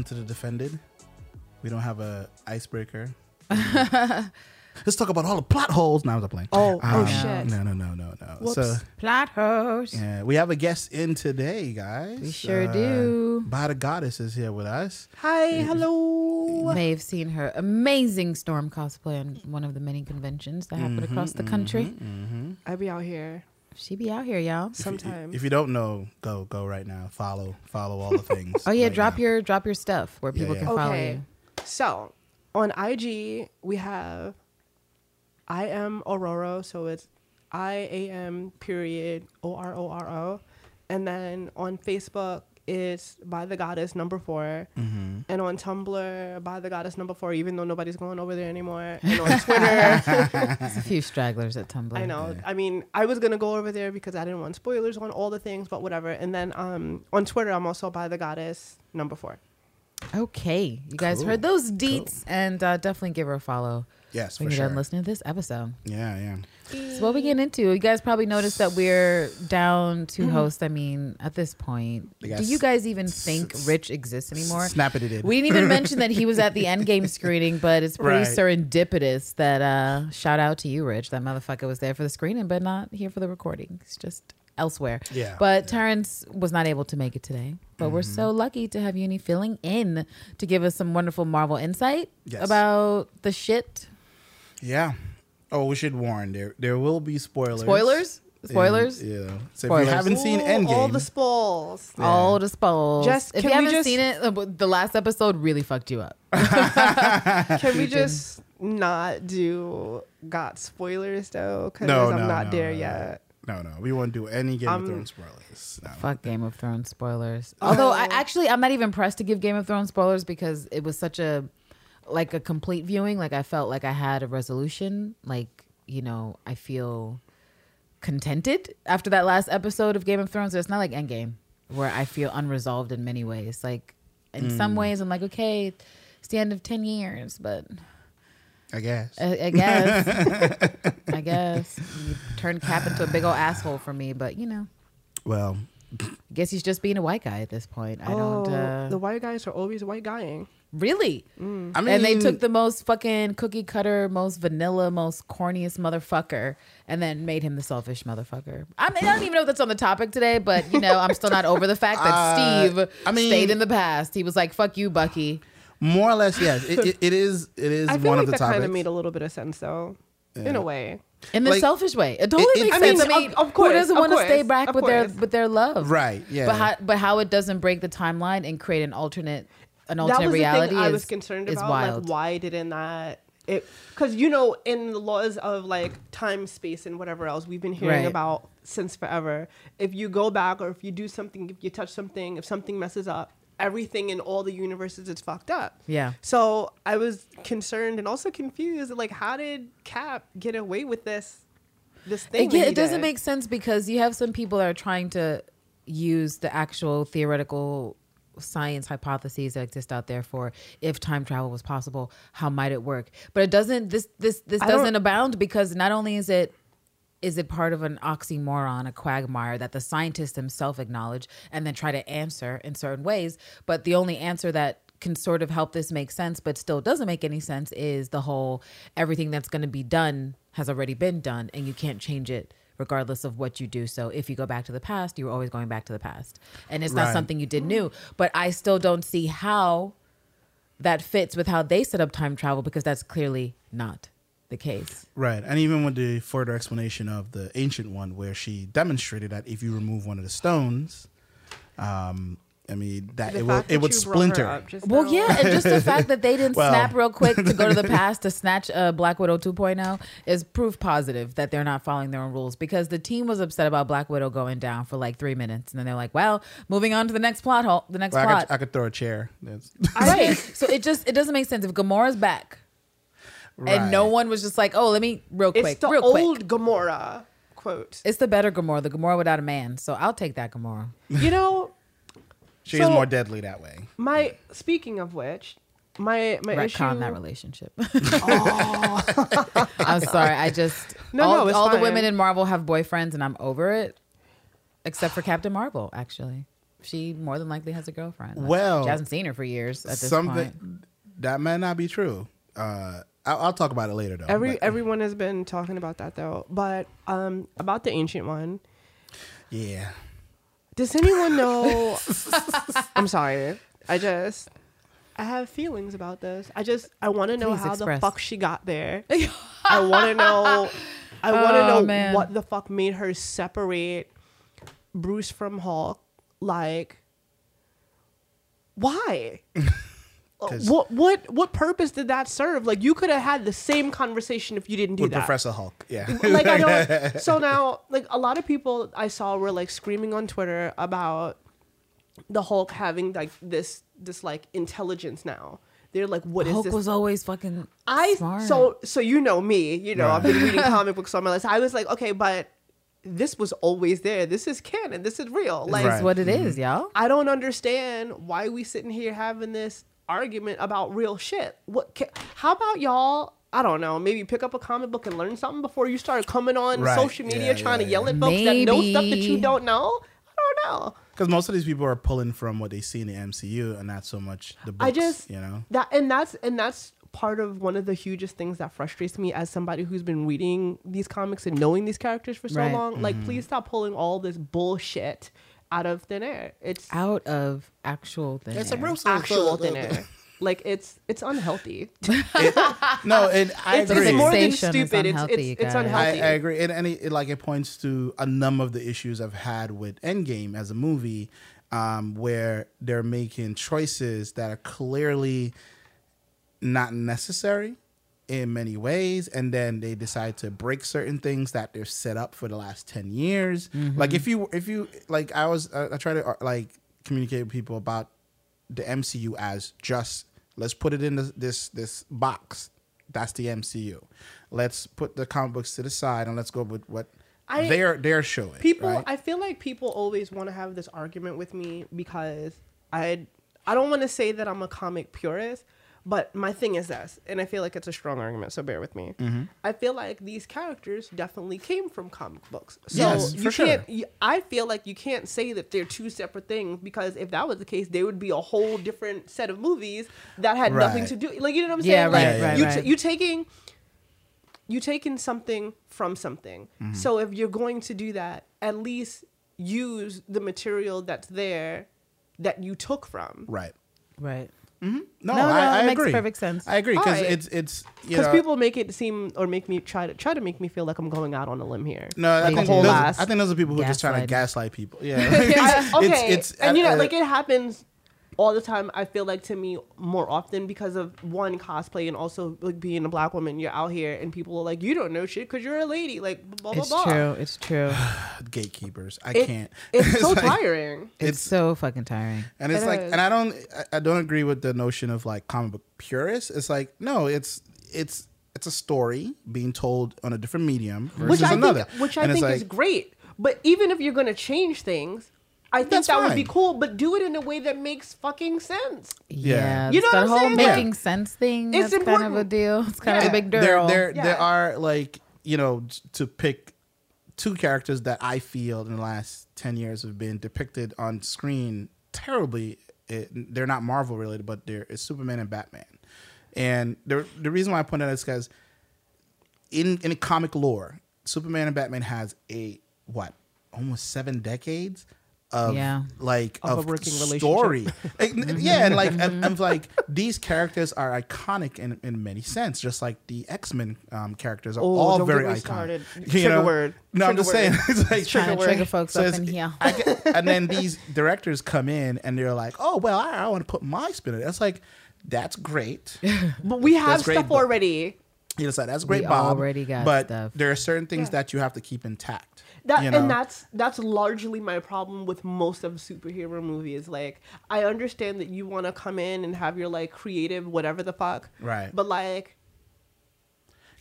welcome to the defended. We don't have a icebreaker. Let's talk about all the plot holes. Now I'm playing. Oh, oh Um, shit. No, no, no, no, no. Whoops. So Plot host. yeah, we have a guest in today, guys. Uh, We sure do. By The Goddess is here with us. Hi, hello. You may have seen her amazing storm cosplay on one of the many conventions that happen across the country. I be out here She be out here, y'all. sometimes. If you don't know, go go right now. Follow follow all the things. Oh yeah, right drop now. your drop your stuff where people yeah. can follow okay. you. So on IG we have I am Ororo, so it's I A M period O R O R O, and then on Facebook it's by the goddess number 4 Mm-hmm. and on Tumblr by the goddess number four. Even though nobody's going over there anymore, and on Twitter. There's a few stragglers at Tumblr. I know. I mean, I was gonna go over there because I didn't want spoilers on all the things, but whatever. And then um, on Twitter, I'm also by the goddess number four. Okay, you guys Cool. heard those deets, and uh, definitely give her a follow Yes, when for you're done sure. listening to this episode. Yeah, yeah. So what we getting into? You guys probably noticed that we're down to Mm-hmm. host. I mean, at this point, do you guys even think Rich exists anymore? Snap it, it did. We didn't even mention that he was at the Endgame screening, but it's pretty Right. serendipitous that uh shout out to you, Rich. That motherfucker was there for the screening, but not here for the recording. He's just elsewhere. Yeah, But. Terrence was not able to make it today. But we're Mm-hmm. so lucky to have Uni filling in to give us some wonderful Marvel insight Yes. about the shit. Yeah. Oh, we should warn there. There will be spoilers. Spoilers? Spoilers? And, yeah. So Spoilers. if you haven't seen Ooh, Endgame, all the spoils. Yeah. All the spoils. Just- if can you we haven't just- seen it, the last episode really fucked you up. Can we just not do got spoilers though? Because no, I'm no, not no, there no, yet. No, no, we won't do any Game Um, of Thrones spoilers. No. Fuck Game of Thrones spoilers. Although I Oh. actually I'm not even pressed to give Game of Thrones spoilers because it was such a like a complete viewing. Like I felt like I had a resolution. Like you know I feel contented after that last episode of Game of Thrones. It's not like Endgame where I feel unresolved in many ways. Like in Mm. some ways I'm like okay, it's the end of ten years, but I guess. I, I guess I guess you turned Cap into a big old asshole for me. But you know. well, I Guess he's just being a white guy at this point. I oh, don't uh, the white guys are always white guying. Really. I mean, and they took the most fucking cookie cutter, most vanilla, most corniest motherfucker, and then made him the selfish motherfucker. I mean, I don't even know if that's on the topic today, but you know, I'm still not over the fact that Uh, Steve I mean- stayed in the past. He was like, "Fuck you, Bucky." more or less. Yes, it, it, it is. It is I feel one like of the that kind of made a little bit of sense though, in a way. In the Like, selfish way, it totally it- makes I mean, sense. I mean, of- of course, who doesn't of want to stay course, back of with their course. with their love? right. Yeah. But how, but how it doesn't break the timeline and create an alternate an that was reality the thing I was concerned is about. wild. Like, why didn't that? It because you know in the laws of like time, space, and whatever else we've been hearing Right. about since forever. If you go back or if you do something, if you touch something, if something messes up, everything in all the universes is fucked up. Yeah. So I was concerned and also confused. Like, how did Cap get away with this? This thing. It, yeah, it doesn't did? make sense because you have some people that are trying to use the actual theoretical science hypotheses that exist out there for if time travel was possible, how might it work? But it doesn't. This this this I doesn't abound because not only is it is it part of an oxymoron, a quagmire that the scientists themselves acknowledge and then try to answer in certain ways, but the only answer that can sort of help this make sense but still doesn't make any sense is the whole everything that's going to be done has already been done and you can't change it regardless of what you do so if you go back to the past you're always going back to the past and it's not Right. something you did new but i still don't see how that fits with how they set up time travel because that's clearly not the case Right. And even with the further explanation of the ancient one, where she demonstrated that if you remove one of the stones, um, I mean that The it would fact it would you brought her splinter. Well, yeah, and just the fact that they didn't Well- snap real quick to go to the past to snatch uh, Black Widow 2.0 is proof positive that they're not following their own rules because the team was upset about Black Widow going down for like three minutes, and then they're like, "Well, moving on to the next plot hole, the next Well, I, plot." could, I could throw a chair. Right. so it just it doesn't make sense if Gamora's back and no one was just like, "Oh, let me real quick, It's the real old quick." Gamora quote. It's the better Gamora, the Gamora without a man. So I'll take that Gamora. You know, She is more deadly that way. my speaking of which, my my Retcon issue. that relationship. oh. I'm sorry. I just No, all, no, it's all the women in Marvel have boyfriends, and I'm over it. Except for Captain Marvel, actually. she more than likely has a girlfriend. Like, Well, she hasn't seen her for years at this Something point. that might not be true. Uh, I'll, I'll talk about it later, though. Every but- everyone has been talking about that though. But um, about the ancient one, yeah. Does anyone know? I'm sorry. I just I have feelings about this. I just I want to know Please how express. the fuck she got there. I want to know. I want to Oh, know man. what the fuck made her separate Bruce from Hulk. Like, why? Uh, 'Cause- what what what purpose did that serve? Like, you could have had the same conversation if you didn't do that. With that Professor Hulk, yeah. like I don't. So now, like a lot of people I saw were like screaming on Twitter about the Hulk having like this this like intelligence now. They're like, what is Hulk this? was always fucking I smart. so so you know me, you know I've been reading comic books all my life. I was like, okay, but this was always there. This is canon. This is real. Like That's Right. what it is, y'all. I don't understand why we sitting here having this argument about real shit. What? Ca- how about y'all? I don't know. Maybe pick up a comic book and learn something before you start coming on Right. social media Yeah, trying yeah, to yell yeah. at folks that know stuff that you don't know. I don't know. Because most of these people are pulling from what they see in the MCU and not so much the books. I just you know. that and that's and that's part of one of the hugest things that frustrates me as somebody who's been reading these comics and knowing these characters for so Right. long. Mm-hmm. Like, please stop pulling all this bullshit out of thin air. It's Out of actual thing. It's a real actual thin air. Like it's it's unhealthy. No, and I it's, agree. it's more than stupid. It's unhealthy, it's, you it's guys. I. I agree, and, and it, like it points to a number of the issues I've had with Endgame as a movie, um, where they're making choices that are clearly not necessary in many ways, and then they decide to break certain things that they're set up for the last ten years. Like if you if you like, I was I, I try to uh, like communicate with people about the MCU as just let's put it in this this, this box. That's the MCU. Let's put the comic books to the side and let's go with what I- they're they're showing. people right? i feel like people always want to have this argument with me because i i don't want to say that i'm a comic purist but my thing is this and i feel like it's a strong argument so bear with me Mm-hmm. i feel like these characters definitely came from comic books so Yes, you for sure. can't you, i feel like you can't say that they're two separate things because if that was the case there would be a whole different set of movies that had nothing to do like you know what i'm Yeah, saying like right, right, you, right. you taking you taking something from something. Mm-hmm. So if you're going to do that, at least use the material that's there that you took from. right. Right. No, No, I, no, I it makes agree. perfect sense. I agree because Alright. it's it's Because people make it seem or make me try to try to make me feel like I'm going out on a limb here. no, I Like think, a whole those, I think those are people who are just trying to gaslight people. Yeah, I- okay, It's, it's and you know, uh, like it happens all the time. I feel like to me more often because of one cosplay and also like being a black woman. You're out here and people are like, you don't know shit because you're a lady. Like blah blah It's blah. true. It's true. gatekeepers. I It- can't. It's so like- tiring. It's, It's- so fucking tiring. And it's It like, is. and I don't, I- I don't agree with the notion of like comic book purists. It's like, no, it's, it's, it's a story being told on a different medium versus which I another. think, which I And it's think is great. But even if you're gonna change things, I think That's that would be cool. But do it in a way that makes fucking sense. Yeah. Yeah. You know that what I'm whole saying? making Yeah. sense thing. It's that's kind of a important. deal. It's kind Yeah. of a big deal. there, Yeah. there are like, you know, t- to pick two characters that I feel in the last 10 years have been depicted on screen terribly. It, they're not Marvel related, but they're it's Superman and Batman. And the, the reason why I point that out is because in in comic lore, Superman and Batman has a what almost seven decades of Yeah. like Of a working story. Like, n- yeah, and like I'm, I'm like these characters are iconic in, in many sense, just like the X Men um, characters are Oh, all don't very get me iconic. started. You Trigger know? word. No, I'm Trigger just saying. It's like Trying to word. trigger folks so up in here. I get, and then these directors come in and they're like, "Oh well, I, I want to put my spin on it." That's like, that's great. But we have great, stuff but- already. You know, so that's great, We Bob. already got but stuff. there are certain things Yeah. that you have to keep intact. That you know? and that's that's largely my problem with most of superhero movies. Like I understand that you want to come in and have your like creative whatever the fuck, Right. But like,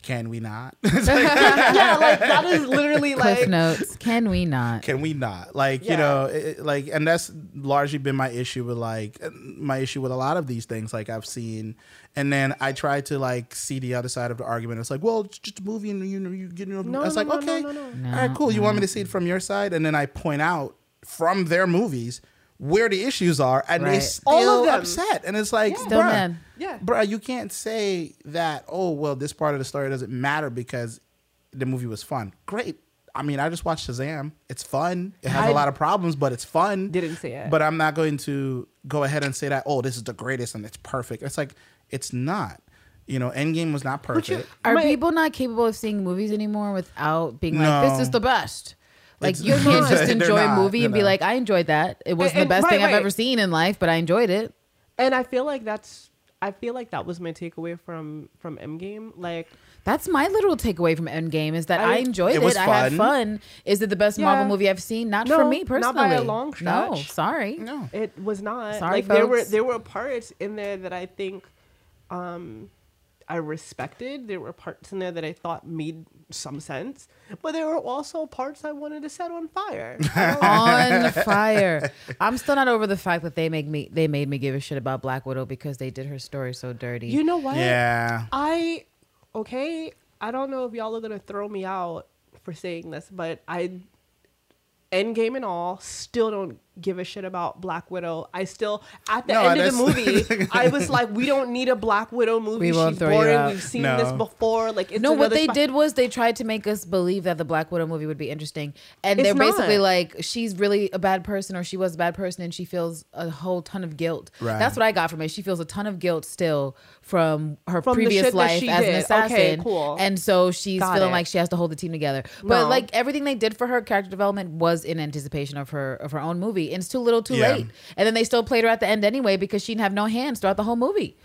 Can we not? yeah, like that is literally Cliff like notes. Can we not? Can we not? Like you know, it, it- like, and that's largely been my issue with like my issue with a lot of these things. Like I've seen, and then I try to like see the other side of the argument. It's like, well, it's just a movie, and you know, you get. You know, No, it's no, like, no, no, okay, no, no. No, all right, cool. You want me to see it from your side, and then I point out from their movies where the issues are, and they Right. still All of them. upset. And it's like, Still bruh, mad. Yeah. bruh, you can't say that. Oh well, this part of the story doesn't matter because the movie was fun. Great. I mean, I just watched Shazam. It's fun. It has a I lot of problems, but it's fun. didn't see it. But I'm not going to go ahead and say that. Oh, this is the greatest and it's perfect. It's like it's not. You know, Endgame was not you- perfect. Are My- people not capable of seeing movies anymore without being like, "This is the best"? Like It's you can't just They're enjoy a movie and you be know. like, "I enjoyed that. It wasn't And- the best right, thing I've right. ever seen in life, but I enjoyed it." and I feel like that's I feel like that was my takeaway from from Endgame. Like That's my literal takeaway from Endgame is that I, I- enjoyed It it. I had fun. fun. Is it the best Yeah. Marvel movie I've seen? Not No, for me personally. not personally. by a long No, sorry. no. it was not Sorry, like there were there were parts in there that I think um I respected. There were parts in there that I thought made some sense, but there were also parts I wanted to set on fire. on fire. I'm still not over the fact that they make me they made me give a shit about Black Widow because they did her story so dirty. you know what? Yeah. I okay. I don't know if y'all are gonna throw me out for saying this, but I Endgame and all still don't give a shit about Black Widow. I still at the No, end of the movie, I was like, we don't need a Black Widow movie. We She's boring. We've seen No. this before. Like it's no, what they Spi- did was they tried to make us believe that the Black Widow movie would be interesting, and It's they're basically not. like, she's really a bad person, or she was a bad person, and she feels a whole ton of guilt. Right. That's what I got from it. She feels a ton of guilt still from her From previous life she as an did. Okay, assassin, cool. and so she's Got feeling it. like she has to hold the team together. But No. like everything they did for her character development was in anticipation of her of her own movie, and it's too little, too Yeah. late. And then they still played her at the end anyway because she didn't have no hands throughout the whole movie.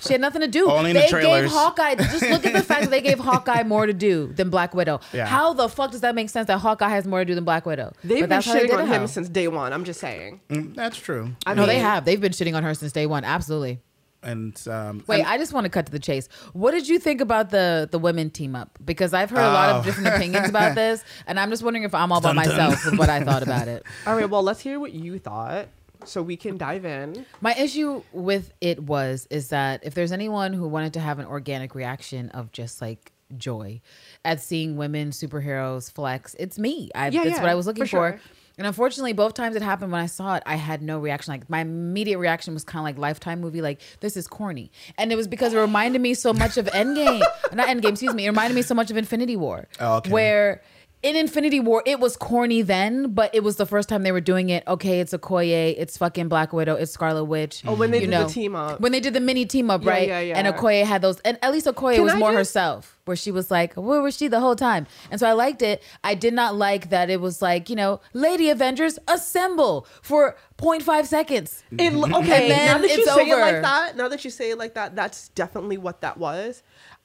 She had nothing to do. Only in the they gave. Hawkeye. Just look at the fact that they gave Hawkeye more to do than Black Widow. Yeah. How the fuck does that make sense that Hawkeye has more to do than Black Widow? They've But been that's how they shitting on him how. since day one. I'm just saying. Mm, That's true. I No, they have. They've been shitting on her since day one. Absolutely. And um, Wait, and- I just want to cut to the chase. What did you think about the the women team up? Because I've heard a lot Oh. of different opinions about this, and I'm just wondering if I'm all by Dun, dun. myself with what I thought about it. All right. Well, let's hear what you thought, so we can dive in. My issue with it was is that if there's anyone who wanted to have an organic reaction of just like joy at seeing women superheroes flex, it's me. I, Yeah, that's yeah, what I was looking for for. sure. And unfortunately, both times it happened when I saw it, I had no reaction. Like my immediate reaction was kind of like Lifetime movie, like this is corny, and it was because it reminded me so much of Endgame, not Endgame, excuse me. It reminded me so much of Infinity War, Oh, okay. where in Infinity War, it was corny then, but it was the first time they were doing it. Okay, it's Okoye, it's fucking Black Widow, it's Scarlet Witch. Oh, when they you did the team up. When they did the mini team up, Yeah, right? yeah, yeah. And Okoye had those, and at least Okoye Can was I more just- herself, where she was like, where was she the whole time? And so I liked it. I did not like that it was like, you know, Lady Avengers assemble for 0.5 seconds. It, okay, now that you it's say it like that, now that you say it like that, that's definitely what that was.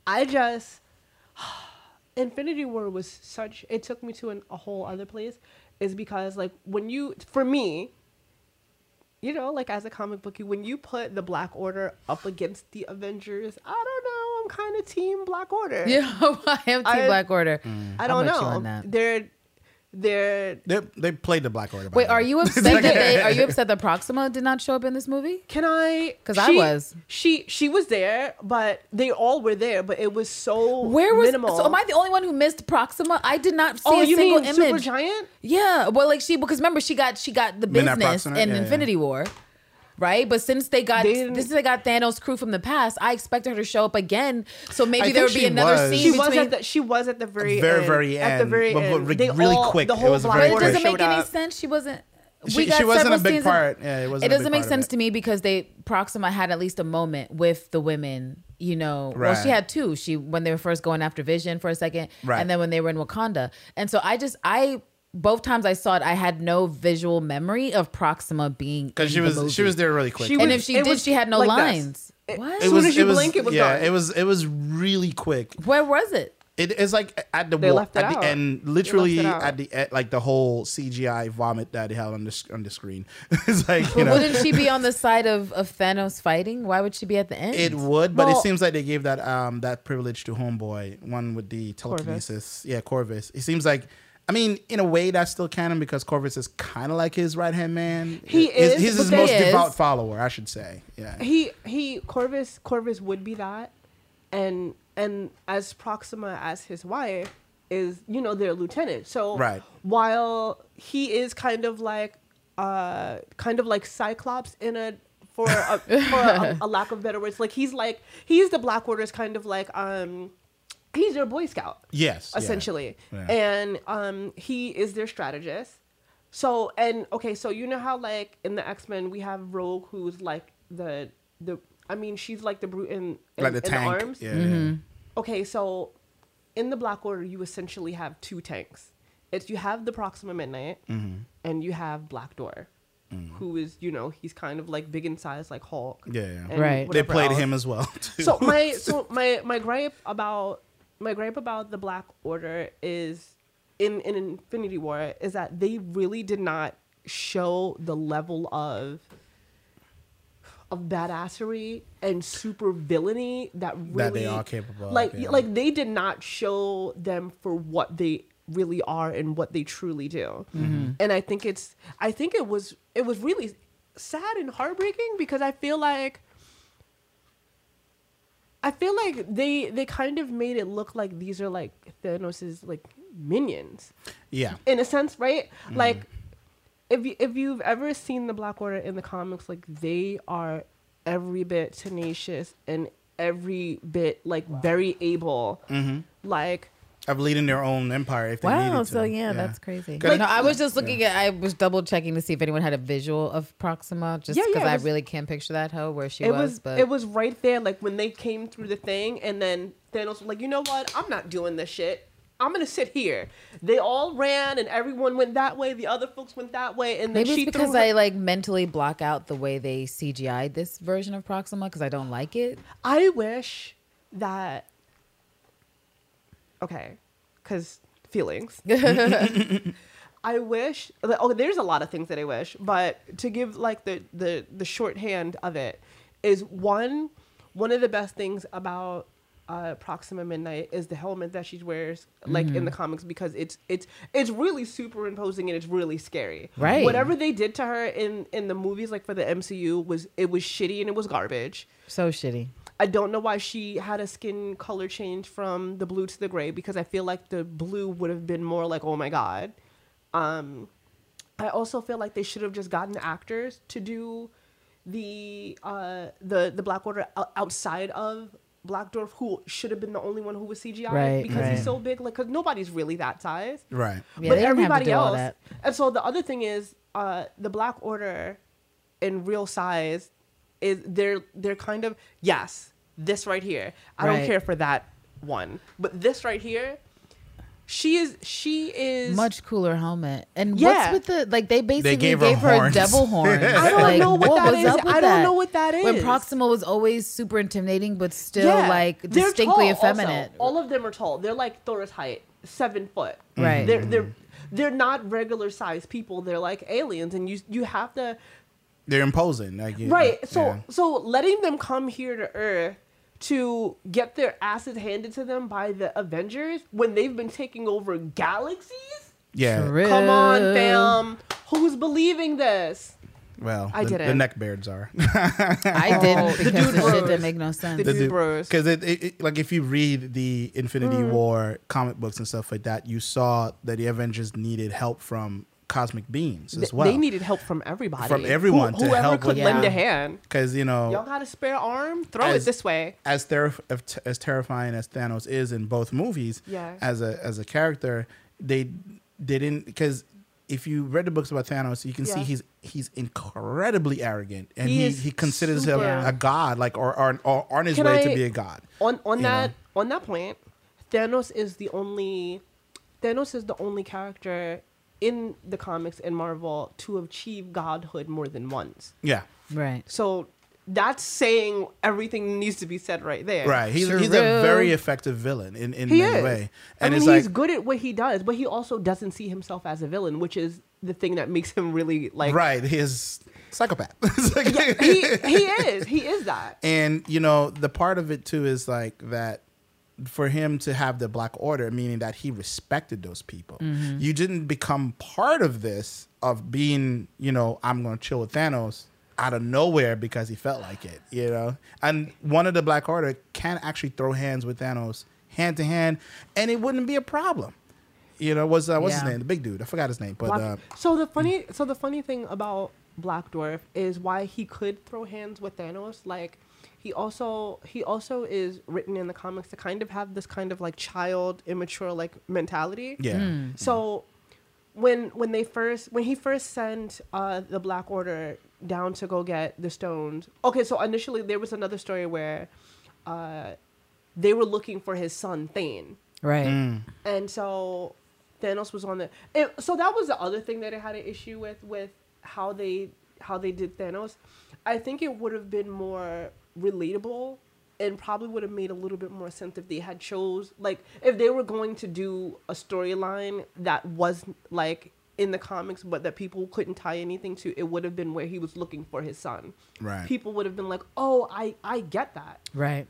I just Infinity War was such. It took me to an, a whole other place. Is because like when you, for me, you know, like as a comic bookie, when you put the Black Order up against the Avengers, I don't know. I'm kind of Team Black Order. Yeah, I am Team I- Black Order. Mm. I don't with you know. on that. They're they're they they played the Black Order. by Wait, the are you upset that they, are you upset that Proxima did not show up in this movie? Can I? Because I was. She she was there, but they all were there, but it was so Where was minimal. so? Am I the only one who missed Proxima? I did not see oh, a you single mean image. Supergiant? Yeah, well, like she because remember she got she got the business Proxima? in Yeah, yeah. Infinity War, right? But since they got They didn't- since they got Thanos' crew from the past, I expected her to show up again. So maybe I there would be another was. scene She between. was at the she was at the very Very, end, very at the end, very but- but end. re- They really all- quick. The It whole was Black but it doesn't make any up. sense. She wasn't. She- we got she wasn't a several big scenes part. Yeah, it wasn't It a big doesn't make part sense to me because they Proxima had at least a moment with the women. You know, well, she had two. She when they were first going after Vision for a second, Right. and then when they were in Wakanda. And so I just I both times I saw it, I had no visual memory of Proxima being because she in the was she was there really quick. She And was- if she did, was she had no like this. lines. It- what? As it soon was as you it was blink, it was yeah gone. it was it was really quick. Where was it? It is like at the They wa- left it at the out. end, literally left it out. at the end, like the whole CGI vomit that they had on the on the screen. it's like you But know wouldn't she be on the side of, of Thanos fighting? Why would she be at the end? it would, but it seems like they gave that um that privilege to Homeboy, one with the telekinesis. Yeah, Corvus. It seems like. I mean, in a way, that's still canon because Corvus is kind of like his right hand man. He is, He's but his most is. devout follower, I should say. Yeah. he he Corvus Corvus would be that, and and as Proxima as his wife is you know their lieutenant. So Right. while he is kind of like uh, kind of like Cyclops in a for a, for a, a lack of better words. Like he's like he's the Black Order's kind of like um he's their Boy Scout Yes, essentially, Yeah. and um he is their strategist. So and okay, so you know how like in the X Men we have Rogue who's like the the I mean she's like the brute in, in like the in tank. arms. Yeah, Mm-hmm. Okay, so in the Black Order, you essentially have two tanks. It's you have the Proxima Midnight, Mm-hmm. and you have Black Dwarf, who is you know he's kind of like big in size, like Hulk. Yeah, yeah. Right. They played else. him as well. Too. So my so my my gripe about my gripe about the Black Order is in in Infinity War is that they really did not show the level of of badassery and super villainy that really That they are capable of, Like yeah. like they did not show them for what they really are and what they truly do. Mm-hmm. And I think it's I think it was it was really sad and heartbreaking because I feel like I feel like they they kind of made it look like these are like Thanos's like minions yeah, in a sense, right? Mm-hmm. Like if you, if you've ever seen the Black Order in the comics, like they are every bit tenacious and every bit like very able. Mm-hmm. Like of leading their own empire if they Wow, needed to. so yeah, that's crazy. Like- no, I was just looking at. I was double checking to see if anyone had a visual of Proxima, just Yeah, because yeah, it I was- really can't picture that hoe where she it was. was, but it was right there, like when they came through the thing, and then Thanos was like, "You know what? I'm not doing this shit. I'm gonna sit here." They all ran, and everyone went that way. The other folks went that way, and then maybe she it's because threw her- I like mentally block out the way they CGI'd this version of Proxima because I don't like it. I wish that. Okay, because feelings. I wish. Oh, there's a lot of things that I wish, but to give like the the the shorthand of it is one one of the best things about uh, Proxima Midnight is the helmet that she wears, like in the comics, because it's it's it's really superimposing and it's really scary. Right. Whatever they did to her in in the movies, like for the MCU, was it was shitty and it was garbage. So shitty. I don't know why she had a skin color change from the blue to the gray because I feel like the blue would have been more like, oh my god. Um, I also feel like they should have just gotten actors to do the uh, the the Black Order outside of Black Dwarf, who should have been the only one who was CGI Right, because right. he's so big. Like, because nobody's really that size right. Yeah, but they didn't have to everybody do all else. that. And so the other thing is, uh, the Black Order, in real size, is they're they're kind of yes, this right here. I Right. don't care for that one, but this right here, she is she is Much cooler helmet. And Yeah. what's with the like? They basically gave gave, her her, horns. devil horn I don't like, know what that was up I don't that? know what that is When is. Proxima was always super intimidating, but still Yeah. like distinctly tall also. effeminate. All of them are tall. They're like Thor's height, seven foot. Right. They're they're they're not regular sized people. They're like aliens, and you you have to They're imposing. Like you- right so yeah. so letting them come here to earth to get their asses handed to them by the avengers when they've been taking over galaxies yeah. True. come on fam who's believing this Well, I the, didn't. the neckbeards are. I didn't the dude the, shit didn't make no sense. The dude bros. Because it, it, it- like if you read the Infinity Mm. War comic books and stuff like that, you saw that the Avengers needed help from cosmic beings as well. they needed help from everybody From everyone Who- to whoever could lend a hand because you know y'all got a spare arm throw As- it this way as ter- as terrifying as Thanos is in both movies, Yeah. as a as a character, they they didn't because if you read the books about Thanos, you can see he's he's incredibly arrogant and He he he, considers super- him a god, like or or, or on his Can way I- to be a god. on on that know? on that point, Thanos is the only Thanos is the only character in the comics and Marvel to achieve godhood more than once. Yeah, right. So that's saying everything needs to be said right there. right. He's he's a very effective villain in in He many is. way, I and mean, it's he's like good at what he does, but he also doesn't see himself as a villain, which is the thing that makes him really like. right. He's psychopath. Like- Yeah, he he is. He is that. And you know, the part of it too is like that for him to have the black order meaning that he respected those people. Mm-hmm. You didn't become part of this of being, you know, I'm going to chill with Thanos out of nowhere because he felt like it, you know. And one of the black order can actually throw hands with Thanos hand to hand and it wouldn't be a problem. You know, was uh, what's his name? The big dude. I forgot his name, but Black- uh, so the funny, so the funny thing about Black Dwarf is why he could throw hands with Thanos. Like, he also he also is written in the comics to kind of have this kind of like child, immature like mentality. yeah, So when when they first when he first sent uh, the Black Order down to go get the stones. Okay, so initially there was another story where uh, they were looking for his son Thane. Right. Mm. And so Thanos was on the. It, so that was the other thing that I had an issue with with how they how they did Thanos. I think it would have been more relatable and probably would have made a little bit more sense if they had chose like if they were going to do a storyline that was like in the comics but that people couldn't tie anything to it would have been where he was looking for his son. Right. people would have been like oh i i get that. Right.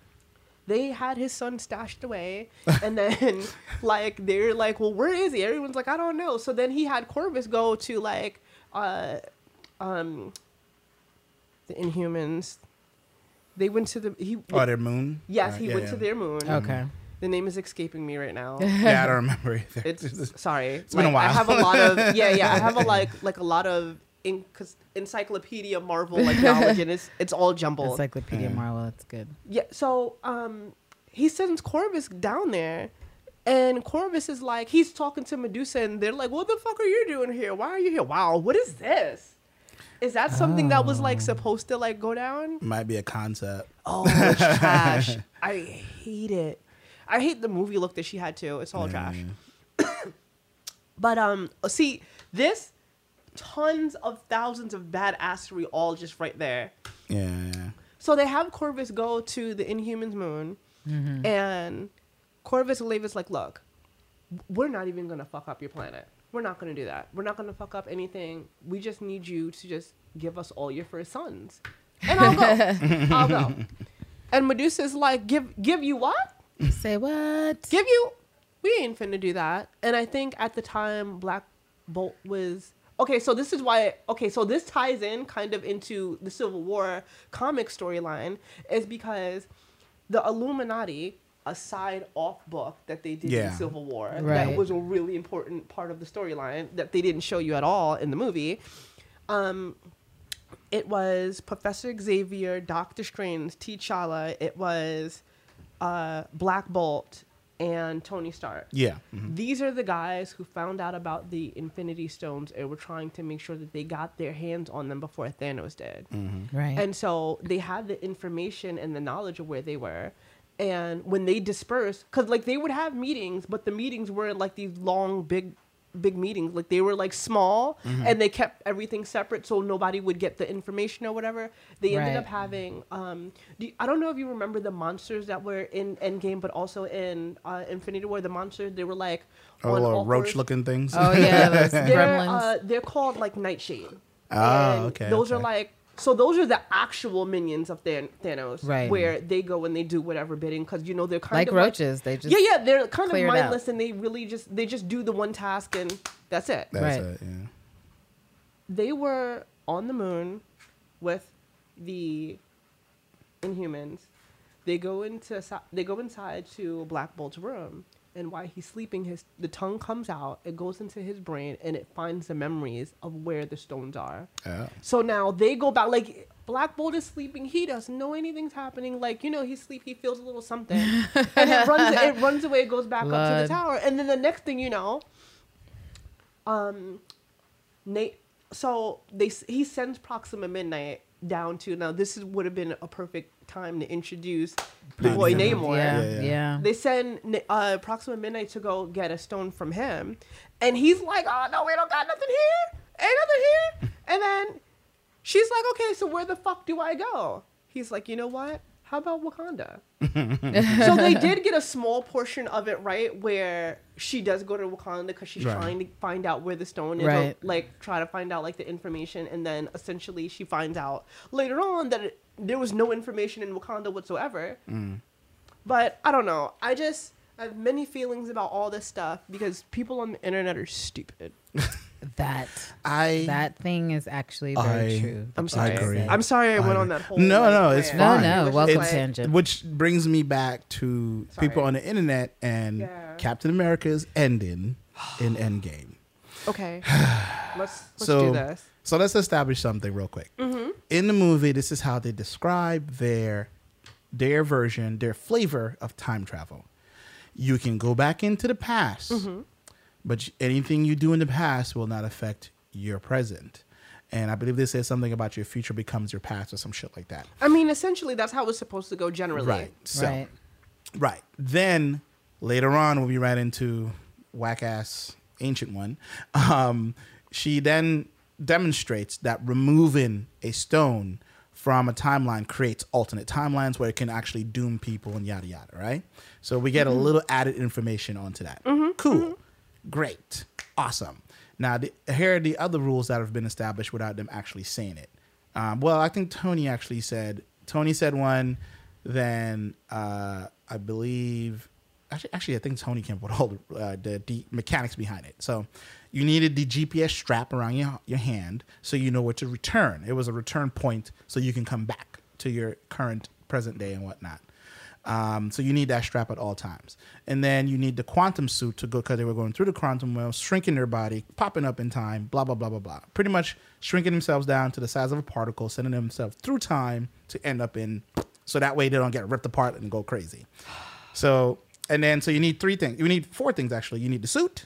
they had his son stashed away and then like they're like well where is he? Everyone's like i don't know. So then he had corvus go to like uh um the inhumans they went to the he oh, their moon. yes Uh, he yeah, went yeah. to their moon Okay. the name is escaping me right now Yeah, I don't remember either. it's sorry It's been a while. I have a lot of yeah yeah I have a like like a lot of in, encyclopedia Marvel like knowledge and it's it's all jumbled Encyclopedia Yeah. Marvel. That's good. Yeah, so um, he sends Corvus down there, and Corvus is like, he's talking to Medusa, and they're like, "What the fuck are you doing here? Why are you here? Wow, what is this? Is that something that was like supposed to like go down? Might be a concept. Oh, it's trash. I hate it. I hate the movie look that she had too. It's all trash. But um, see this, tons of thousands of badassery all just right there. Yeah, yeah. So they have Corvus go to the Inhumans moon, and Corvus and Levis like, look, we're not even gonna fuck up your planet. We're not gonna do that. We're not gonna fuck up anything. We just need you to just give us all your first sons, and I'll go. I'll go. And Medusa's like, give give you what? Say what? Give you? We ain't finna do that. And I think at the time Black Bolt was okay. So this is why. Okay, so this ties in kind of into the Civil War comic storyline, is because the Illuminati, a side off book that they did Yeah. in Civil War, Right. that was a really important part of the storyline that they didn't show you at all in the movie. Um, it was Professor Xavier, Doctor Strange, T'Challa. It was uh, Black Bolt and Tony Stark. Yeah. mhm. These are the guys who found out about the Infinity Stones and were trying to make sure that they got their hands on them before Thanos did. Right. And so they had the information and the knowledge of where they were. And when they dispersed, because like they would have meetings, but the meetings weren't like these long, big, big meetings. Like they were like small, and they kept everything separate so nobody would get the information or whatever. They ended up having. Um, do you- I don't know if you remember the monsters that were in Endgame, but also in uh, Infinity War. The monsters they were like Oh, little roach looking things. oh yeah, They're uh, they're called like Nightshade. Oh, And okay, Those are like so. Those are the actual minions of Than- Thanos, Right. Where they go and they do whatever bidding because you know they're kind of like of roaches. they just yeah, yeah, they're kind of clear it out. mindless and they really just they just do the one task and that's it. That's Right. it. Yeah. They were on the moon with the Inhumans. They go into they go inside to Black Bolt's room, and while he's sleeping, his the tongue comes out. It goes into his brain, and it finds the memories of where the stones are. Oh. So now they go back. Like Black Bolt is sleeping, he doesn't know anything's happening. Like you know, he's sleep, he feels a little something, and it runs. It runs away, goes back up to the tower, and then the next thing you know, um, Nate. So they he sends Proxima Midnight down to now. This is, would have been a perfect time to introduce the boy Namor. Namor. yeah, Yeah, yeah, yeah. They send uh, Proxima Midnight to go get a stone from him, and he's like, "Oh no, we don't got nothing here. Ain't nothing here." And then she's like, "Okay, so where the fuck do I go?" He's like, "You know what? How about Wakanda?" so they did get a small portion of it right, where she does go to Wakanda because she's Right. trying to find out where the stone is, or, like try to find out like the information, and then essentially she finds out later on that it, there was no information in Wakanda whatsoever. Mm. But I don't know. I just I have many feelings about all this stuff because people on the internet are stupid. That I that thing is actually very I- true. I'm sorry. you agree. I'm sorry I, I went on that whole. No, like, no, it's fine. No, no, welcome just like- tangent. which brings me back to Sorry. people on the internet and Yeah. Captain America's ending. in Endgame. Okay. let's let's so, do this. So let's establish something real quick. Mm-hmm. In the movie, this is how they describe their their version, their flavor of time travel. You can go back into the past, mm-hmm. But anything you do in the past will not affect your present. And I believe they said something about your future becomes your past or some shit like that. I mean, essentially, that's how it's supposed to go generally. Right. So, right. Right. Then later on, when we ran into whack ass ancient one, um, she then demonstrates that removing a stone from a timeline creates alternate timelines where it can actually doom people and yada yada. Right. So we get a mm-hmm. little added information onto that. Mm-hmm. Cool. Mm-hmm. Great. Awesome. Now the, here are the other rules that have been established without them actually saying it. Um, well, I think Tony actually said Tony said one. Then uh, I believe actually, actually I think Tony came up with all the, uh, the the mechanics behind it. So you needed the GPS strap around your your hand so you know where to return. It was a return point so you can come back to your current present day and whatnot. Um, so you need that strap at all times, and then you need the quantum suit to go because they were going through the quantum well, shrinking their body, popping up in time, blah blah blah blah blah. Pretty much shrinking themselves down to the size of a particle, sending themselves through time to end up in, so that way they don't get ripped apart and go crazy. So and then so you need three things. You need four things actually. You need the suit,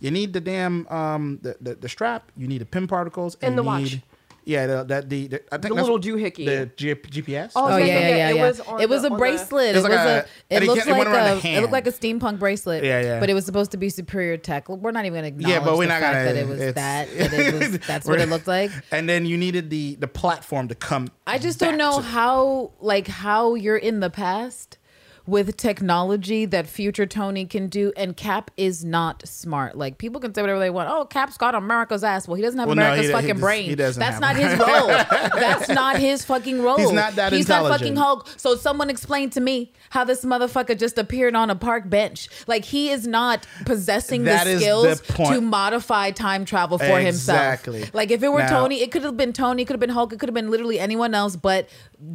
you need the damn um the the, the strap, you need the Pym particles, And the you watch. Need- Yeah, the, that the, the I think The little doohickey. the G- GPS. Oh, Oh yeah, yeah, yeah, yeah, yeah. yeah. It yeah. was on It was the- a on the- bracelet. It was like a- a. It it looks ca- it went like a. It looked like a steampunk bracelet. Yeah, yeah. But it was supposed to be superior tech. We're not even gonna acknowledge Yeah, but we're the not fact gonna- that it was that. That it was. That's what it looked like. and then you needed the the platform to come. I just back don't know how, like, how you're in the past with technology that future Tony can do, and Cap is not smart. Like, people can say whatever they want. Oh, Cap's got America's ass. Well, he doesn't have Well, America's he- he fucking just- brain. he doesn't That's not his role. That's not his fucking role. He's not that intelligent. He's not fucking Hulk. So someone explain to me how this motherfucker just appeared on a park bench. Like, he is not possessing That the skills the to modify time travel for Exactly. himself. Like, if it were Now- Tony, it could have been Tony, it could have been Hulk, it could have been literally anyone else but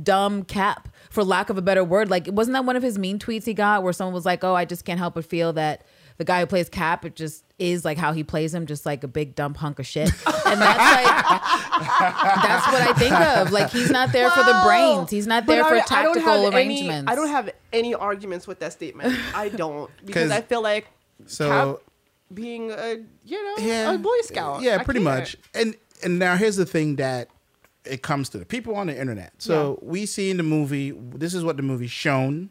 dumb Cap, for lack of a better word. Like, wasn't that one of his mean tweets he got where someone was like, "Oh, I just can't help but feel that the guy who plays Cap, it just is like how he plays him, just like a big dumb hunk of shit." And that's like, that's what I think of. Like, he's not there for the brains. He's not there But for I- I don't tactical any- arrangements. I don't have any arguments with that statement. I don't because I feel like So Cap being a you know yeah, a Boy Scout. Yeah, I pretty can't. much. And and now here's the thing that it comes to the people on the internet. So we see in the movie, this is what the movie shown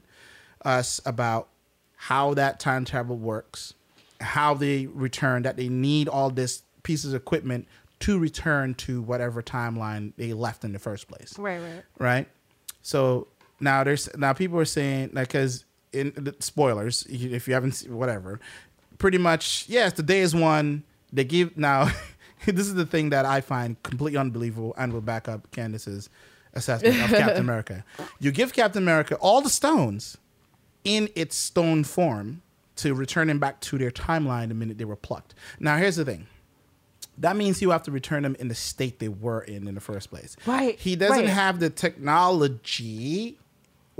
us about how that time travel works, how they return, that they need all this pieces of equipment to return to whatever timeline they left in the first place Right, right. right? So now there's now people are saying like because in the spoilers if you haven't seen whatever, pretty much yes the day is one. They give now. this is the thing that I find completely unbelievable and will back up Candace's assessment of Captain America. You give Captain America all the stones in its stone form to return them back to their timeline the minute they were plucked. Now here's the thing. That means you have to return them in the state they were in in the first place. Right, He doesn't right. have the technology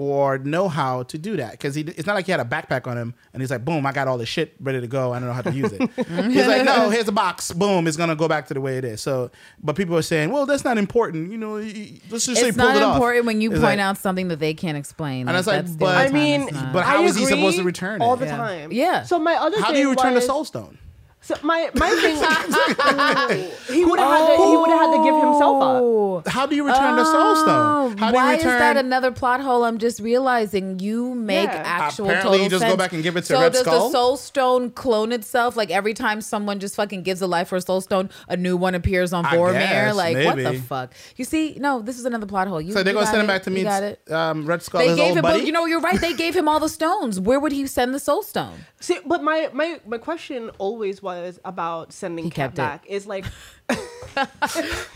or know how to do that because it's not like he had a backpack on him and he's like, boom, I got all this shit ready to go. I don't know how to use it. he's like, no, here's a box. Boom, it's gonna go back to the way it is. So, but people are saying, well, that's not important. You know, y- y- let's just say It's pulled not it off. important when you It's point like- out something that they can't explain. And it's like, that's the but- I mean, but how I is he supposed to return it? all the Yeah. time? Yeah. So my other How do thing you return was, the soul stone? So my my thing, he would have had to he would have had to give himself up. Oh. How do you return the soul stone? How do Why you return? is that another plot hole? I'm just realizing you make Yeah. actual Apparently total you just go sense. back and give it to so Red does Skull? the soul stone clone itself? Like every time someone just fucking gives a life for a soul stone, a new one appears on I Vormir. guess, Like what the maybe. fuck? You see? No, this is another plot hole. You, so they're you gonna got send him it. back to You meet got it. um, Red Skull, They his gave old him, buddy. but you know, you're right. They gave him all the stones. Where would he send the soul stone? See, but my my my question always was about sending He Cap kept it. back. Is like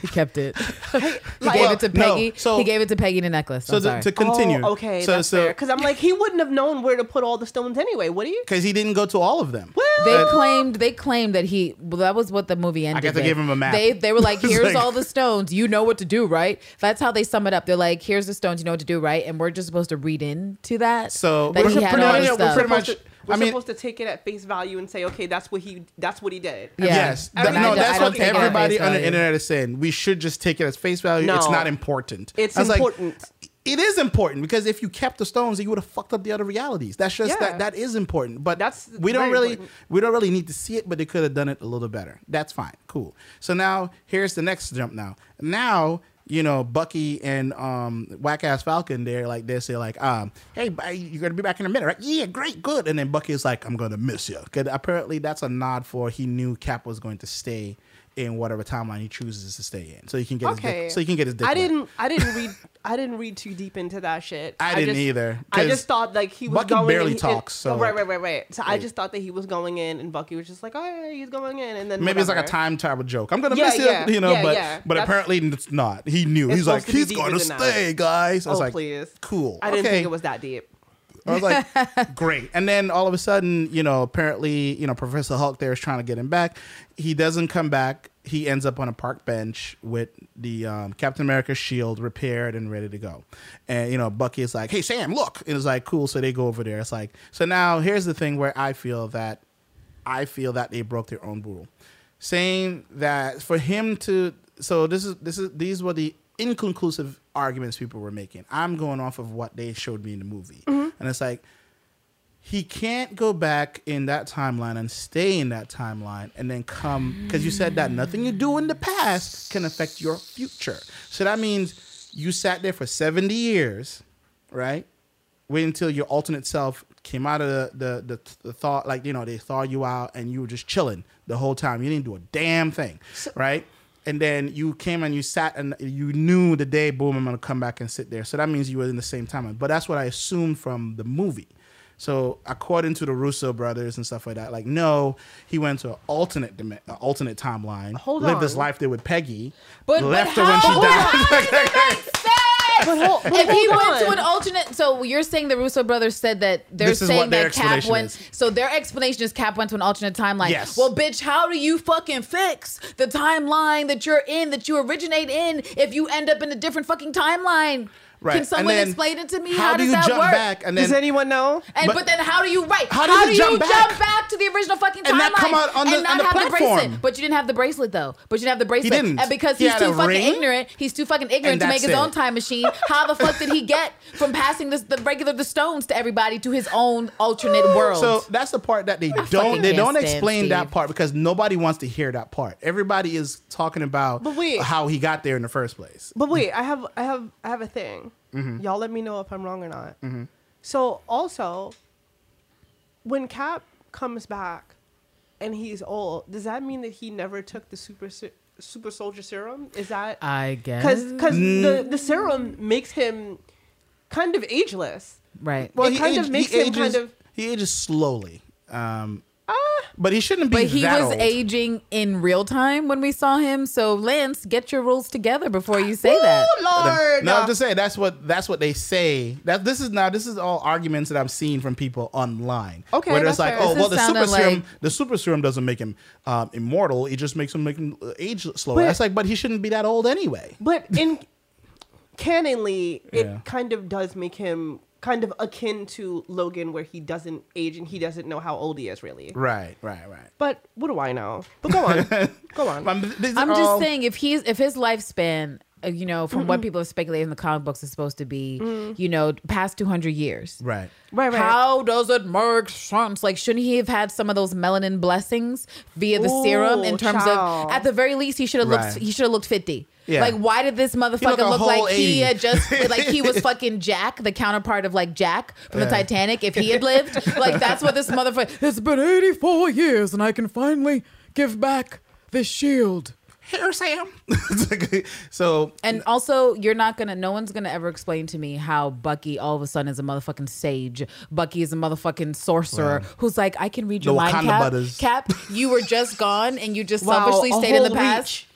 He kept it. he like- gave it to No, Peggy. so- he gave it to Peggy the necklace. so I'm to, sorry. to continue. Oh, okay, so that's so Because I'm like, he wouldn't have known where to put all the stones anyway, would he? because he didn't go to all of them. Well, They claimed they claimed that he well that was what the movie ended. guess they with. gave him a map. They they were like, here's like- all the stones. You know what to do, right? That's how they sum it up. They're like, here's the stones. You know what to do, right? And we're just supposed to read into that. So that we're he had pretty, all much, this we're pretty much Supposed we're I mean- supposed to take it at face value and say, okay, that's what he that's what he did. Yeah. Yes, I no, that's what take it at everybody on the internet is saying. We should just take it as face value. It's not important. It's I was like, important. it is important because if you kept the stones, you would have fucked up the other realities. That's just Yeah. that that is important. But That's we don't really important. we don't really need to see it, but they could have done it a little better. That's fine, cool. So now here's the next jump. Now, now you know Bucky and um whack ass Falcon. They're like they say like um hey you're gonna be back in a minute, right? Yeah, great, good. And then Bucky is like I'm gonna miss you. Cause apparently that's a nod for he knew Cap was going to stay in whatever timeline he chooses to stay in, so he can get his dick, so he can get his dick. I wet. didn't. I didn't read. I didn't read too deep into that shit. I didn't just, either, I just thought like he was Bucky going. barely he- talks, so- oh, right, right, right, right. So I just thought that he was going in, and Bucky was just like, "Oh, yeah, he's going in," and then Maybe it's like a time travel joke. I'm gonna Yeah, miss you, yeah, you know, yeah, but yeah. but That's- apparently it's not. He knew. He's like, to he's gonna than that. stay, guys. I was Oh like, please, cool. I didn't okay. think it was that deep. I was like, great. And then all of a sudden, you know, apparently, you know, Professor Hulk there is trying to get him back. He doesn't come back. He ends up on a park bench with the um, Captain America shield repaired and ready to go. And, you know, Bucky is like, hey, Sam, look. And it's like, cool. So they go over there. It's like, so now here's the thing where I feel that I feel that they broke their own rule. Saying that for him to so this is this is these were the inconclusive arguments people were making. I'm going off of what they showed me in the movie. Mm-hmm. And it's like he can't go back in that timeline and stay in that timeline and then come because you said that nothing you do in the past can affect your future. So that means you sat there for 70 years, right? Wait until your alternate self came out of the, the, the, the thought, like, you know, they thawed you out and you were just chilling the whole time. You didn't do a damn thing, right? And then you came and you sat and you knew the day, boom, I'm to come back and sit there. So that means you were in the same timeline. But that's what I assumed from the movie. So according to the Russo brothers and stuff like that, like no, he went to an alternate dim- uh, alternate timeline, Hold lived his life there with Peggy, But, left but her when she how- died. How does that make sense? But hold- but if he hold went to an alternate, so you're saying the Russo brothers said that they're This saying that Cap went. is. So their explanation is Cap went to an alternate timeline. Yes. Well, bitch, how do you fucking fix the timeline that you're in, that you originate in, if you end up in a different fucking timeline? Right. Can someone then explain it to me? How, How, do does you that jump work? back and then Does anyone know? And But- but, then how do you right? How does it do jump you back? jump back to the original fucking timeline And not come out on the- and not on the have the platform? bracelet? But you didn't have the bracelet though. But you didn't have the bracelet. He didn't. And because He he's had too a fucking ring? ignorant, he's too fucking ignorant to make that's his own time machine. How the fuck did he get from passing this, the regular the stones to everybody to his own alternate world? So that's the part that they fucking don't they don't explain that part because nobody wants to hear that part. Everybody is talking about But wait. how he got there in the first place. But wait, I have I have I have a thing. Mm-hmm. Y'all let me know if I'm wrong or not. So also, when Cap comes back and he's old, does that mean that he never took the super super soldier serum? Is that I guess because because the the serum makes him kind of ageless? right. Well, it kind of makes him ages, kind of- he ages slowly. Um, Ah, but he shouldn't be But he that was old. aging in real time when we saw him. So Lance, get your rules together before you say that. oh Lord! No, I'm just saying that's what that's what they say. That this is now this is all arguments that I'm seeing from people online. Okay, where it's like, fair. oh This well, the super serum, like- the super serum doesn't make him um, immortal. It just makes him make him uh, age slower. But- That's like, but he shouldn't be that old anyway. But in canonly, it Yeah. kind of does make him kind of akin to Logan, where he doesn't age and he doesn't know how old he is really. Right, right, right. But what do I know? But go on, go on. These are I'm just saying if he's if his lifespan, uh, you know, from what people have speculated in the comic books is supposed to be, you know, past 200 years. Right. Right, right. How does it make sense? Like, shouldn't he have had some of those melanin blessings via the serum? In terms child. of, at the very least, he should have looked. He should have looked fifty. Yeah. Like, why did this motherfucker a look like 80. he had just like he was fucking Jack, the counterpart of like Jack from the Titanic? If he had lived, like that's what this motherfucker. It's been eighty four years, and I can finally give back the shield. Here, Sam. so And also, you're not gonna. No one's gonna ever explain to me how Bucky all of a sudden is a motherfucking sage. Bucky is a motherfucking sorcerer Wow. who's like, I can read your The mind, Wakanda Cap. butters. Cap, you were just gone, and you just Wow, selfishly stayed in the whole past. reach.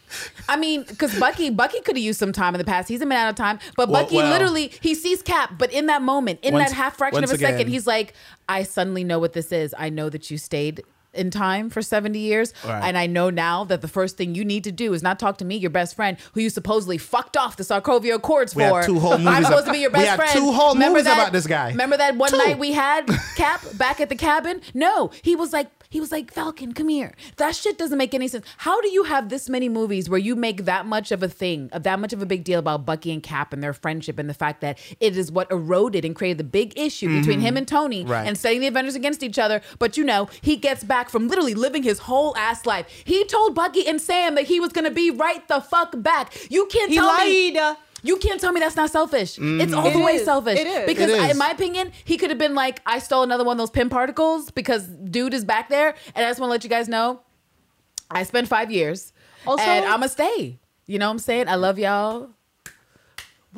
I mean, because Bucky, Bucky could have used some time in the past. He's been out of time, but Bucky well- literally he sees Cap, but in that moment, in Once- that half fraction of a second, he's like, "I suddenly know what this is. I know that you stayed in time for 70 years. Right. And I know now that the first thing you need to do is not talk to me, your best friend, who you supposedly fucked off the Sokovia Accords We for. two whole movies. I'm supposed to be your we best had friend. two whole Remember movies that- about this guy. Remember that one Two. night we had Cap back at the cabin? No, he was like, he was like, Falcon, come here. That shit doesn't make any sense. How do you have this many movies where you make that much of a thing, of that much of a big deal about Bucky and Cap and their friendship and the fact that it is what eroded and created the big issue between him and Tony Mm-hmm. Right. and setting the Avengers against each other? But you know, he gets back from literally living his whole ass life. He told Bucky and Sam that he was gonna be right the fuck back. You can't He tell me. lied. You can't tell me that's not selfish. Mm-hmm. It's all It the way is. selfish. It is. Because It I- in my opinion, he could have been like, I stole another one of those Pym particles because dude is back there. And I just want to let you guys know, I spent five years. Also- and I'ma stay. You know what I'm saying? I love y'all.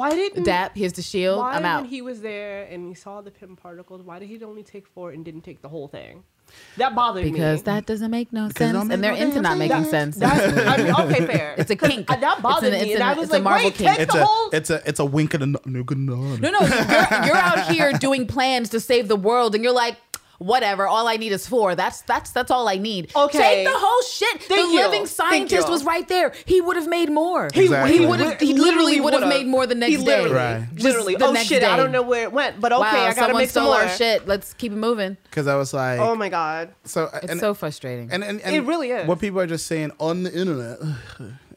Why didn't Dap, here's the shield. Why I'm out. when he was there and he saw the Pym particles, why did he only take four and didn't take the whole thing? That bothered me. because that doesn't make no it sense. make And they're no into damn not making sense. sense. That's, I mean, okay, fair. It's a kink. That bothered It's an- me, it's and an- I was it's a like, Marvel wait, kink. take It's the a whole. it's a it's a wink and a no- no good nod. No, no, you're, you're out here doing plans to save the world, and you're like, whatever. All I need is four. That's that's that's all I need. Okay. take the whole shit. Thank the you. living scientist was right there. He would have made more. He, Exactly. He would have. He literally would have made more the next he literally, day. Right. Literally. Oh, the oh next shit! I don't know where it went, but okay, wow, I gotta someone make some more. our shit. Let's keep it moving. Because I was like, Oh my god. so It's and, so frustrating. and, and, and It really is. What people are just saying on the internet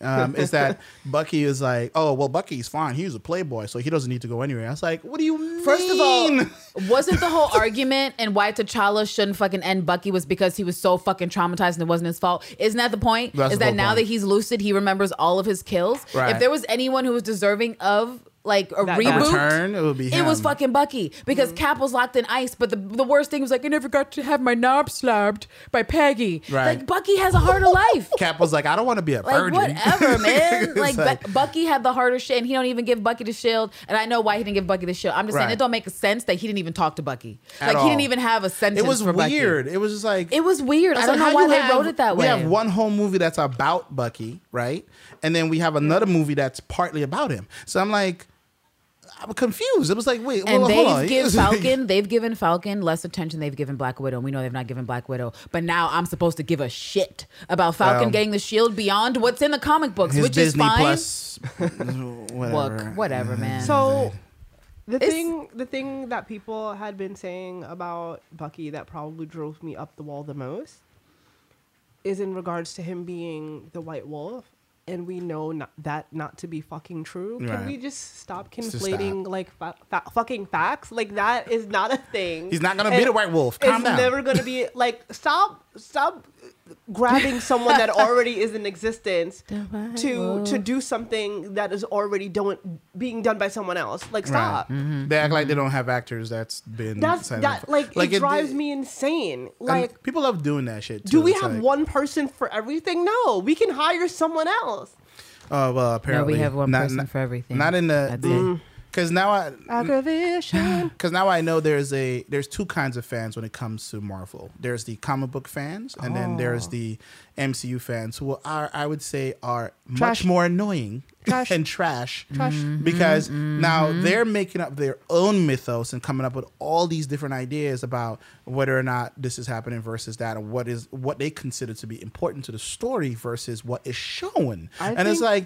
um, is that Bucky is like, oh well, Bucky's fine. He's a playboy, so he doesn't need to go anywhere. I was like, what do you mean? First of all, wasn't the whole argument and why T'Challa shouldn't fucking end Bucky was because he was so fucking traumatized and it wasn't his fault? Isn't that the point? That's Is the that now point. that he's lucid, he remembers all of his kills? Right. If there was anyone who was deserving of like a That- reboot, Return, it would be it was fucking Bucky because mm-hmm. Cap was locked in ice. But the, the worst thing was like, I never got to have my knob slapped by Peggy. Right. Like Bucky has a harder life. Cap was like, I don't want to be a Like virgin. whatever, man. Like, like- Bu- Bucky had the harder shit, and he don't even give Bucky the shield. And I know why he didn't give Bucky the shield. I'm just saying it don't make sense that he didn't even talk to Bucky. At like all. he didn't even have a sentence. it was for Bucky. weird. It was just like It was weird. I don't know why they have- wrote it that way. We have one whole movie that's about Bucky, right? And then we have another movie that's partly about him. So I'm like, I'm confused. It was like, wait, and well, they've given Falcon, they've given Falcon less attention they've given Black Widow. And we know they've not given Black Widow, but now I'm supposed to give a shit about Falcon Well, getting the shield beyond what's in the comic books, which Disney is fine. Plus, whatever. Look, whatever, mm-hmm. man. So the It's- thing the thing that people had been saying about Bucky that probably drove me up the wall the most is in regards to him being the white wolf and we know not, that not to be fucking true. Can Right. we just stop Just conflating stop. like fa- fa- fucking facts? Like that is not a thing. He's not gonna be the white wolf. Calm it's down. never gonna be like stop stop grabbing someone that already is in existence The to wolf. to do something that is already done being done by someone else. Like stop. Right. Mm-hmm. They act like they don't have actors that's been. That's signed that up. like, it it- drives me insane. and Like people love doing that shit. Too. do we It's have like, one person for everything? No, we can hire someone else. Oh well, apparently we have one not, person not- for everything. Not in the That's it. Because now I Aggravation. because now I know there's a there's two kinds of fans when it comes to Marvel. There's the comic book fans, and then there's Oh. the MCU fans who are I would say are Trash. much more annoying Trash. and trash. Trash. Because now they're making up their own mythos and coming up with all these different ideas about whether or not this is happening versus that, and what is what they consider to be important to the story versus what is shown. I and it's like,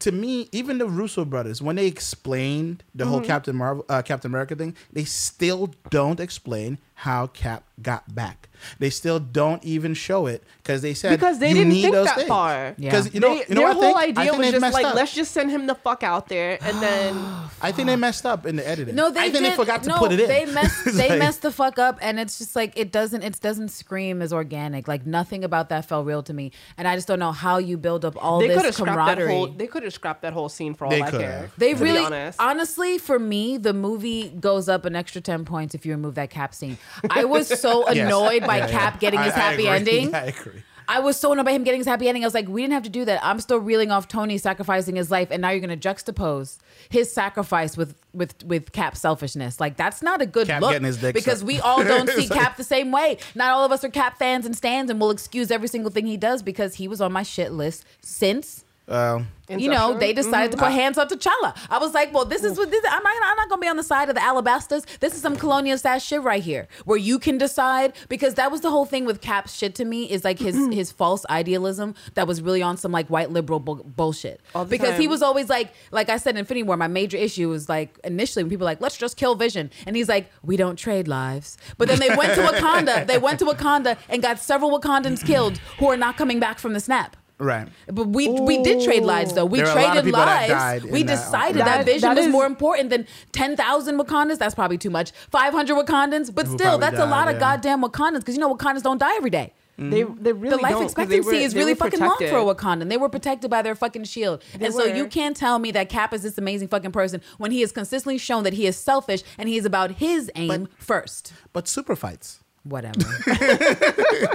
to me, even the Russo brothers, when they explained the whole Mm-hmm. Captain Marvel, uh, Captain America thing, they still don't explain how Cap got back. They still don't even show it because they said Because they you didn't need think those that things. far. Yeah. Because you know, They- you know their what whole think? I idea think was just like, up. let's just send him the fuck out there, and then I think they messed up in the editing. No, they I think did. they forgot to no, put it in. They messed. They like- messed the fuck up, and it's just like it doesn't. It doesn't scream as organic. Like nothing about that felt real to me, and I just don't know how you build up all they could this have scrapped that camaraderie. whole. They could have scrapped that whole scene for all They I care. have. They to be really, honest. honestly, for me, the movie goes up an extra ten points if you remove that Cap scene. I was so Yes. annoyed by Yeah, Cap yeah. getting his I- I happy ending. I agree. I was so annoyed by him getting his happy ending. I was like, we didn't have to do that. I'm still reeling off Tony sacrificing his life, and now you're going to juxtapose his sacrifice with with with Cap's selfishness. Like that's not a good Cap look getting his dick because sucked. we all don't see like- Cap the same way. Not all of us are Cap fans and stands, and we'll excuse every single thing he does because he was on my shit list since Um, well, You know, they decided to mm-hmm. put hands on T'Challa. I was like, well, this is mm. what this. I'm not. I'm not gonna be on the side of the Alabastas. This is some colonial ass shit right here, where you can decide because that was the whole thing with Cap's shit to me is like his his false idealism that was really on some like white liberal bu- bullshit. All the Because he was always like, like I said, in Infinity War, my major issue was like initially when people were like, let's just kill Vision, and he's like, we don't trade lives. But then they went to Wakanda. They went to Wakanda and got several Wakandans killed who are not coming back from the snap. Right. But we we did trade lives though. We There are a lot of traded that lives. died We that. decided that, That- vision that was more important than ten thousand Wakandans. That's probably too much. Five hundred Wakandans, but still, probably that's a lot yeah. of goddamn Wakandans because you know Wakandans don't die every day. Mm-hmm. They they really The life don't, 'cause expectancy were- is really were fucking long for a Wakandan. They were protected by their fucking shield. and so you can't tell me that Cap is this amazing fucking person when he has consistently shown that he is selfish and he is about his aim first. But super fights. Whatever.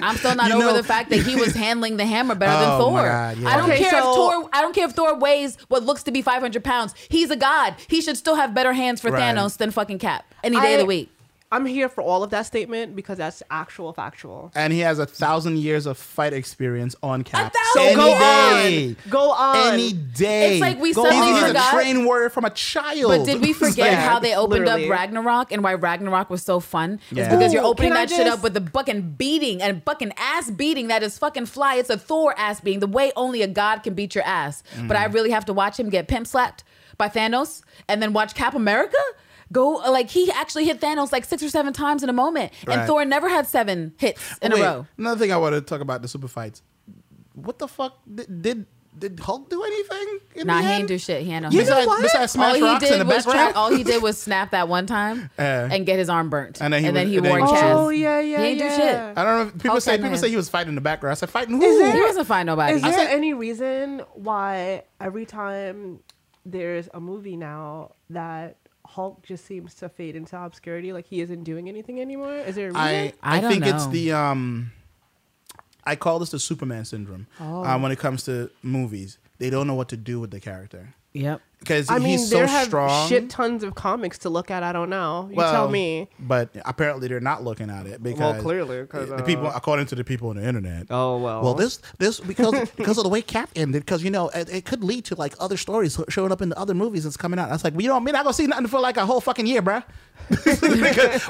I'm still not You over know- the fact that he was handling the hammer better than Oh, Thor. God, yeah. I don't Okay, care if Thor. I don't care if Thor weighs what looks to be 500 pounds. He's a god. He should still have better hands for Right. Thanos than fucking Cap any day of the week. I'm here for all of that statement because that's actual factual. And he has a thousand years of fight experience on Cap. thousand Any Go day. on. Go on. Any day. It's like we Go suddenly on. He's a forgot- trained warrior from a child. But did we forget Yeah, how they opened literally. up Ragnarok and why Ragnarok was so fun? It's Yeah. because you're opening can I that shit up with the fucking beating and fucking ass beating that is fucking fly. It's a Thor ass beating, the way only a god can beat your ass. But Mm. I really have to watch him get pimp slapped by Thanos and then watch Cap America go like he actually hit Thanos like six or seven times in a moment, and Thor never had seven hits oh, in Wait, a row. Another thing I want to talk about the super fights. What the fuck did did, did Hulk do anything? In Nah, the he end? ain't do shit. He had no. You hands. know Besides, what? besides smash all he rocks in did the was try, all he did was snap that one time Yeah. and get his arm burnt, And then he and then was- he and then wore he a was- Oh yeah, yeah, He ain't do shit. I don't know. if- People Hulk say people hands. say he was fighting in the background. I said fighting who? Is there- He wasn't find nobody. Is I there said- any reason why every time there's a movie now that Hulk just seems to fade into obscurity, like he isn't doing anything anymore? Is there a reason? I I I, don't think it's the um. I call this the Superman syndrome. Oh. Uh, when it comes to movies, they don't know what to do with the character Yep. Because I mean, he's so there have strong. shit tons of comics to look at. I don't know. You well, tell me. But apparently, they're not looking at it because clearly, 'cause, the people, uh, according to the people on the internet. Oh well. Well, this this because because of the way Cap ended, because you know it, it could lead to like other stories showing up in the other movies that's coming out. I was like, well, you know, we're not gonna see nothing for like a whole fucking year, bruh.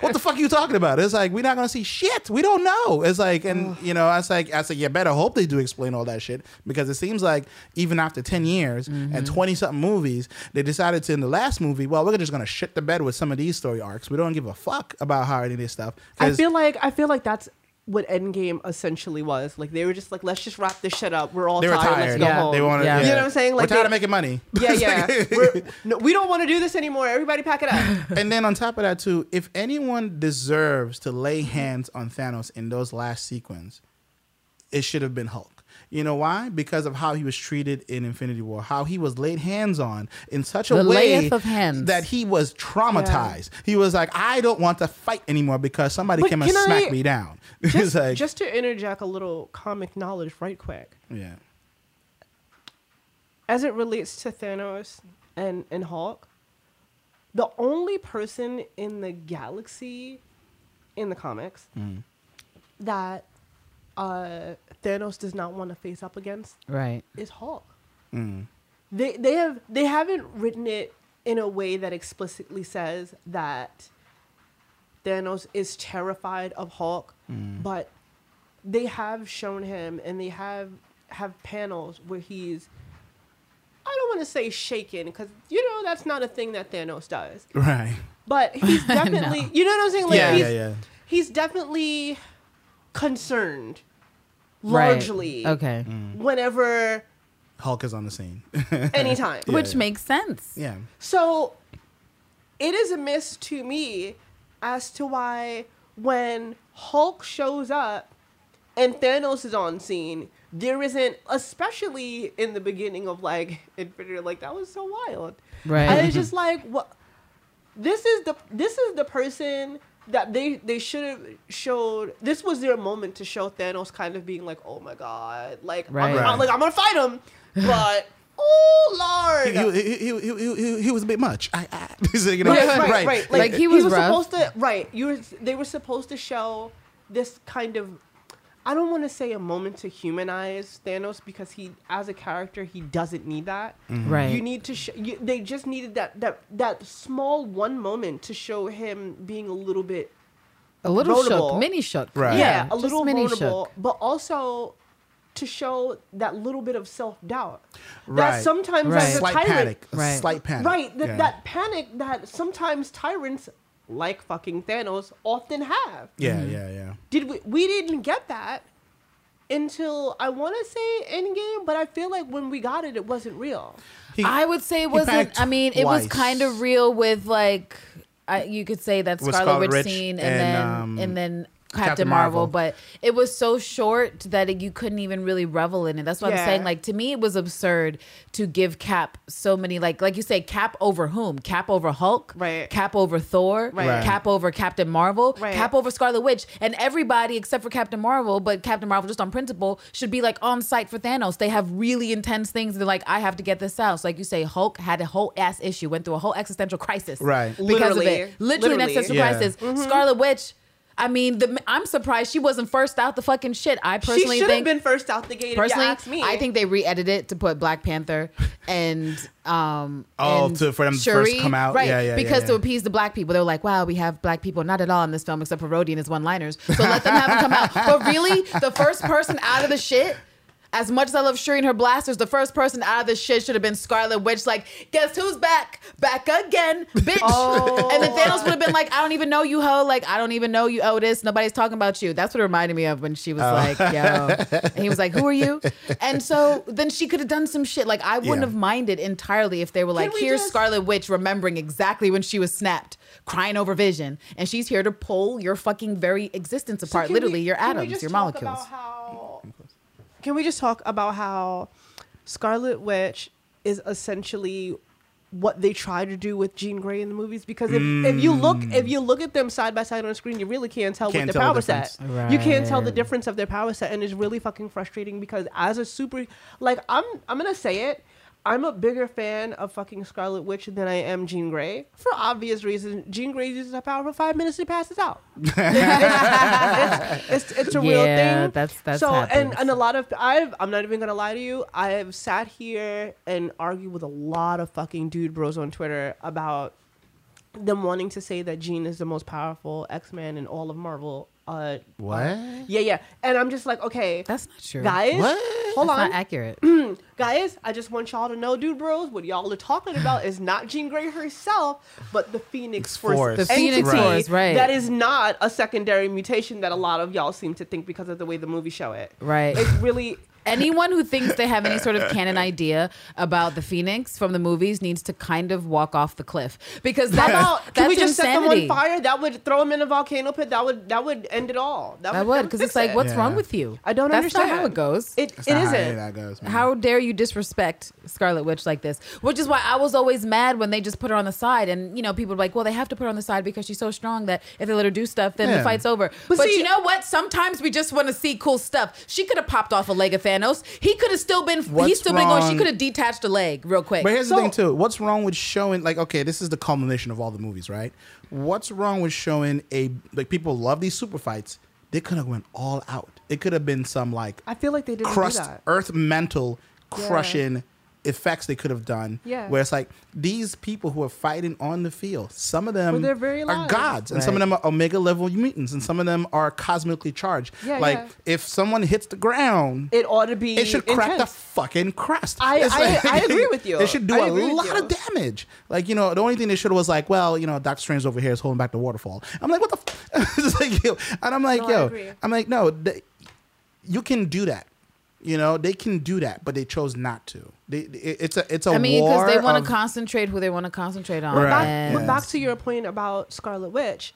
What the fuck are you talking about? It's like we're not gonna see shit. We don't know. It's like, and you know, I was like, I said, like, you better hope they do explain all that shit because it seems like even after ten years and twenty something movies, they decided to in the last movie, well, we're just gonna shit the bed with some of these story arcs. We don't give a fuck about how any of this stuff. I feel like I feel like that's what Endgame essentially was. Like they were just like, let's just wrap this shit up. We're all they were tired. Let's go Yeah. home. They wanted, Yeah. yeah. You know what I'm saying? Like we're tired they- of making money. yeah, yeah. We're, no, we don't want to do this anymore. Everybody, pack it up. and then on top of that too, if anyone deserves to lay hands on Thanos in those last sequence, it should have been Hulk. You know why? Because of how he was treated in Infinity War, how he was laid hands on in such a The way of hands. that he was traumatized. He was like, I don't want to fight anymore because somebody But came and can smacked I- me down. Just, like, just to interject a little comic knowledge, right quick, yeah, as it relates to Thanos and and Hulk, the only person in the galaxy, in the comics, Mm. that uh, Thanos does not want to face up against Right. is Hulk. Mm. They they have they haven't written it in a way that explicitly says that Thanos is terrified of Hulk, but they have shown him and they have have panels where he's I don't want to say shaken because you know that's not a thing that Thanos does, right. but he's definitely you know what I'm saying. Like Yeah, he's, yeah, yeah. he's definitely concerned, Right. largely. Okay. Mm. Whenever, Hulk is on the scene. anytime. Yeah, Which yeah. makes sense. yeah. So it is a miss to me as to why when Hulk shows up and Thanos is on scene, there isn't, especially in the beginning of like Infinity, like that was so wild. Right. And it's just like what this is the this is the person that they they should have showed this was their moment to show Thanos kind of being like, oh my god, like Right. I'm, I'm like I'm gonna fight him, but oh lord, he, he, he, he, he, he was a bit much. I, I, you know, right, right, right, right. Like, he was rough. supposed to right. You were they were supposed to show this kind of I don't want to say a moment to humanize Thanos because he, as a character, he doesn't need that. Mm-hmm. Right. You need to. Sh- you, they just needed that that that small one moment to show him being a little bit a little vulnerable. shook, mini shook. Right. yeah, a just little mini vulnerable, shook. but also to show that little bit of self doubt. Right. That sometimes Right. as a Slight tyrant, panic. Right. Slight panic. right? That Yeah. that panic that sometimes tyrants, like fucking Thanos, often have. Yeah, Mm-hmm. yeah, yeah. Did we? We didn't get that until I want to say Endgame, but I feel like when we got it, it wasn't real. He- I would say it wasn't. I mean, it was kind of real with like, I, you could say that Scarlet Scarlet Witch Witch scene, and, and, then um, and then Captain, Captain Marvel, Marvel. but it was so short that it, you couldn't even really revel in it. That's what I'm saying. Like to me, it was absurd to give Cap so many like like you say, Cap over whom? Cap over Hulk, Right. Cap over Thor, Right. Right. Cap over Captain Marvel, Right. Cap over Scarlet Witch, and everybody except for Captain Marvel, but Captain Marvel just on principle should be like on site for Thanos. They have really intense things. They're like, I have to get this out. So like you say, Hulk had a whole ass issue, went through a whole existential crisis, Right. Because Literally. of it, literally, an existential Yeah. crisis. Mm-hmm. Scarlet Witch. I mean, the, I'm surprised she wasn't first out the fucking shit. I personally think. she should have been first out the gate. personally, if you ask me. I think they re-edited it to put Black Panther and um Oh, and to- for them to first come out? right? Yeah, yeah, because yeah, to appease the black people, they were like, "Wow, we have black people not at all in this film except for Rhodey and his one-liners, so let them have them come out." But really, the first person out of the shit. As much as I love Shuri and her blasters, the first person out of this shit should have been Scarlet Witch. Like, guess who's back? Back again, bitch. Oh. And then Thanos would have been like, I don't even know you, ho. Like, I don't even know you, Otis. Nobody's talking about you. That's what it reminded me of when she was oh. like, yo. And he was like, who are you? And so then she could have done some shit. Like, I wouldn't Yeah. have minded entirely if they were like, we here's just- Scarlet Witch remembering exactly when she was snapped, crying over Vision. And she's here to pull your fucking very existence apart. can Literally, we- your atoms, just your talk molecules. Can we just talk about how Scarlet Witch is essentially what they try to do with Jean Grey in the movies? Because if, if you look mm. if you look at them side by side on screen, you really can't tell Can't what their tell power the set. difference. You can't tell the difference of their power set, and it's really fucking frustrating because as a super like I'm I'm gonna say it. I'm a bigger fan of fucking Scarlet Witch than I am Jean Grey for obvious reasons. Jean Grey uses her power for five minutes and passes out. it's, it's, it's a real Yeah, thing. that's- that's so and and a lot of I've I'm not even gonna lie to you. I've sat here and argued with a lot of fucking dude bros on Twitter about them wanting to say that Jean is the most powerful X Man in all of Marvel. Uh, What? yeah, yeah, and I'm just like, okay, That's not true. guys, What? hold That's on, not accurate. guys. I just want y'all to know, dude, bros, what y'all are talking about is not Jean Grey herself, but the Phoenix Force, Force. The Phoenix entity Force, right. That is not a secondary mutation that a lot of y'all seem to think because of the way the movie show it. Right. It's really Anyone who thinks they have any sort of canon idea about the Phoenix from the movies needs to kind of walk off the cliff because How that's, about that's can we just set them on fire? That would throw them in a volcano pit. That would that would end it all. That, I would, would because it's like, it. what's Yeah. wrong with you? I don't That's understand not how it goes. It That's it not how isn't. that goes. How dare you disrespect Scarlet Witch like this? Which is why I was always mad when they just put her on the side. And, you know, people were like, well, they have to put her on the side because she's so strong that if they let her do stuff, then the fight's over. But, see- you know what? Sometimes we just want to see cool stuff. She could have popped off a leg of Thanos. He could have still been, What's he's still been going, she could have detached a leg real quick. But here's So- the thing too. What's wrong with showing like okay, this is the culmination of all the movies, right? What's wrong with showing a like people love these super fights? They could have went all out. It could have been some like I feel like they didn't crust do that. earth mental Yeah. Crushing effects they could have done. Yeah. Where it's like these people who are fighting on the field, some of them With their very are lives. gods, and some of them are omega level mutants, and some of them are cosmically charged. Yeah, like yeah. if someone hits the ground, It ought to be. it should crack the fucking crust. I- It's I- I agree with you. It should do I a agree with lot of damage. Like you know, the only thing they should have was like, well, you know, Doctor Strange over here is holding back the waterfall. I'm like, what the? F-? Like, yo. and I'm like, No, yo. I'm like, no, they, you can do that. You know, they can do that, but they chose not to. They, it- it's a, it's a I mean, because they want to concentrate who they want to concentrate on. Right. Back, And- but back to your point about Scarlet Witch.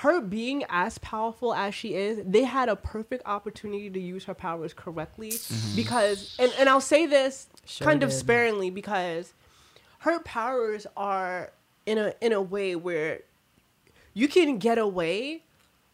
Her being as powerful as she is, they had a perfect opportunity to use her powers correctly. Mm-hmm. Because, and, and I'll say this Sure kind of sparingly, because her powers are in a in a way where you can get away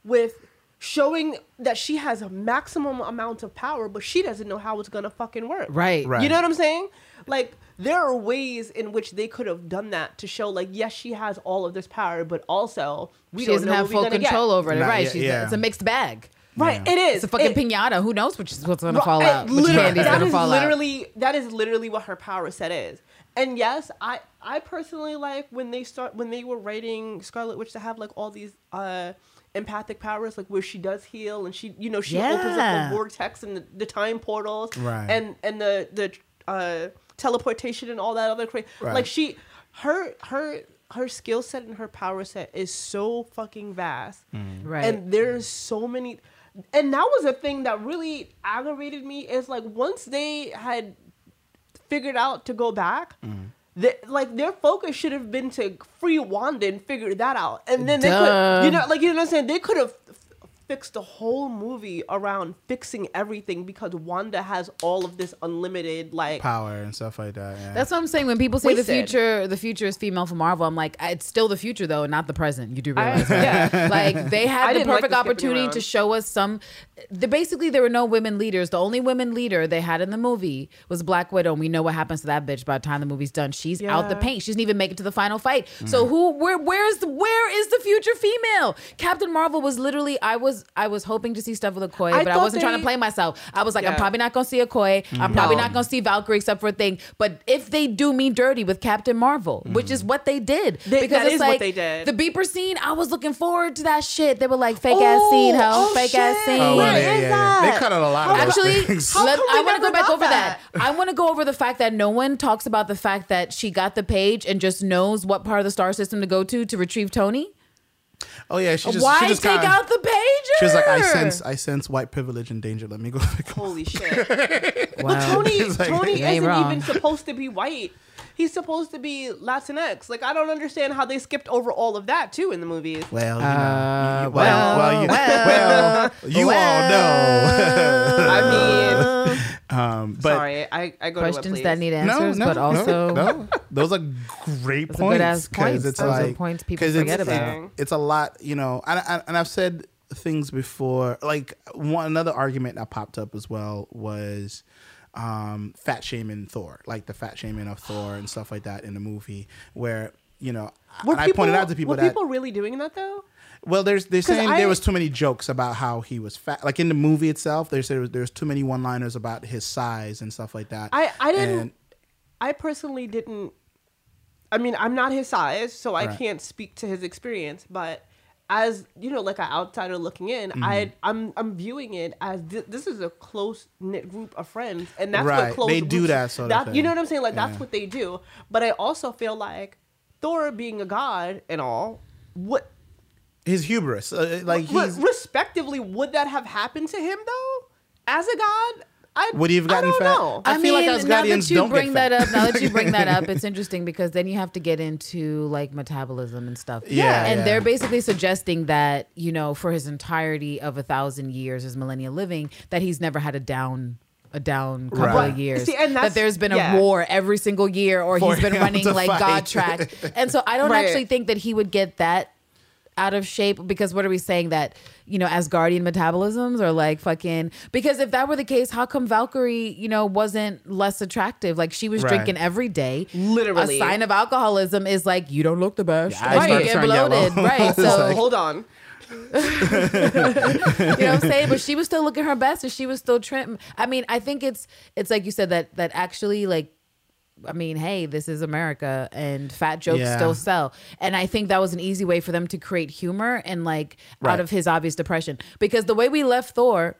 with showing that she has a maximum amount of power, but she doesn't know how it's gonna fucking work. Right. Right. You know what I'm saying? Like there are ways in which they could have done that to show like yes she has all of this power, but also we she don't doesn't know have what full control get. over it. Not right. yet, She's, yeah. It's a mixed bag. Right, Yeah. it is. It's a fucking It- pinata. Who knows which is what's gonna Right, fall out? Which literally- candy's gonna is fall out? literally that is literally what her power set is. And yes, I I personally like when they start when they were writing Scarlet Witch to have like all these uh empathic powers like where she does heal and she you know she opens up the vortex and the, the time portals Right. and and the the uh teleportation and all that other crazy Right. like she her her her skill set and her power set is so fucking vast Right. and there's so many and that was a thing that really aggravated me is like once they had figured out to go back Mm-hmm. The, like their focus should have been to free Wanda and figure that out, and then they could, you know, like you know what I'm saying. They could have fixed the whole movie around fixing everything because Wanda has all of this unlimited like Power and stuff like that. Yeah. That's what I'm saying. When people say the future, the future is female for Marvel, I'm like, it's still the future though, not the present. You do I- realize, right? yeah. Like they I had the didn't like perfect the skipping opportunity to show us some. The, basically, there were no women leaders. The only women leader they had in the movie was Black Widow, and we know what happens to that bitch by the time the movie's done. She's out the paint. She doesn't even make it to the final fight. So who? Where? Where's the? Where is the future female? Captain Marvel was literally. I was. I was hoping to see stuff with Okoye, I but I wasn't trying to play myself. I was like, I'm probably not gonna see Okoye. I'm mm-hmm. probably No. not gonna see Valkyrie except for a thing. But if they do me dirty with Captain Marvel, which is mm-hmm. what they did, They- because that it's is what like they did. the beeper scene, I was looking forward to that shit. They were like fake ass oh, scene, ho, oh, fake ass scene. Oh, Where yeah, yeah, is yeah. that? They cut out a lot of Actually, things. Let- I want to go back over that. that? I want to go over the fact that no one talks about the fact that she got the page and just knows what part of the star system to go to to retrieve Tony. Oh yeah, she just Why she just take kinda, out the pager? She was like, I sense I sense white privilege and danger. Let me go. Holy shit! Wow. Well, Tony, It's like- Tony isn't wrong. even supposed to be white. He's supposed to be Latinx. Like I don't understand how they skipped over all of that too in the movies. Well, you know, Uh, you- well, well, you, well, well, you all know. I mean, um, but sorry, I, I go questions to a that need answers, no, but also no, those are great Those points. good-ass 'cause points. It's Those are like points people 'cause forget it's, about. It's a lot, you know, and, and, and I've said things before. Like one another argument that popped up as well was um, fat shaming Thor, like the fat shaming of Thor and stuff like that in the movie, where you know, Were and I pointed out to people were that people really doing that though? well, there's they're saying I- there was too many jokes about how he was fat. Like in the movie itself, they said there was, there too many one-liners about his size and stuff like that. I I didn't. And- I personally didn't. I mean, I'm not his size, so I Right. can't speak to his experience. But as you know, like an outsider looking in, Mm-hmm. I I'm I'm viewing it as thi- this is a close knit group of friends, and that's Right. what close They do that sort of You know what I'm saying? Like that's what they do. But I also feel like Thor being a god and all, what his hubris, uh, like re- he's respectively would that have happened to him though? As a god, I Would he have gotten I don't fat? know. I feel like now Asgardians that you don't get bring that up, now that you bring that up, it's interesting because then you have to get into like metabolism and stuff. Yeah, and yeah. they're basically suggesting that you know for his entirety of a thousand years, his millennia living, that he's never had a down. A down couple Right. of years. See, and that there's been a yeah. war every single year, or For he's been running like fight. God track. And so I don't Right. actually think that he would get that out of shape because what are we saying that you know Asgardian metabolisms are like fucking because if that were the case how come Valkyrie you know wasn't less attractive like she was Right. drinking every day Literally. a sign of alcoholism is like you don't look the best Yeah, I and you get bloated yellow. right so like- Hold on. you know what I'm saying? But she was still looking her best and she was still trim. I mean, I think it's it's like you said that that actually like I mean, hey, this is America and fat jokes Yeah. still sell. And I think that was an easy way for them to create humor and like Right. out of his obvious depression. Because the way we left Thor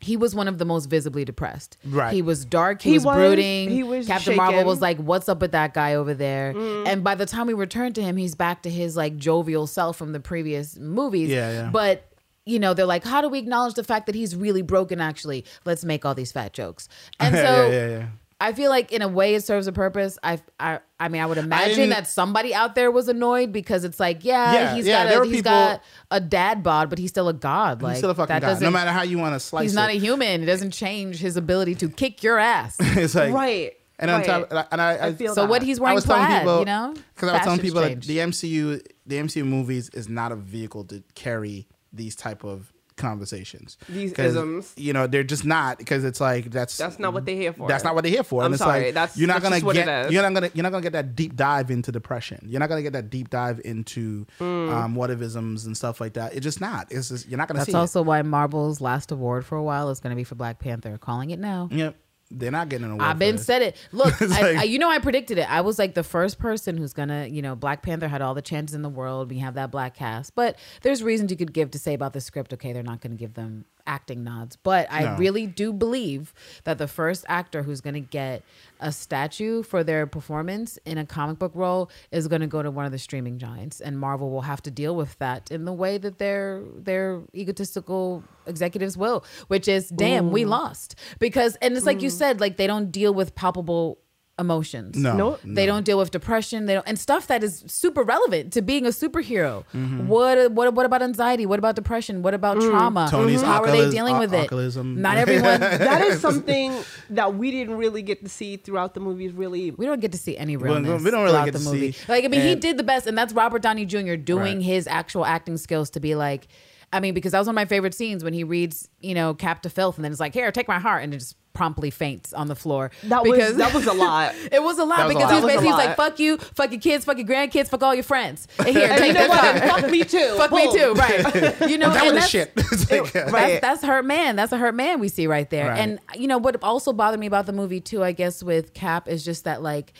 he was one of the most visibly depressed. Right. He was dark. He, He was, was- brooding. he was Captain Marvel was like, "What's up with that guy over there?" Mm. And by the time we returned to him, he's back to his like jovial self from the previous movies. Yeah, yeah. But you know, they're like, "How do we acknowledge the fact that he's really broken?" Actually, let's make all these fat jokes. And so, yeah, yeah, yeah. I feel like in a way it serves a purpose. I, I, I mean, I would imagine didn't- that somebody out there was annoyed because it's like, yeah, Yeah, he's yeah, got a, he's people- got a dad bod, but he's still a god. Like He's still a fucking doesn't. No matter how you want to slice he's it. not a human. It doesn't change his ability to kick your ass. it's like Right. And on top, and I, I, I feel so that. what he's I wearing was telling plaid, people, you know, because I was telling people that the MCU, the MCU movies is not a vehicle to carry these type of conversations. These isms. You know, they're just not because it's like that's That's not what they're here for. That's not what they're here for. I'm and it's sorry, like that's- you're not that's gonna just what it get is. you're not gonna you're not gonna get that deep dive into depression. You're not gonna get that deep dive into Hmm. um, whatevisms and stuff like that. It's just not. It's just you're not gonna That's see also why Marvel's last award for a while is going to be for Black Panther. Calling it now. Yep. They're not getting an award. I've been said it. Look, I, like- I, you know, I predicted it. I was like the first person who's gonna, you know, Black Panther had all the chances in the world. We have that black cast, but there's reasons you could give to say about the script. Okay, they're not going to give them acting nods, but I No. really do believe that the first actor who's going to get a statue for their performance in a comic book role is going to go to one of the streaming giants, and Marvel will have to deal with that in the way that their their egotistical executives will, which is, damn, we lost. Because, and it's like you mm. said, like they don't deal with palpable emotions. No, Nope. They don't deal with depression. They don't and stuff that is super relevant to being a superhero. Mm-hmm. What what what about anxiety? What about depression? What about trauma? Mm. Tony's How are they dealing with it? alcoholism. Not everyone. that is something that we didn't really get to see throughout the movies. Really, we don't get to see any We don't- realness. we don't really throughout get the to movie. see- Like I mean, he did the best, and that's Robert Downey Jr. doing Right. his actual acting skills to be like. I mean, because that was one of my favorite scenes when he reads, you know, Cap to filth, and then it's like, "Here, take my heart," and it just promptly faints on the floor. that because was that was a lot. It was a lot That was a because lot. he was That was basically he was like, "Fuck you, fuck your kids, fuck your grandkids, fuck all your friends." And here, And take you know what? Fuck me too. Fuck me too, right? You know, I'm and that's- shit. Like, uh, Right. that's, that's hurt man. That's a hurt man we see right there. Right. And you know what also bothered me about the movie too, I guess, with Cap is just that like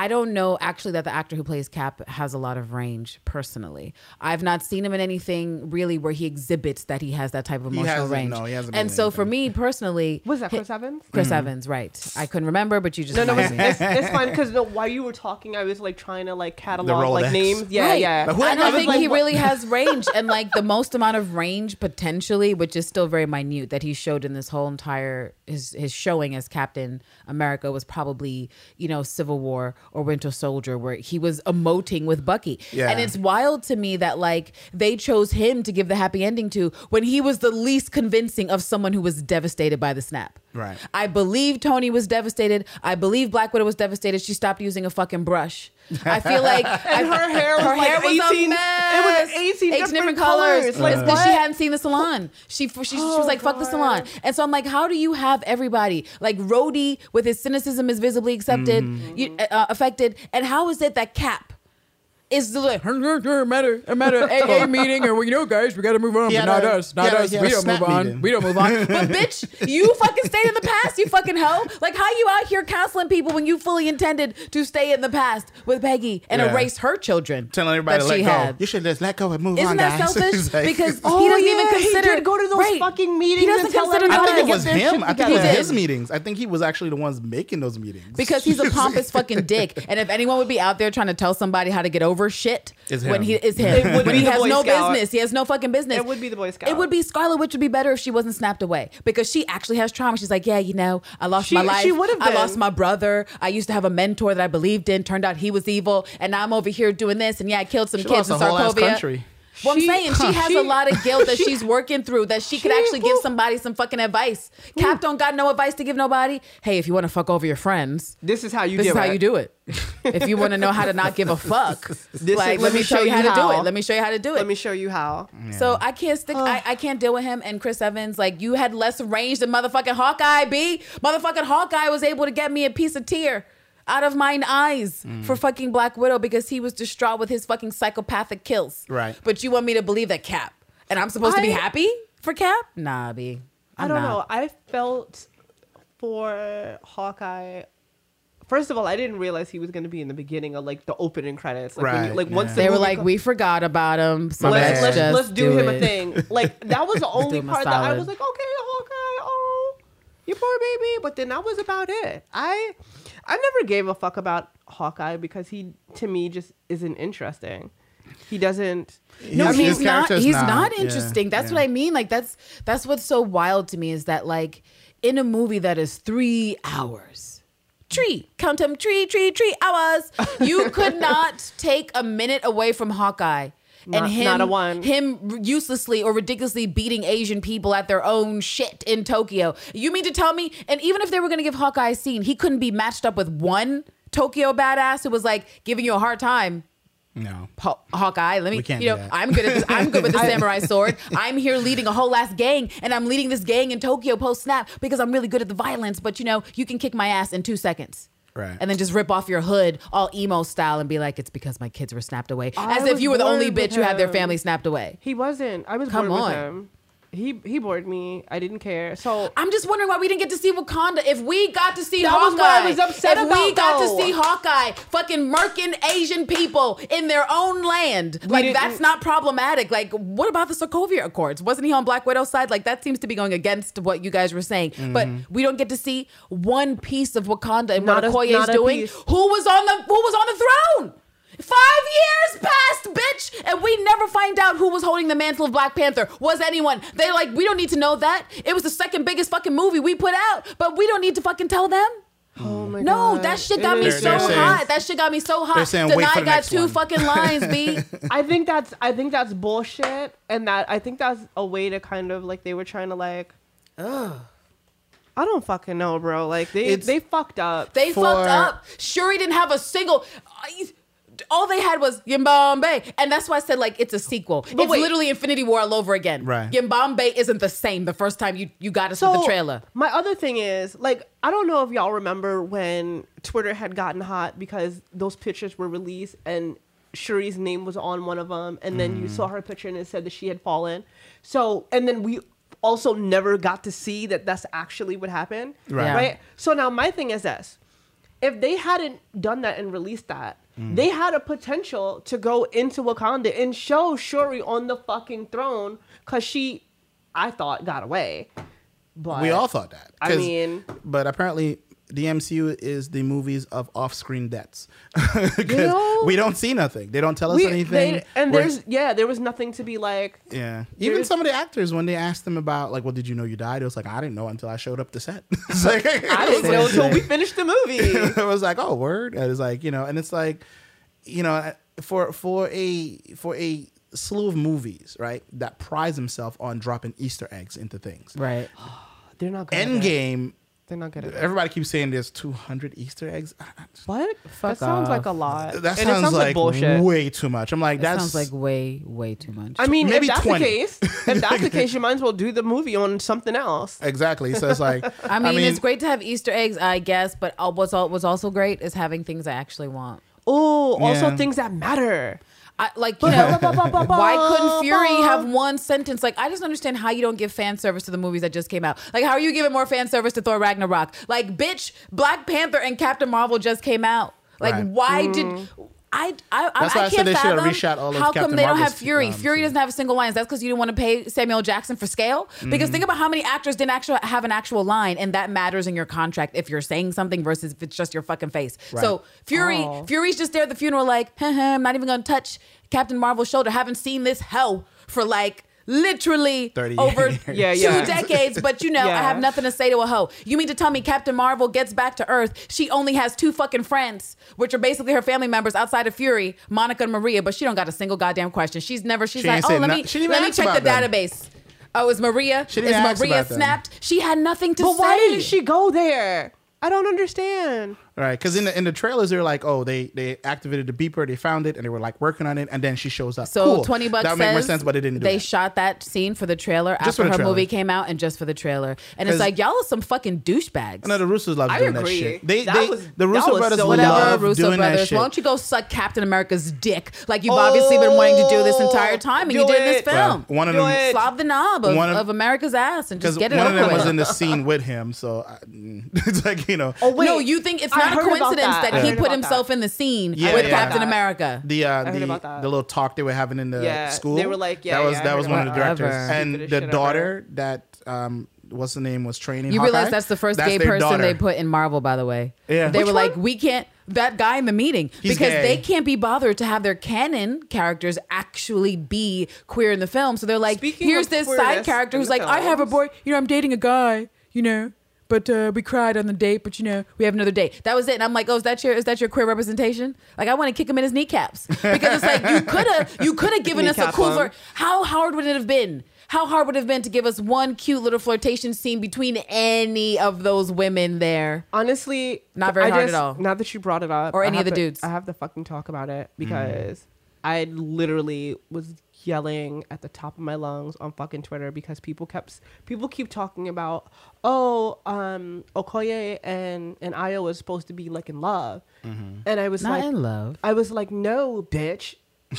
I don't know actually that the actor who plays Cap has a lot of range personally. I've not seen him in anything really where he exhibits that he has that type of He emotional hasn't, range. no, he hasn't and in so for me personally, Was that hi- Chris Evans? Chris Mm-hmm. Evans, right? I couldn't remember, but you just No, no, it's, me. it's, it's fine because no, while you were talking, I was like trying to like catalog like names. Yeah, Right. yeah. But who- and I I was think like, he what- really has range and like the most amount of range potentially, which is still very minute, that he showed in this whole entire his his showing as Captain America was probably you know Civil War or Winter Soldier, where he was emoting with Bucky. Yeah. And it's wild to me that like they chose him to give the happy ending to when he was the least convincing of someone who was devastated by the snap. Right. I believe Tony was devastated. I believe Black Widow was devastated. She stopped using a fucking brush. I feel like And her hair was her like hair was 18 a mess. it was 18 18 different colors. Like Like, because she hadn't seen the salon. She she, she was Oh, like, "Fuck the salon." And so I'm like, how do you have everybody like Rhodey with his cynicism is visibly accepted, Mm-hmm. you, uh, affected, and how is it that Cap? Is the like matter a matter AA meeting or well, you know guys we got to move on but not a- us not he had a- us we don't move on meeting. we don't move on but bitch you fucking stayed in the past you fucking hoe like how you out here counseling people when you fully intended to stay in the past with Peggy and Yeah. erase her children telling everybody that to let she go. had. You should just let go and move Isn't on, that guys. selfish? Like- because Oh, he doesn't yeah, even he consider. did go to those fucking meetings He doesn't and tell consider everybody I think it was him. I think it was his meetings. I think he was actually the ones making those meetings because he's a pompous fucking dick. And if anyone would be out there trying to tell somebody how to get over shit, It's when him. he is him, It would when be he has no Scout. business, he has no fucking business. It would be the Boy Scout. It would be Scarlet Witch would be better if she wasn't snapped away because she actually has trauma. She's like, yeah, you know, I lost She- my life. she would've I lost my brother. I used to have a mentor that I believed in. Turned out he was evil, and now I'm over here doing this. And yeah, I killed some She kids lost in the whole ass Sokovia. Country. Well, I'm She- saying she has she- a lot of guilt that she's working through that she could actually give somebody some fucking advice. Cap don't got no advice to give nobody. Hey, if you want to fuck over your friends, This is how you this do is how it. you do it. if you want to know how to not give a fuck, This like is- let me show you how to do it. Let me show you how to do it. Let me show you how. So I can't stick. I, I can't deal with him and Chris Evans. Like you had less range than motherfucking Hawkeye. B motherfucking Hawkeye was able to get me a piece of tear out of mine eyes Mm. for fucking Black Widow because he was distraught with his fucking psychopathic kills. Right. But you want me to believe that Cap and I'm supposed to be happy for Cap? Nah, B. I I'm don't not. know. I felt for Hawkeye. First of all, I didn't realize he was going to be in the beginning of like the opening credits. Like, when you, Right, like once yeah. the They were like, co- we forgot about him, so My let's let's bad. let's, just let's do, him it. a thing. Like that was the only part that I was like, okay, Hawkeye, oh, you poor baby. But then that was about it. I I never gave a fuck about Hawkeye because he to me just isn't interesting. He doesn't. No, His- he's not. He's not, not yeah, interesting. That's yeah. what I mean. Like that's that's what's so wild to me is that like in a movie that is three hours, tree count them tree tree tree hours. You could not take a minute away from Hawkeye. Not- and him, not a one. him uselessly or ridiculously beating Asian people at their own shit in Tokyo. You mean to tell me? And even if they were going to give Hawkeye a scene, he couldn't be matched up with one Tokyo badass who was like giving you a hard time No. Haw- Hawkeye. Let me, We can't you know, do that. I'm good at this. I'm good with the samurai sword. I'm here leading a whole ass gang, and I'm leading this gang in Tokyo post snap because I'm really good at the violence. But you know, you can kick my ass in two seconds. Right. And then just rip off your hood all emo style and be like, it's because my kids were snapped away. I As if you were the only bitch who had their family snapped away. He wasn't. I was Come bored on. with him. He he bored me. I didn't care. So I'm just wondering why we didn't get to see Wakanda. If we got to see That Hawkeye, was what I was upset if we got though. to see Hawkeye, fucking murking Asian people in their own land, like that's not problematic. Like, what about the Sokovia Accords? Wasn't he on Black Widow's side? Like, that seems to be going against what you guys were saying. Mm-hmm. But we don't get to see one piece of Wakanda and Not what Okoye is doing. piece. Who was on the Who was on the throne? Five years passed, bitch, and we never find out who was holding the mantle of Black Panther. Was anyone? They like we don't need to know that. It was the second biggest fucking movie we put out, but we don't need to fucking tell them. oh my god. No, God. that shit It got me is They're- so they're saying- hot. That shit got me so hot. they're saying, "Wait for the got next two one." fucking lines, b. I think that's I think that's bullshit, and that I think that's a way to kind of like they were trying to like. Ugh. I don't fucking know, bro. Like they It's- they fucked up. They For- fucked up. Shuri didn't have a single. I- All they had was Yibambe, and that's why I said like it's a sequel. it's wait. literally Infinity War all over again. Right. Yibambe isn't the same the first time you you got us with the trailer. My other thing is, like, I don't know if y'all remember when Twitter had gotten hot because those pictures were released and Shuri's name was on one of them, and then you mm. saw her picture and it said that she had fallen. So, and then we also never got to see that that's actually what happened. Right. Yeah. Right. So now my thing is this: if they hadn't done that and released that. Mm. They had a potential to go into Wakanda and show Shuri on the fucking throne because she, I thought, got away. But We all thought that. I mean- but apparently the MCU is the movies of off-screen deaths. 'Cause know? we don't see nothing. They don't tell us we, anything. they- and We're- there's yeah, there was nothing to be like. yeah. Even some of the actors when they asked them about like, well, did you know you died? It was like I didn't know until I showed up to set. it's like I didn't know until we finished the movie. it was like, oh, word. And it's like, you know, and it's like, you know, for for a for a slew of movies, right, that prize himself on dropping Easter eggs into things. Right. They're not good. At it. Endgame, They're not good at it. everybody keeps saying there's 200 Easter eggs. What? Fuck that sounds off. like a lot. That and it sounds, like, bullshit. way too much. I'm like, That sounds like way, way too much. I mean, maybe if that's 20. the case, if that's the case, you might as well do the movie on something else. exactly. So it's like, I mean, it's great to have Easter eggs, I guess, but uh, what's all, what's also great is having things I actually want. Oh, also Yeah. things that matter. I, like you know, why couldn't Fury have one sentence? Like I just don't understand how you don't give fan service to the movies that just came out. Like how are you giving more fan service to Thor Ragnarok? Like bitch, Black Panther and Captain Marvel just came out. Like Right. why did mm. I I I, That's why I I said can't they should have fathom reshot all of how come Captain they don't have Fury? um, Fury doesn't have a single lines. That's because you didn't want to pay Samuel Jackson for scale. Because Mm-hmm. think about how many actors didn't actually have an actual line, and that matters in your contract if you're saying something versus if it's just your fucking face. So Fury, Oh. Fury's just there at the funeral, like, "Huh, huh, I'm not even gonna touch Captain Marvel's shoulder. Haven't seen this hell for like literally 30 over years. Yeah, two yeah. decades. But you know, I have nothing to say to a hoe. You mean to tell me Captain Marvel gets back to Earth? She only has two fucking friends, which are basically her family members outside of Fury, Monica and Maria. But she don't got a single goddamn question. She's never. She's She like, oh, let no- me she let me check the them. database. Oh, is Maria? She Is Maria about them. snapped? She had nothing to But say. why didn't she go there? I don't understand. Right, because in the in the trailers they're like, oh, they they activated the beeper, they found it, and they were like working on it, and then she shows up. So Cool. twenty bucks that would make more sense, but it didn't. Do they that. shot that scene for the trailer Just after the her trailer. movie came out, and just for the trailer. And it's like y'all are some fucking douchebags. No, the Russos love I doing agree. that shit. They, That they was- the that Russo was brothers so Whatever, love Russo doing brothers. that shit. Why don't you go suck Captain America's dick like you've obviously been wanting to do this oh, entire time, and you did in this film. Well, one of Do them it. Slob the knob of, One of- of America's ass and just get it one of them was in the scene with him, so it's like you know. Oh wait, no, you think it's I not a coincidence that. that, he put himself that. in the scene Yeah, with yeah. Captain. America? the uh, the the little talk they were having in the Yeah, school. they were like, yeah, that was yeah, that was one of the directors, Whatever. and the shit ever. daughter that um what's the name was training. You Hawkeye? realize that's the first That's gay person daughter. they put in Marvel, by the way. Yeah. They Which were like, we can't. That guy in the meeting He's because gay. they can't be bothered to have their canon characters actually be queer in the film. So they're like, Speaking here's this side character who's the like, I have a boy. You know, I'm dating a guy. You know. But uh, we cried on the date, but you know we have another date. That was it, and I'm like, oh, is that your is that your queer representation? Like, I want to kick him in his kneecaps because it's like you could have you could have given us a Kneecap cool. flirt. How hard would it have been? How hard would it have been to give us one cute little flirtation scene between any of those women there? honestly Not very I hard just- at all. Now that you brought it up, Or any of the to- dudes. I have to fucking talk about it because I literally was yelling at the top of my lungs on fucking Twitter because people kept people keep talking about oh um Okoye and and Ayo was supposed to be like in love, and I was Not like in love. I was like no bitch,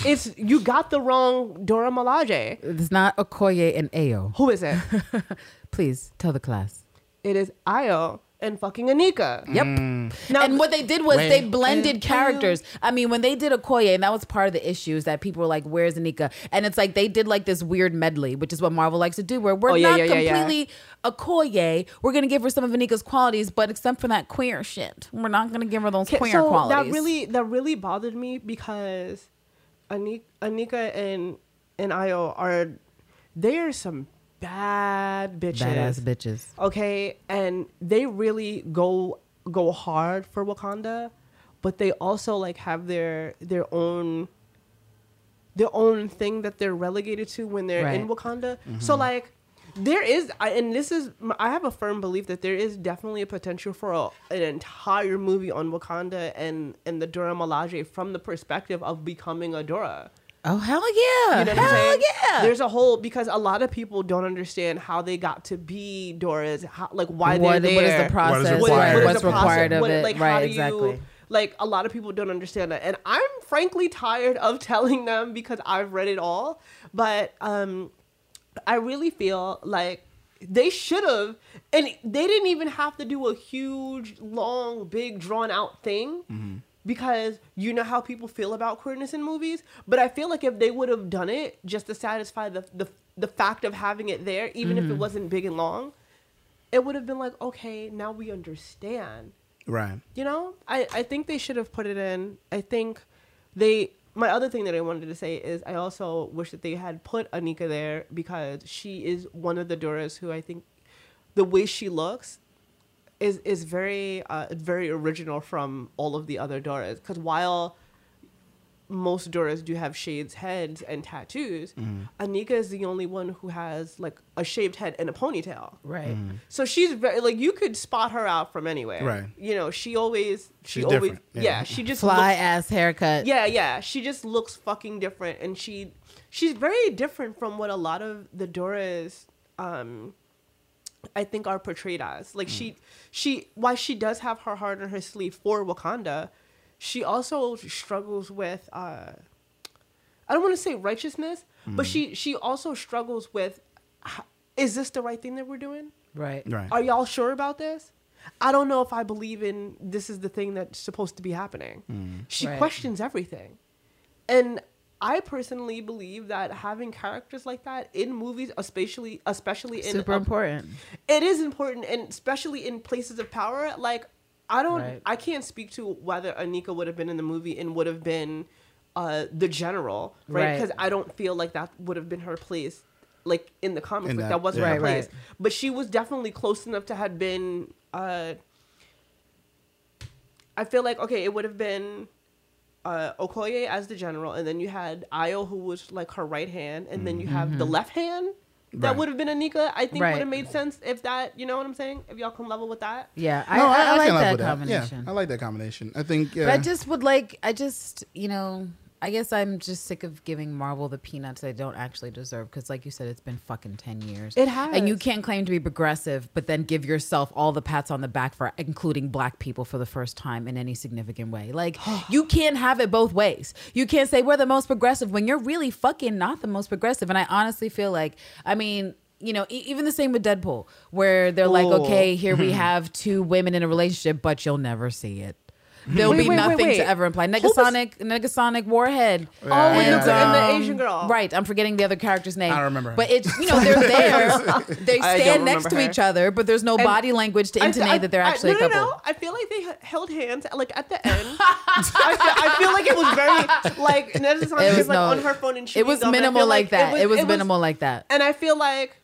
it's you got the wrong Dora Milaje. It's not Okoye and Ayo. Who is it? Please tell the class. it is Ayo and fucking Aneka. Yep. Mm. Now, and what they did was Wait. they blended And- characters. I mean, when they did Okoye, and that was part of the issues that people were like, "Where's Aneka?" And it's like they did like this weird medley, which is what Marvel likes to do, where we're Oh, yeah, not yeah, yeah, yeah. completely Okoye. We're gonna give her some of Aneka's qualities, but except for that queer shit, we're not gonna give her those Okay, queer so qualities. that really that really bothered me because Aneka, Aneka and and Ayo are they are some bad bitches. badass bitches. Okay, and they really go go hard for Wakanda, but they also like have their their own their own thing that they're relegated to when they're in Right. Wakanda. Mm-hmm. So like there is I, and this is I have a firm belief that there is definitely a potential for a, an entire movie on Wakanda and and the Dora Milaje from the perspective of becoming a Dora. Oh hell yeah! You know what hell I'm saying? yeah! There's a whole because a lot of people don't understand how they got to be Doras, how, like why what, they're what is the process? What is right, required? what's the process? required of What- it? Like, how right, do exactly. You, like a lot of people don't understand that, and I'm frankly tired of telling them because I've read it all. But um, I really feel like they should have, and they didn't even have to do a huge, long, big, drawn out thing. Because you know how people feel about queerness in movies, but I feel like if they would have done it just to satisfy the the, the fact of having it there, even if it mm-hmm. wasn't big and long, it would have been like, okay, now we understand. Right. You know, I, I think they should have put it in. I think they. My other thing that I wanted to say is I also wish that they had put Aneka there because she is one of the Doras who I think the way she looks is is very uh, very original from all of the other Doras. Because while most Doras do have shaved heads and tattoos, Aneka is the only one who has like a shaved head and a ponytail. right. So she's very like you could spot her out from anywhere. Right. You know, she always she She's always different, yeah. yeah. she just Fly looks, ass haircut. yeah, yeah. She just looks fucking different and she she's very different from what a lot of the Doras um I think are portrayed as. Like mm. she she while she does have her heart on her sleeve for Wakanda, she also struggles with uh I don't want to say righteousness, but mm. she she also struggles with is this the right thing that we're doing? Right. Right. Are y'all sure about this? I don't know if I believe in this is the thing that's supposed to be happening. Mm. She Right. questions everything. And I personally believe that having characters like that in movies, especially especially in Super a- important. it is important and especially in places of power like i don't Right. i can't speak to whether aneka would have been in the movie and would have been uh the general right Right. because i don't feel like that would have been her place like in the comics In like that- that, wasn't yeah. her place right. but she was definitely close enough to have been uh i feel like okay it would have been uh, Okoye as the general, and then you had Ayo, who was like her right hand, and then you have the left hand that Right. would have been Aneka. I think Mm-hmm. Right. would have made sense if that, you know what I'm saying? If y'all can level with that. Yeah, I, No, I, I can like live that with combination. Yeah, I like that combination. I think. Yeah. But I just would like, I just, you know, I guess I'm just sick of giving Marvel the peanuts they don't actually deserve. Because, like you said, it's been fucking 10 years. It has. And you can't claim to be progressive, but then give yourself all the pats on the back for including black people for the first time in any significant way. Like, you can't have it both ways. You can't say we're the most progressive when you're really fucking not the most progressive. And I honestly feel like, I mean, you know, e- even the same with Deadpool, where they're like, okay, here we have two women in a relationship, but you'll never see it. There'll Wait, be wait, wait, nothing wait. to ever imply. was- Negasonic, Negasonic Warhead. Oh, and, Yeah. the, and the um, Asian girl. Right, I'm forgetting the other character's name. I don't remember. But it's you know they're there. They stand next to her. each other, but there's no And body language to I- intimate I- that they're I- actually no, a no, couple. No, I feel like they h- held hands, like at the end. I, feel, I feel like it was very like Ned is was was like no- on her phone and she. It was chewing gum, and I minimal feel like that. It was, it minimal like that. and I feel like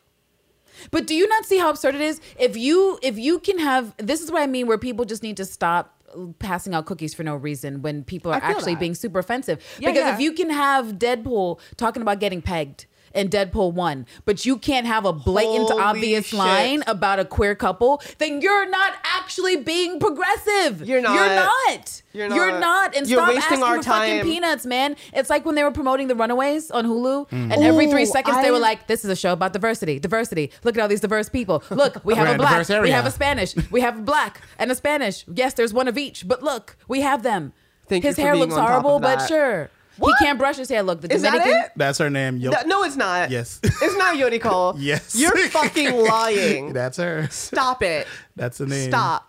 But do you not see how absurd it is? If you if you can have this is what I mean where people just need to stop passing out cookies for no reason when people are actually that. being super offensive. Yeah, because yeah. if you can have Deadpool talking about getting pegged in Deadpool 1, but you can't have a blatant, Holy obvious shit. line about a queer couple, then you're not actually being progressive. You're not. You're not. You're You're not. not. And You're stop asking our for fucking peanuts, man. It's like when they were promoting The Runaways on Hulu, mm. and every three Ooh, seconds they were like, this is a show about diversity. Diversity. Look at all these diverse people. Look, we have a black, we have a Spanish, we have a black and a Spanish. Yes, there's one of each, but look, we have them. Thank his hair looks horrible, but sure. What? He can't brush his hair. Look, the Is that Dominican. it? That's her name. Yo. No, no, it's not. Yes. It's not Yoriko. Yes. You're fucking lying. That's her. Stop it. That's the name. Stop.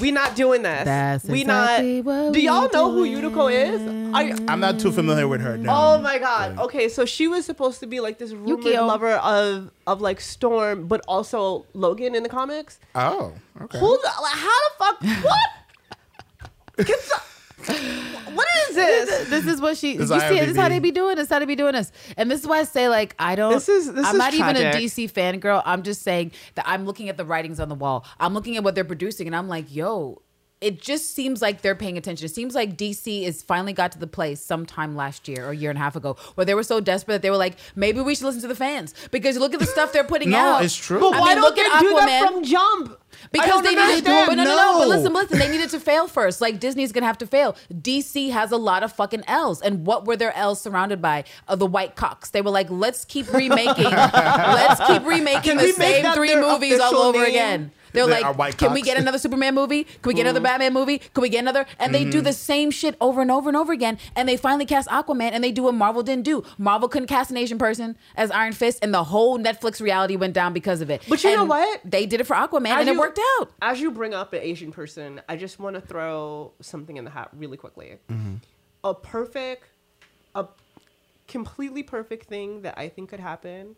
We not doing this. That's we exactly not. what Do y'all we know who doing. Is? I, I'm not too familiar with her. No. Oh my god. Okay, so she was supposed to be like this rumored Yukio. lover of of like Storm, but also Logan in the comics. Oh. Okay. Who? The, like, how the fuck? What? Get some, what is this? This is what she. This you is see, it? this is how they be doing. This is how they be doing this. And this is why I say, like, I don't. This is- this I'm is not even a tragic. DC fangirl. I'm just saying that I'm looking at the writings on the wall. I'm looking at what they're producing, and I'm like, yo. It just seems like they're paying attention. It seems like DC is finally got to the place sometime last year or a year and a half ago where they were so desperate that they were like, maybe we should listen to the fans because look at the stuff they're putting No, out. it's true. But I why mean, don't look they at do that from Jump? Because they needed to, but no, no, no. But listen, listen. They needed to fail first. Like Disney's gonna have to fail. DC has a lot of fucking L's, and what were their L's surrounded by? Uh, the white cocks. They were like, let's keep remaking, let's keep remaking Can the same three movies all over name? again. They're They like, white can we get another Superman movie? Can we get Mm-hmm. another Batman movie? Can we get another? And they do the same shit over and over and over again. And they finally cast Aquaman, and they do what Marvel didn't do. Marvel couldn't cast an Asian person as Iron Fist, and the whole Netflix reality went down because of it. But you know what? They did it for Aquaman, As and it worked out. As you bring up an Asian person, I just want to throw something in the hat really quickly. Mm-hmm. A perfect, a completely perfect thing that I think could happen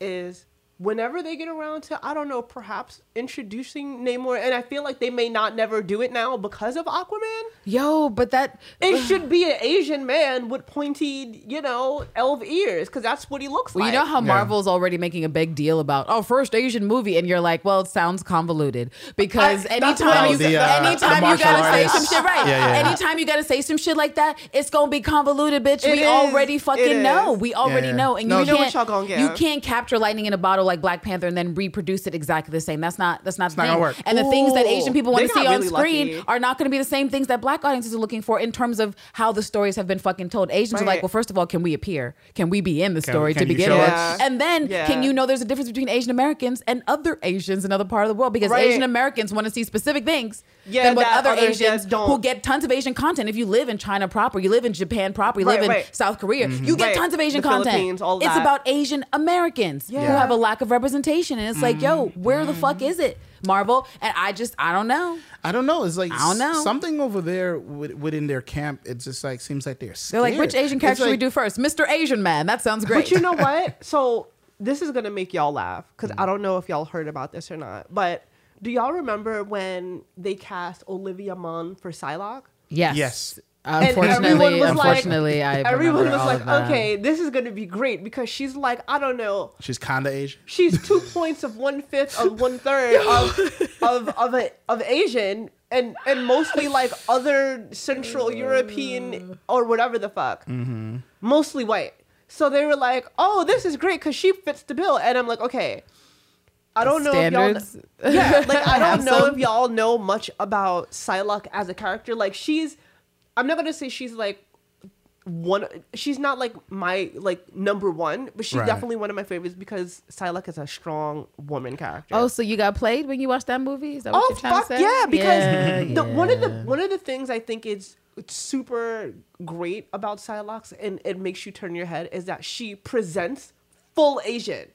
is whenever they get around to, I don't know, perhaps introducing Namor, and I feel like they may not never do it now because of Aquaman. Yo, but that It should be an Asian man with pointed, you know, elf ears, because that's what he looks well, like. you know how Marvel's already making a big deal about oh first Asian movie, and you're like, well, it sounds convoluted because I- anytime you The, uh, anytime you gotta say some shit right, Yeah, yeah. anytime you gotta say some shit like that, it's gonna be convoluted, bitch. It we is. already It fucking know. is. We already Yeah. know, and No, you You know what can't y'all gonna get. you can't capture lightning in a bottle like Black Panther and then reproduce it exactly the same. That's not that's not the not thing. work. And the things that Asian people want to see got on screen lucky. are not going to be the same things that Black audiences are looking for in terms of how the stories have been fucking told. Asians are like, well, first of all, can we appear? Can we be in the Can- story can to begin with? us? And then Yeah. can you know there's a difference between Asian Americans and other Asians in other part of the world because Right. Asian Americans want to see specific things Yeah, than what other Asians don't. who get tons of Asian content. If you live in China proper, you live in Japan proper, you Right, live in. South Korea, mm-hmm. you get Right. tons of Asian The content. All it's about Asian Americans who have a lack of representation, and it's like, yo, mm-hmm. where the fuck mm-hmm. is it, Marvel? And I just, I don't know. I don't know. It's like I don't know. something over there within their camp. It just like seems like they're scared. They're like, which Asian It's character should we do first? Mr. Asian Man. That sounds great. But you know what? So this is gonna make y'all laugh because I mm. don't know if y'all heard about this or not. But do y'all remember when they cast Olivia Munn for Psylocke? yes. Yes. And everyone Unfortunately, was like- I Everyone was all like, "Okay, this is gonna be great," because she's like, I don't know, She's kinda Asian. she's two points of one fifth of one third of of of a, of Asian and and mostly like other Central European mm. or whatever the fuck, mm-hmm. mostly white. So they were like, "Oh, this is great because she fits the bill," and I'm like, "Okay." I don't know Standards. if y'all. Yeah, like I don't know some. if y'all know much about Psylocke as a character. Like she's, I'm not gonna say she's like one. She's not like my like number one, but she's Right. definitely one of my favorites because Psylocke is a strong woman character. Oh, so you got played when you watched that movie? Is that what Oh you're trying fuck to say? yeah! Because Yeah, the one of the one of the things I think is super great about Psylocke and it makes you turn your head is that she presents full Asian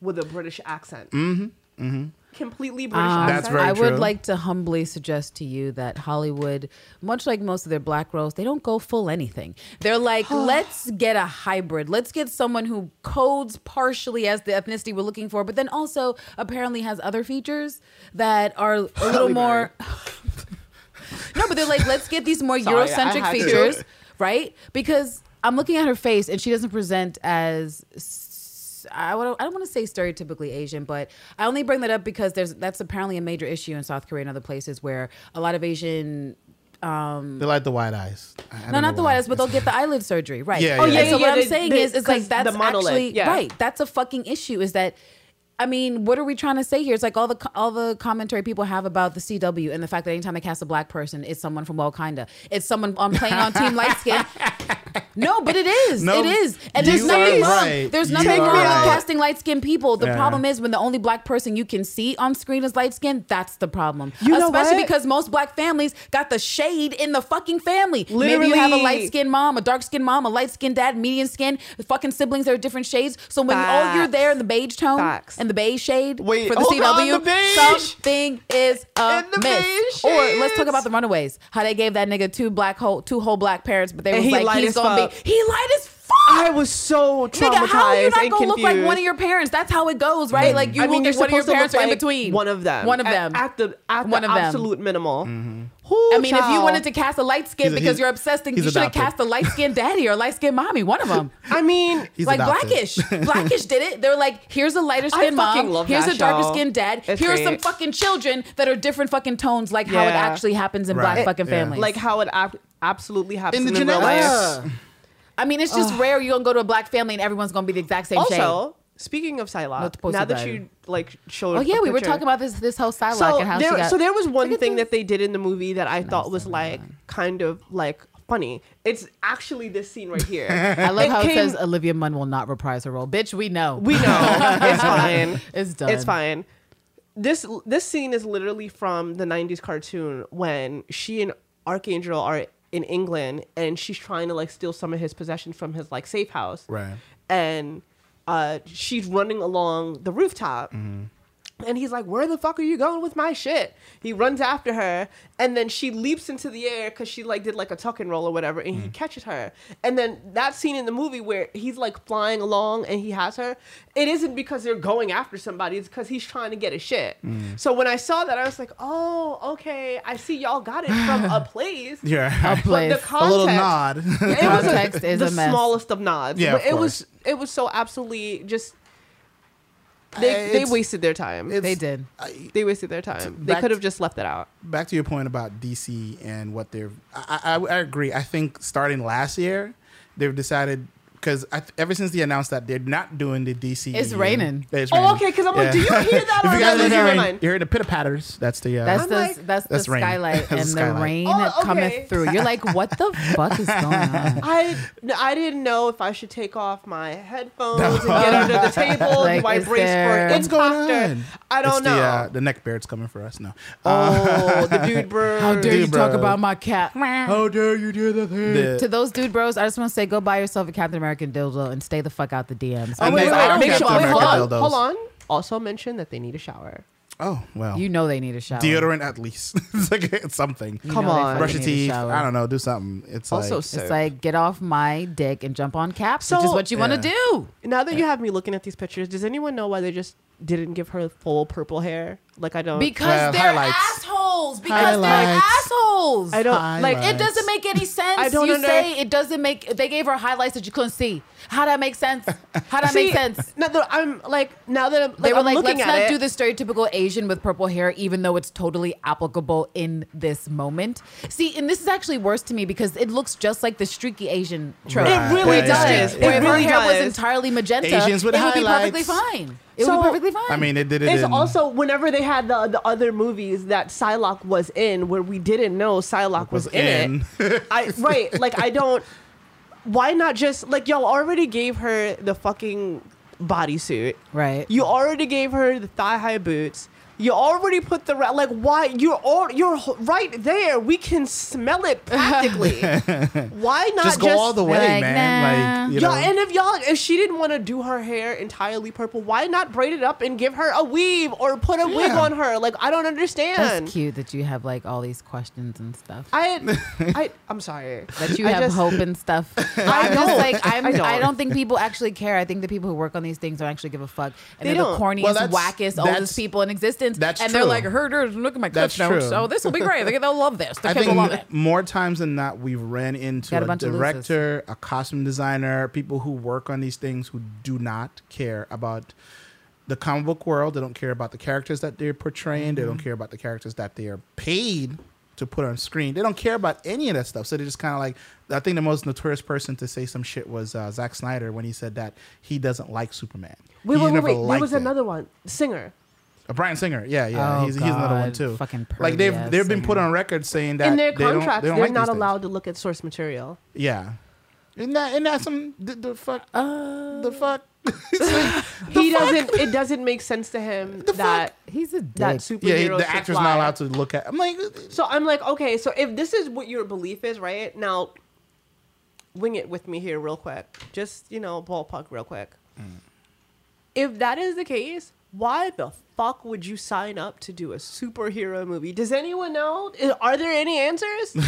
with a British accent. Mm-hmm. Mm-hmm. Completely British Um, accent. That's very I would like to humbly suggest to you that Hollywood, much like most of their black roles, they don't go full anything. They're like, let's get a hybrid. Let's get someone who codes partially as the ethnicity we're looking for, but then also apparently has other features that are a little more. no, but they're like, let's get these more Sorry, Eurocentric had to. features, right? Because I'm looking at her face and she doesn't present as I would, I don't want to say stereotypically Asian, but I only bring that up because there's that's apparently a major issue in South Korea and other places where a lot of Asian um They like the white eyes. I- I no, don't the why. white eyes, but they'll get the eyelid surgery, right? Yeah, Oh, yeah, yeah, so yeah, what I'm they- saying they- is, is like that's monolith, actually yeah. right. That's a fucking issue. Is that I mean, what are we trying to say here? It's like all the all the commentary people have about the CW and the fact that anytime they cast a black person, it's someone from Wakanda. It's someone on playing on Team Light Skin. No, but it is. No, it is. And there's nothing wrong. right. There's You nothing wrong with right. casting light skinned people. The Yeah. problem is when the only black person you can see on screen is light skinned, that's the problem. You know Especially what? because most black families got the shade in the fucking family. Maybe you have a light skinned mom, a dark skinned mom, a light skinned dad, median skin, the fucking siblings that are different shades. So when all you're there in the beige tone Facts. and the beige shade Wait, for the hold on, CW, the beige. something is In the amiss. beige Or let's talk about the Runaways. How they gave that nigga two black whole two whole black parents, but they And was like he's gonna fuck. Be he lied as fuck. I was so traumatized Nigga, how are you not and gonna look like one of your parents? That's how it goes, right? Mm-hmm. Like you I look mean, like you're one of your parents look are in between. One of them. One of them. At, the at One the of them. absolute minimal. Mm-hmm. Who? I mean, if you wanted to cast a light skin He's because he's- you're obsessed, then you should have cast a light skinned daddy or a light skinned mommy. One of them. I mean, He's like adopted. blackish. Blackish did it. They're like, here's a lighter I skinned mom. love Here's that a darker show. skinned dad. It's Here's some fucking children that are different fucking tones, like how it actually happens in Right. black fucking Yeah. families. like how it ab- absolutely happens In in, the real life. genetics. I mean, it's just rare you're gonna go to a black family and everyone's gonna be the exact same shade. Also, speaking of Not Psylocke, to now that about you it. like showed, Oh yeah, a we were picture- talking about this this whole Psylocke So and how there, she got. so there was one Look at thing this. that they did in the movie that I thought was like kind of like funny. It's actually this scene right here. I love It how it says Olivia Munn will not reprise her role. Bitch, we know. We know it's fine. It's done. It's fine. This this scene is literally from the '90s cartoon when she and Archangel are in England and she's trying to like steal some of his possessions from his like safe house. Right. And uh, she's running along the rooftop. Mm-hmm. And he's like, "Where the fuck are you going with my shit?" He runs after her, and then she leaps into the air because she like did like a tuck and roll or whatever, and Mm. he catches her. And then that scene in the movie where he's like flying along and he has her, it isn't because they're going after somebody; it's because he's trying to get his shit. Mm. So when I saw that, I was like, "Oh, okay, I see y'all got it from a place." Yeah. A But place. the a little nod. it was Context is the a mess. smallest of nods. Yeah, but it course. was it was so absolutely just. They, uh, they It's- wasted their time. it's- They did. I- They wasted their time. They back could have to- just left it out. back to your point about DC and what they're. I, I, I agree. I think starting last year, they've decided because ever since they announced that they're not doing the DC. It's raining. It's Oh, raining. okay, 'cause I'm like, do you hear that if you am guys I are losing hearing, mind? you're hearing the pitter patters. That's the. Uh, That's I'm the like- that's the rain. skylight That's and the skylight. rain Oh, okay. cometh through. You're like, what the fuck is going on? I I didn't know if I should take off my headphones and get under the table. Like, Do I is brace there- for What's going on? I don't It's know. The, uh, the neck beard's coming for us now. oh, the dude bird. How dare you Dude, talk about my cat? How dare you do the thing? The- To those dude bros, I just want to say, go buy yourself a Captain American dildo and stay the fuck out the DMs. Oh, wait, Make- wait, I don't make sure, the wait, hold on, hold on. Also mention that they need a shower. oh well. You know they need a shower. deodorant at least. it's like it's something. You Come on. Brush your teeth. I don't know. Do something. It's Also, like so- It's like get off my dick and jump on caps, which is what you want to do. Now that you have me looking at these pictures, does anyone know why they just didn't give her full purple hair? Like I don't. Because Well, they're highlights. assholes. Because they're Highlights. assholes. I don't like. It doesn't make any sense. I don't you under- say it doesn't make. They gave her highlights that you couldn't see. How that make sense? How that See, make sense? Now that I'm like, now that I'm, like, They were I'm like, looking let's at not it, do the stereotypical Asian with purple hair, even though it's totally applicable in this moment. See, and this is actually worse to me because it looks just like the streaky Asian trope. Right. It really Yeah, yeah, does. yeah, It Where if her really hair was does. entirely magenta, Asians with it would be perfectly fine. It So- would be perfectly fine. I mean, it did it. It's in, also whenever they had the the other movies that Psylocke was in, where we didn't know Psylocke was, Was in, it. I right, like I don't. Why not just like y'all already gave her the fucking bodysuit. right. You already gave her the thigh high boots. You already put the ra- like why you're all you're right there. We can smell it practically. why not just go all the way, Like, man. Like you know. Y'all, and if y'all, if she didn't want to do her hair entirely purple, why not braid it up and give her a weave or put a wig on her? Like, I don't understand. That's cute that you have like all these questions and stuff. I, I, I'm sorry. that you I have just- hope and stuff. I just don't. like I'm. I I don't. don't. think people actually care. I think the people who work on these things don't actually give a fuck, and They they're don't. the corniest, Well, wackest, oldest people in existence. That's and they're like, "Herders, look at my That's cliff notes. true. So this will be great. They- They'll love this. The I kids think will love it." more times than not, we've ran into a a, bunch of director, a costume designer, people who work on these things who do not care about the comic book world. They don't care about the characters that they're portraying. They Mm-hmm. don't care about the characters that they are paid to put on screen. They don't care about any of that stuff. So they just kind of like. I think the most notorious person to say some shit was uh, Zack Snyder when he said that he doesn't like Superman. Wait, He wait, wait, wait. There liked was it. another one. Singer. Uh, Bryan Singer. Yeah, yeah. Oh, he's, he's another one too. Fucking like they've they've been put on record saying that In their they don't- contracts, they they don't are like not these things. allowed to look at source material. Yeah. Isn't that isn't that some the, the fuck Uh, the fuck? he doesn't. It doesn't make sense to him that he's a that dick. superhero. yeah, he- the should actor's fly. not allowed to look at. I'm like, So I'm like, okay, so if this is what your belief is, right now, wing it with me here, real quick. Just you know, ballpark, real quick. Mm. If that is the case, why the fuck would you sign up to do a superhero movie? Does anyone know? Are there any answers?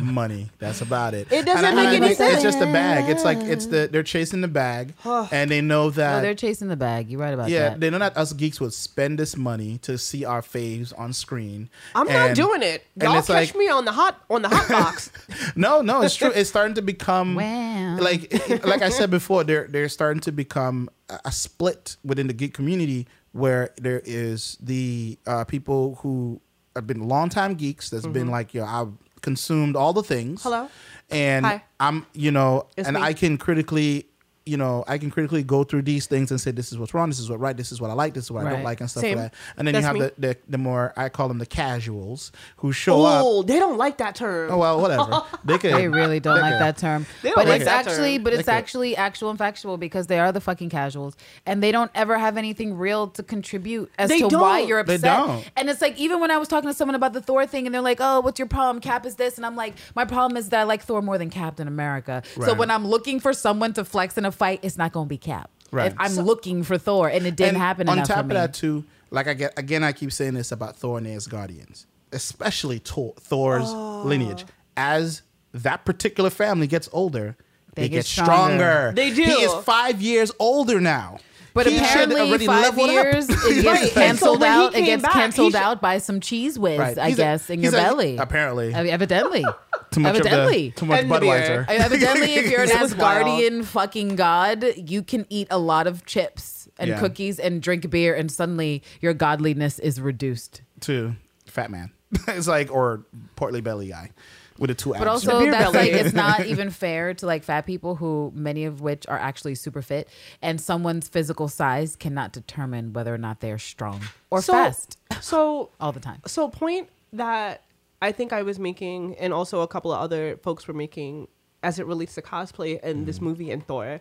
money. That's about it. It doesn't And I- make and I any think It's just a bag. It's like it's the they're chasing the bag, oh. and they know No, that. Oh, they're chasing the bag. You're right about yeah, that. Yeah, they know that us geeks would spend this money to see our faves on screen. I'm not doing it. and Y'all it's catch like- me on the hot on the hot box. No, no, it's true. It's starting to become Wow. like like I said before. They're they're starting to become a, a split within the geek community where there is the uh, people who have been longtime geeks. That's been like, yo, I've consumed all the things. Mm-hmm. Hello? and Hi. I'm you know, It's and me. I can critically. You know, I can critically go through these things and say this is what's wrong, this is what right, this is what I like, this is what I don't like, and stuff Same. like that. And then That's you have the, the the more I call them the casuals who show up. oh, they don't like that term. Oh well, whatever. They could. They really don't they like could. that term. They don't But like it's that actually, term. but They it's could. actually actual and factual because they are the fucking casuals, and they don't ever have anything real to contribute as They to why don't. you're upset. They upset. don't. And it's like even when I was talking to someone about the Thor thing, and they're like, "Oh, what's your problem? Cap is this," and I'm like, "My problem is that I like Thor more than Captain America." So when I'm looking for someone to flex in a fight, it's not going to be Cap. Right. If I'm looking for Thor, and it didn't And happen On top for of that, too, like I get again, I keep saying this about Thor and his Guardians, especially Thor, Thor's Oh. lineage. As that particular family gets older, they, They get, get stronger. stronger. They do. He is five years older now. But He apparently, already five years it gets And so canceled when he out. It gets back, canceled out by some Cheez Whiz, Right. I He's a- guess, in your a- belly. apparently. I mean, evidently. Too much evidently. of the too much And beer. Budweiser. Evidently, if you're an It was Asgardian fucking god, you can eat a lot of chips and Yeah. cookies and drink beer, and suddenly your godliness is reduced. to Fat Man. it's like or portly belly guy with the two abs. But also, beer that's belly. like it's not even fair to like fat people who many of which are actually super fit, and someone's physical size cannot determine whether or not they're strong or So- fast So all the time. so point that I think I was making, and also a couple of other folks were making, as it relates to cosplay and this mm-hmm. movie and Thor,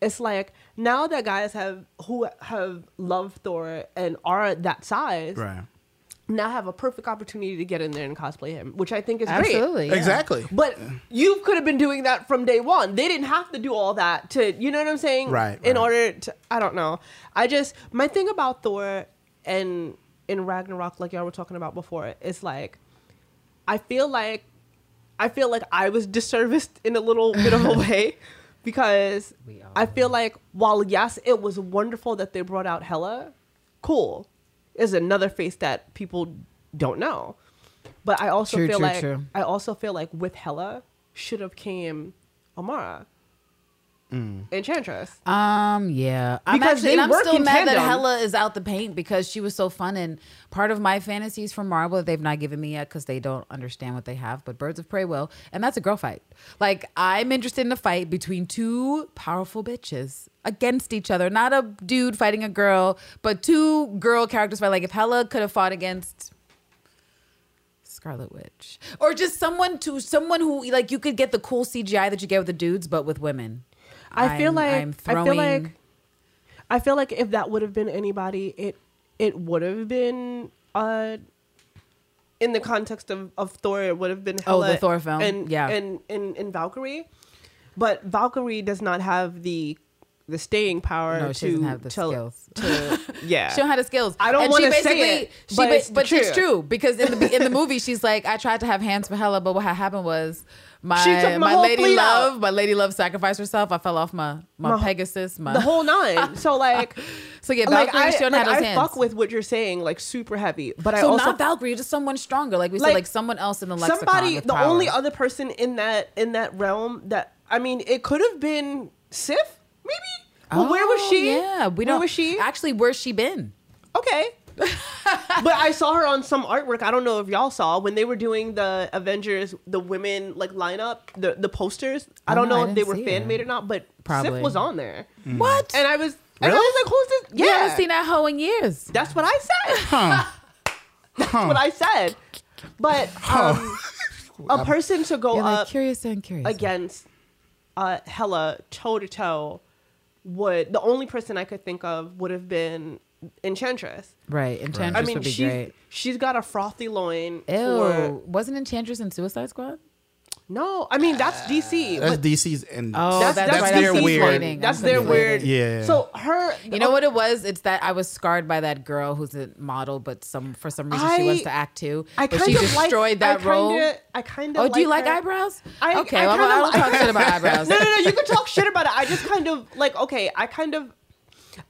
it's like now that guys have who have loved Thor and are that size right. Now have a perfect opportunity to get in there and cosplay him, which I think is great. Absolutely, yeah. Exactly. But you could have been doing that from day one. They didn't have to do all that to, you know what I'm saying? Right, In right. order to, I don't know. I just, my thing about Thor and in Ragnarok, like y'all were talking about before, is like, I feel like, I feel like I was disserviced in a little bit of a way because I feel like while yes, it was wonderful that they brought out Hela, cool, is another face that people don't know. But I also True, feel true, like true. I also feel like with Hela should have came Amora. Enchantress. Um, yeah. I'm Because actually, they and I'm still in mad that. Hela is out the paint because she was so fun. And part of my fantasies from Marvel that they've not given me yet because they don't understand what they have, but Birds of Prey will. And that's a girl fight. Like, I'm interested in a fight between two powerful bitches against each other. Not a dude fighting a girl, but two girl characters fight. Like, if Hela could have fought against. Scarlet Witch, or just someone to someone who like you could get the cool CGI that you get with the dudes, but with women. I feel I'm- like I'm I feel like I feel like if that would have been anybody, it it would have been uh in the context of, of Thor, it would have been Oh, the Thor film? and Yeah. and, and and Valkyrie, but Valkyrie does not have the the staying power No, to she doesn't have the to, skills. to yeah. She don't have the skills. I don't wanna say it, she but it's but it's true because in the in the movie she's like, I tried to have hands for Hela, but what happened was my my lady love out. my lady love sacrificed herself. I fell off my my, My Pegasus. My the whole nine. So like, so yeah, like Valkyrie I, she don't like, have those I hands. fuck with what you're saying, like super heavy. But I so also not Valkyrie, just someone stronger. Like we said, Like, like someone else in the lexicon. somebody the power. only other person in that in that realm that i mean it could have been sif maybe well, where was Oh, she Yeah, we where don't. Where was she actually? Where's she been? okay but I saw her on some artwork. I don't know if y'all saw when they were doing the Avengers, the women like lineup, the the posters. I Oh, don't no, know I if they were fan it. made or not, but Probably. Sif was on there, What? and I was and I was like, "Who's this?" Yeah, I haven't seen that hoe in years. that's what I said. Huh. That's what I said. But um, a person to go You're like up curious and curious. against uh, Hela toe to toe would the only person I could think of would have been Enchantress. Right. Enchantress I mean, would be she's great. she's got a frothy loin. Ew. For, Wasn't Enchantress in Suicide Squad? No, I mean that's DC. That's but DC's and Oh, that's, that's that's, right, their DC's weird- one. That's I'm their conflating. weird. Yeah. So her, You know oh what it was? It's that I was scarred by that girl who's a model, but some for some reason she wants to act too. I but kind she of destroyed like, that I kinda, role. I kind of. Oh, do you like her. eyebrows? I- okay, I well, kinda I don't like- talk shit about eyebrows. No, no, no. You can talk shit about it. I just kind of like. Okay, I kind of.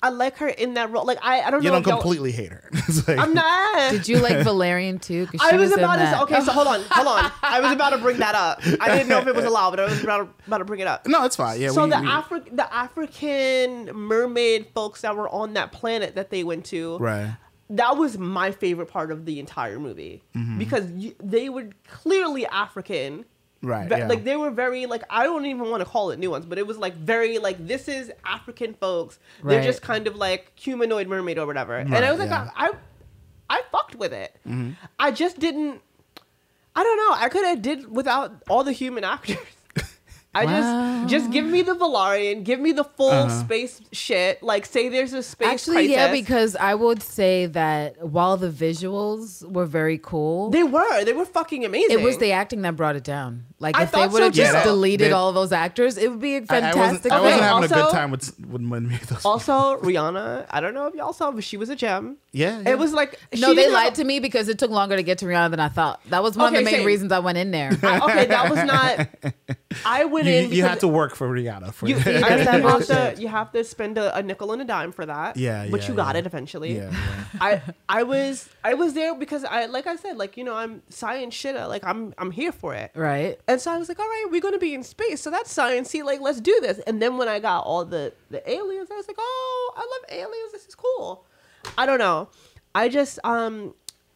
I like her in that role. Like I, I don't you know. don't if y'all- completely hate her. It's like, I'm not. Did you like Valerian too? 'Cause I she was, about to. that. Say, okay, so hold on, hold on. I was about to bring that up. I didn't know if it was allowed, but I was about to, about to bring it up. No, it's fine. Yeah. so we, the we- Afri- the African mermaid folks that were on that planet that they went to, right. that was my favorite part of the entire movie Mm-hmm. because you, they were clearly African. Right. Ve- yeah. Like they were very like I don't even want to call it nuance, but it was like very like this is African folks. They're just kind of like humanoid mermaid or whatever. and I was like, yeah. I, I, I fucked with it. Mm-hmm. I just didn't. I don't know. I could have did without all the human actors. I Wow. just just give me the Valerian, give me the full Uh-huh. space shit. Like say there's a space Actually, yeah, because I would say that while the visuals were very cool, they were they were fucking amazing. it was the acting that brought it down. Like I if they would have so, just. Yeah, deleted they- all of those actors, it would be a I, I fantastic. wasn't, I wasn't having a good time with with when we made those. also Rihanna. I don't know if y'all saw, but she was a gem. yeah, yeah. It was like no, they lied have- to me because it took longer to get to Rihanna than I thought. That was one of the main same. reasons I went in there. I- okay, that was not. I went You, in. you because had to work for Rihanna for You, that. I you, have to, you have to spend a, a nickel and a dime for that. Yeah, but yeah, you got yeah. it eventually. yeah, yeah. I I was I was there because I like I said like you know I'm science shit like I'm I'm here for it. right? And so I was like, all right, we're gonna be in space, so that's sciencey. Like, let's do this. And then when I got all the the aliens, I was like, oh, I love aliens. This is cool. I don't know. I just um,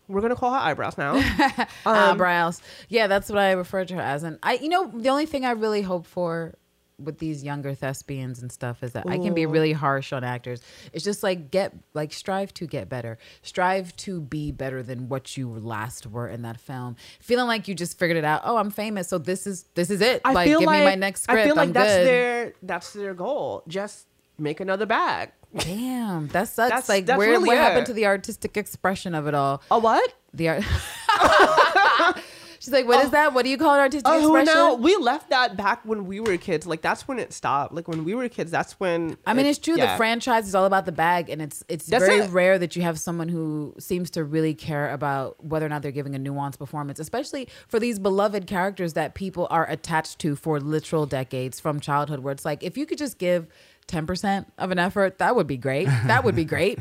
we're gonna call her eyebrows now. Um, eyebrows. Yeah, that's what I refer to her as. And I, you know, the only thing I really hope for with these younger thespians and stuff is that I can be really harsh on actors. It's just like get like strive to get better. Strive to be better than what you last were in that film. Feeling like you just figured it out. Oh, I'm famous, so this is this is it. I like feel give like me my next script. I feel like I'm that's good. their that's their goal. Just make another bag. Damn, that sucks. That's- like that's where really what it. happened to the artistic expression of it all? A what? The art. She's like, what is oh. that? What do you call it? Artistic Oh, expression? no, we left that back when we were kids. Like that's when it stopped. Like when we were kids, that's when. I mean, it- it's true. yeah. The franchise is all about the bag, and it's it's That's very it. rare that you have someone who seems to really care about whether or not they're giving a nuanced performance, especially for these beloved characters that people are attached to for literal decades from childhood. Where it's like, if you could just give ten percent of an effort, that would be great. That would be great.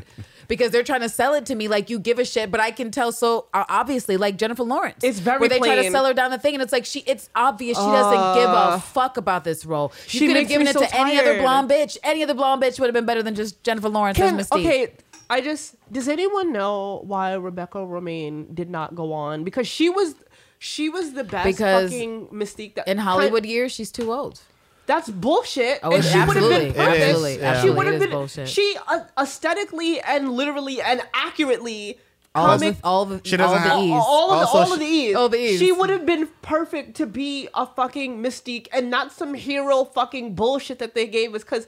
Because they're trying to sell it to me like you give a shit, but I can tell so uh, obviously, like Jennifer Lawrence, It's very where they try to sell her down the thing, and it's like she, it's obvious she doesn't give Uh, a fuck about this role. You she could have given it so to any other blonde bitch. Any other blonde bitch would have been better than just Jennifer Lawrence Can, as Mystique. okay, I just does anyone know why Rebecca Romijn did not go on? Because she was she was the best Because fucking Mystique that In Hollywood years, she's too old. That's bullshit. Oh, and she would have been perfect. absolutely, It is, She would have been bullshit. she uh, aesthetically and literally and accurately all comic the all the She doesn't the have- E's. all of, the, all of the she- E's. all the E's. She would have been perfect to be a fucking Mystique and not some hero fucking bullshit that they gave us. Because,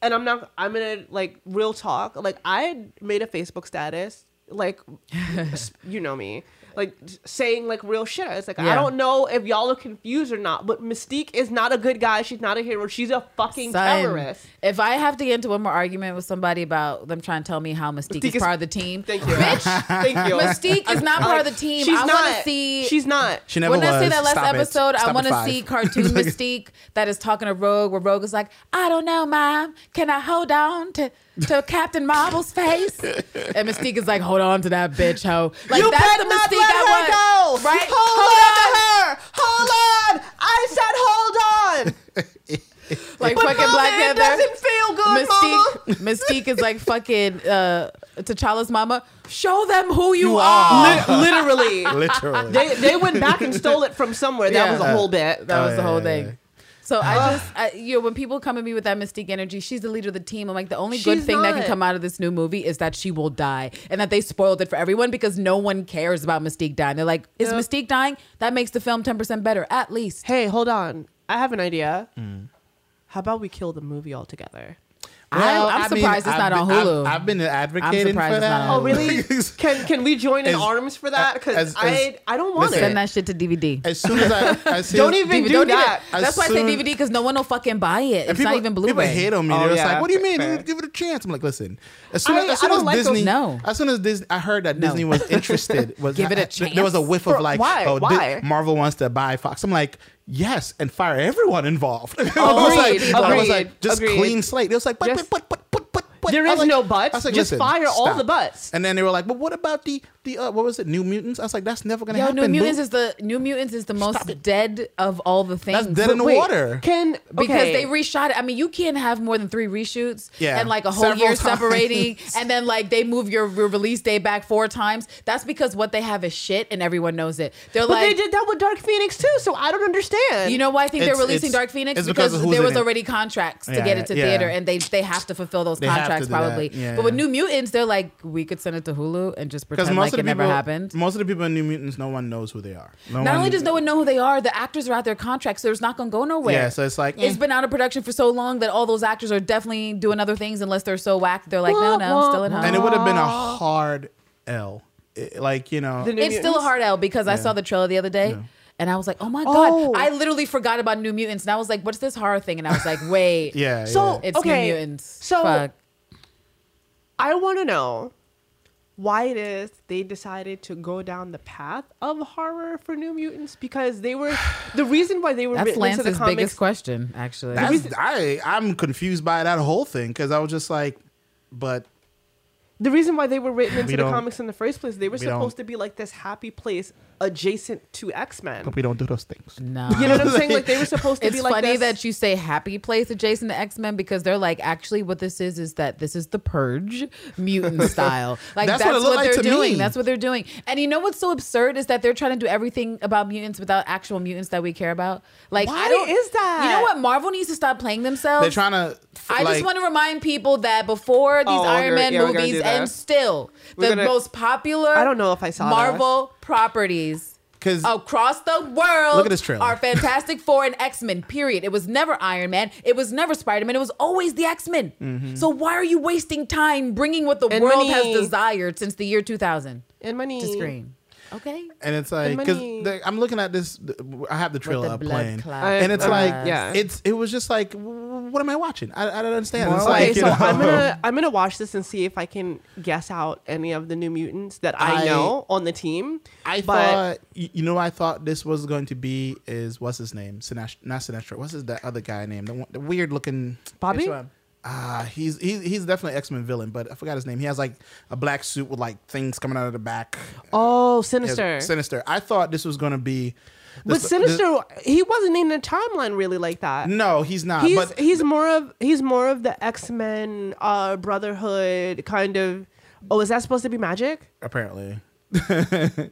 and I'm not, I'm gonna like real talk. Like I made a Facebook status, like you know me, like saying like real shit. It's like I don't know if y'all are confused or not, but Mystique is not a good guy. She's not a hero. She's a fucking Son, terrorist. If I have to get into one more argument with somebody about them trying to tell me how Mystique, Mystique is is- part of the team, Thank you, bitch. Thank you. Mystique is not part of the team. She's I want not. to see. She's not. She never when was. I say that last Stop episode, I want to see cartoon Mystique that is talking to Rogue, where Rogue is like, "I don't know, mom. Can I hold on to to Captain Marvel's face?" And Mystique is like, "Hold on to that bitch, hoe." Like you that's better the not Mystique let I her want, go. right? Hold, on. to her. Hold on. I said hold on. Like But fucking mama, Black it Panther. doesn't feel good, mama. Mystique, Mystique is like fucking uh, T'Challa's mama, show them who you, You are. are. Literally. Literally. they they went back and stole it from somewhere. That Yeah. was a whole bit. That Oh, was the yeah, whole yeah, thing. Yeah. So I just, I, you know, when people come at me with that Mystique energy, she's the leader of the team. I'm like, the only good She's thing that can not. come out of this new movie is that she will die, and that they spoiled it for everyone because no one cares about Mystique dying. They're like, is Yep. Mystique dying? That makes the film 10 percent better, at least. Hey, hold on. I have an idea. Hmm. How about we kill the movie altogether? I, I'm I mean, surprised it's I've not on been- I've- Hulu. I've, been advocating surprised for that. Oh, really? can can we join in As- arms for uh, that? Because I I don't want listen, it. Send that shit to DVD. As soon as I, I see Don't even DVD do don't that. it. That's why I say DVD because no one will fucking buy it. It's people, not even People Blu-ray. hate on me. Oh, They're just yeah, like, "What do you mean? fair. Give it a chance." I'm like, "Listen." As soon I- as, as, I soon don't as like those- Disney, No. as soon as Disney, I heard that No. Disney was interested. Was Give it a th- There was a whiff of like, oh, Marvel wants to buy Fox. I'm like, yes, and fire everyone involved. I was like, I was like, just Agreed. clean slate. It was like, but, Just- but, but, but, but, but. There I was is like- no buts. I was like, Just listen, fire all the butts. And then they were like, but what about the the uh, what was it? New Mutants. I was like, that's never gonna Yo, happen. New boo. Mutants is the New Mutants is the most dead of all the things. That's dead in the Wait, water. Can because okay. they reshot it. I mean, you can't have more than three reshoots Yeah. and like a whole Several year times. separating, and then like they move your, your release date back four times. That's because what they have is shit, and everyone knows it. They're But they did that with Dark Phoenix too, so I don't understand. you know why I think they're releasing Dark Phoenix because because, there in was it. already contracts to Yeah, get it to yeah. theater, and they they have to fulfill those They contracts do that. probably. Yeah. But with New Mutants, they're like, we could send it to Hulu and just Because pretend most like of it the never happened. most of the people in New Mutants, no one knows who they are. No Not one- only does no one know who they are, the actors are out their contracts, so it's not going to go nowhere. Yeah, so it's like, it's eh. been out of production for so long that all those actors are definitely doing other things unless they're so whacked. They're like, no, no, still at home. and it would have been a hard L. It- like you know, The New it's still a hard L because I saw the trailer the other day. And I was like, oh my Oh. God. I literally forgot about New Mutants. And I was like, what's this horror thing? And I was like, wait. yeah, So- yeah. It's Okay, New Mutants. so- Fuck. I want to know why it is they decided to go down the path of horror for New Mutants because they were the reason why they were That's written into the comics. biggest question, actually. That's, I I'm confused by that whole thing because I was just like, but The reason why they were written into We the comics in the first place, they were we supposed to be like this happy place adjacent to X Men. but we don't do those things. no. You know what I'm saying? Like they were supposed to it's be like It's funny this. that you say happy place adjacent to X Men because they're like actually what this is is that this is the purge mutant style. Like That's that's, what it what, like they're to doing. me. That's what they're doing. And you know what's so absurd is that they're trying to do everything about mutants without actual mutants that we care about. Like Why I don't is that? You know what? Marvel needs to stop playing themselves. They're trying to. I like, just want to remind people that before these Oh, Iron Man yeah, movies and still We're the gonna- most popular I don't know if I saw Marvel properties because across the world Look at this trailer. are Fantastic Four and X Men. Period. It was never Iron Man. It was never Spider Man. It was always the X Men. Mm-hmm. So why are you wasting time bringing what the And world money. has desired since the year 2000 and money. to screen? Okay. and it's like because. I'm looking at this. I have the trailer up playing, clot. and it's Uh, like, yeah. it's it was just like, what am I watching? I, I don't understand. It's More like, Okay, you so know, I'm gonna I'm gonna watch this and see if I can guess out any of the new mutants that I, I- know on the team. I but- thought, you you know, what I thought this was going to be is what's his name? Sinestro, not Sinestro. What's his that other guy name? The, one, the weird looking. Bobby. Which Ah, he's he's he's definitely X Men villain, but I forgot his name. He has like a black suit with like things coming out of the back. Oh, Sinister. Sinister. I thought this was going to be. but this- Sinister, he wasn't in the timeline really like that. no, he's not. he's but he's more of he's more of the X Men uh, Brotherhood kind of. Oh, is that supposed to be magic? apparently, That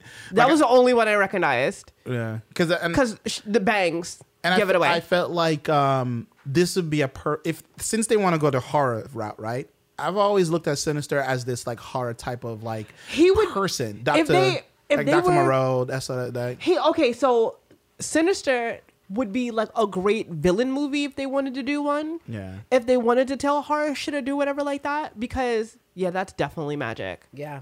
was the only one I recognized yeah, because because sh- the bangs and give it away. I felt like um, this would be a per if since they want to go the horror route, right? I've always looked at Sinister as this like horror type of like He would- person. if Doctor, they- if like they Doctor Moreau. That's that. He okay, so Sinister would be like a great villain movie if they wanted to do one. Yeah. If they wanted to tell horror shit or do whatever like that, because yeah, that's definitely magic. Yeah.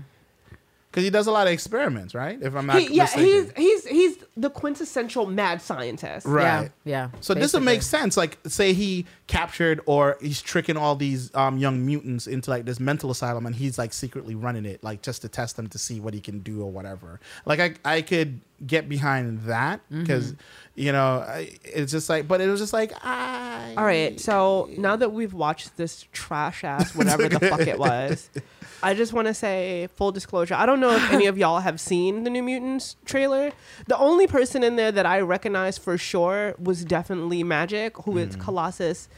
Because he does a lot of experiments, right? If I'm not He, yeah, mistaken. he's he's he's the quintessential mad scientist. Right. Yeah. yeah So this would make sense. Like, say he captured or he's tricking all these um, young mutants into like this mental asylum, and he's like secretly running it, like just to test them to see what he can do or whatever. Like, I I could get behind that because you know it's just like, but it was just like I. All right, so now that we've watched this trash ass whatever the fuck it was, I just want to say full disclosure. I don't know if any of y'all have seen the New Mutants trailer. The only person in there that I recognize for sure was definitely Magic, who is Colossus,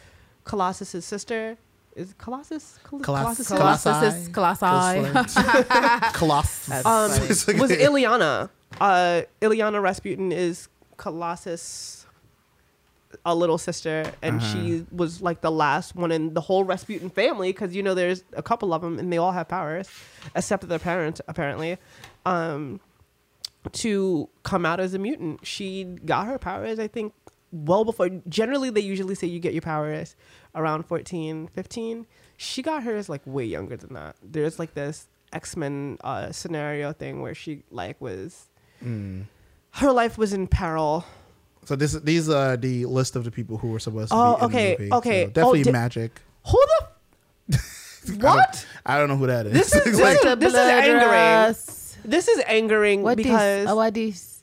Colossus's sister. is Colossus Col- Colossus. Colossus, Colossi. Colossus. um, It's like- was Illyana. Uh, Illyana Rasputin is Colossus, a little sister, and Uh-huh. she was like the last one in the whole Rasputin family because you know there's a couple of them and they all have powers, except their parents apparently. Um, to come out as a mutant, she got her powers. I think well before. Generally, they usually say you get your powers around 14, 15. She got hers like way younger than that. There's like this X Men uh, scenario thing where she like was Mm. her life was in peril. So this these are the list of the people who were supposed to Oh, be in okay, the movie. okay. So definitely Oh, di- magic. Hold up. I don't- what? I don't know who that is. This is- It's this like- is- angering. Angering. This is angering What because these? Oh, what these?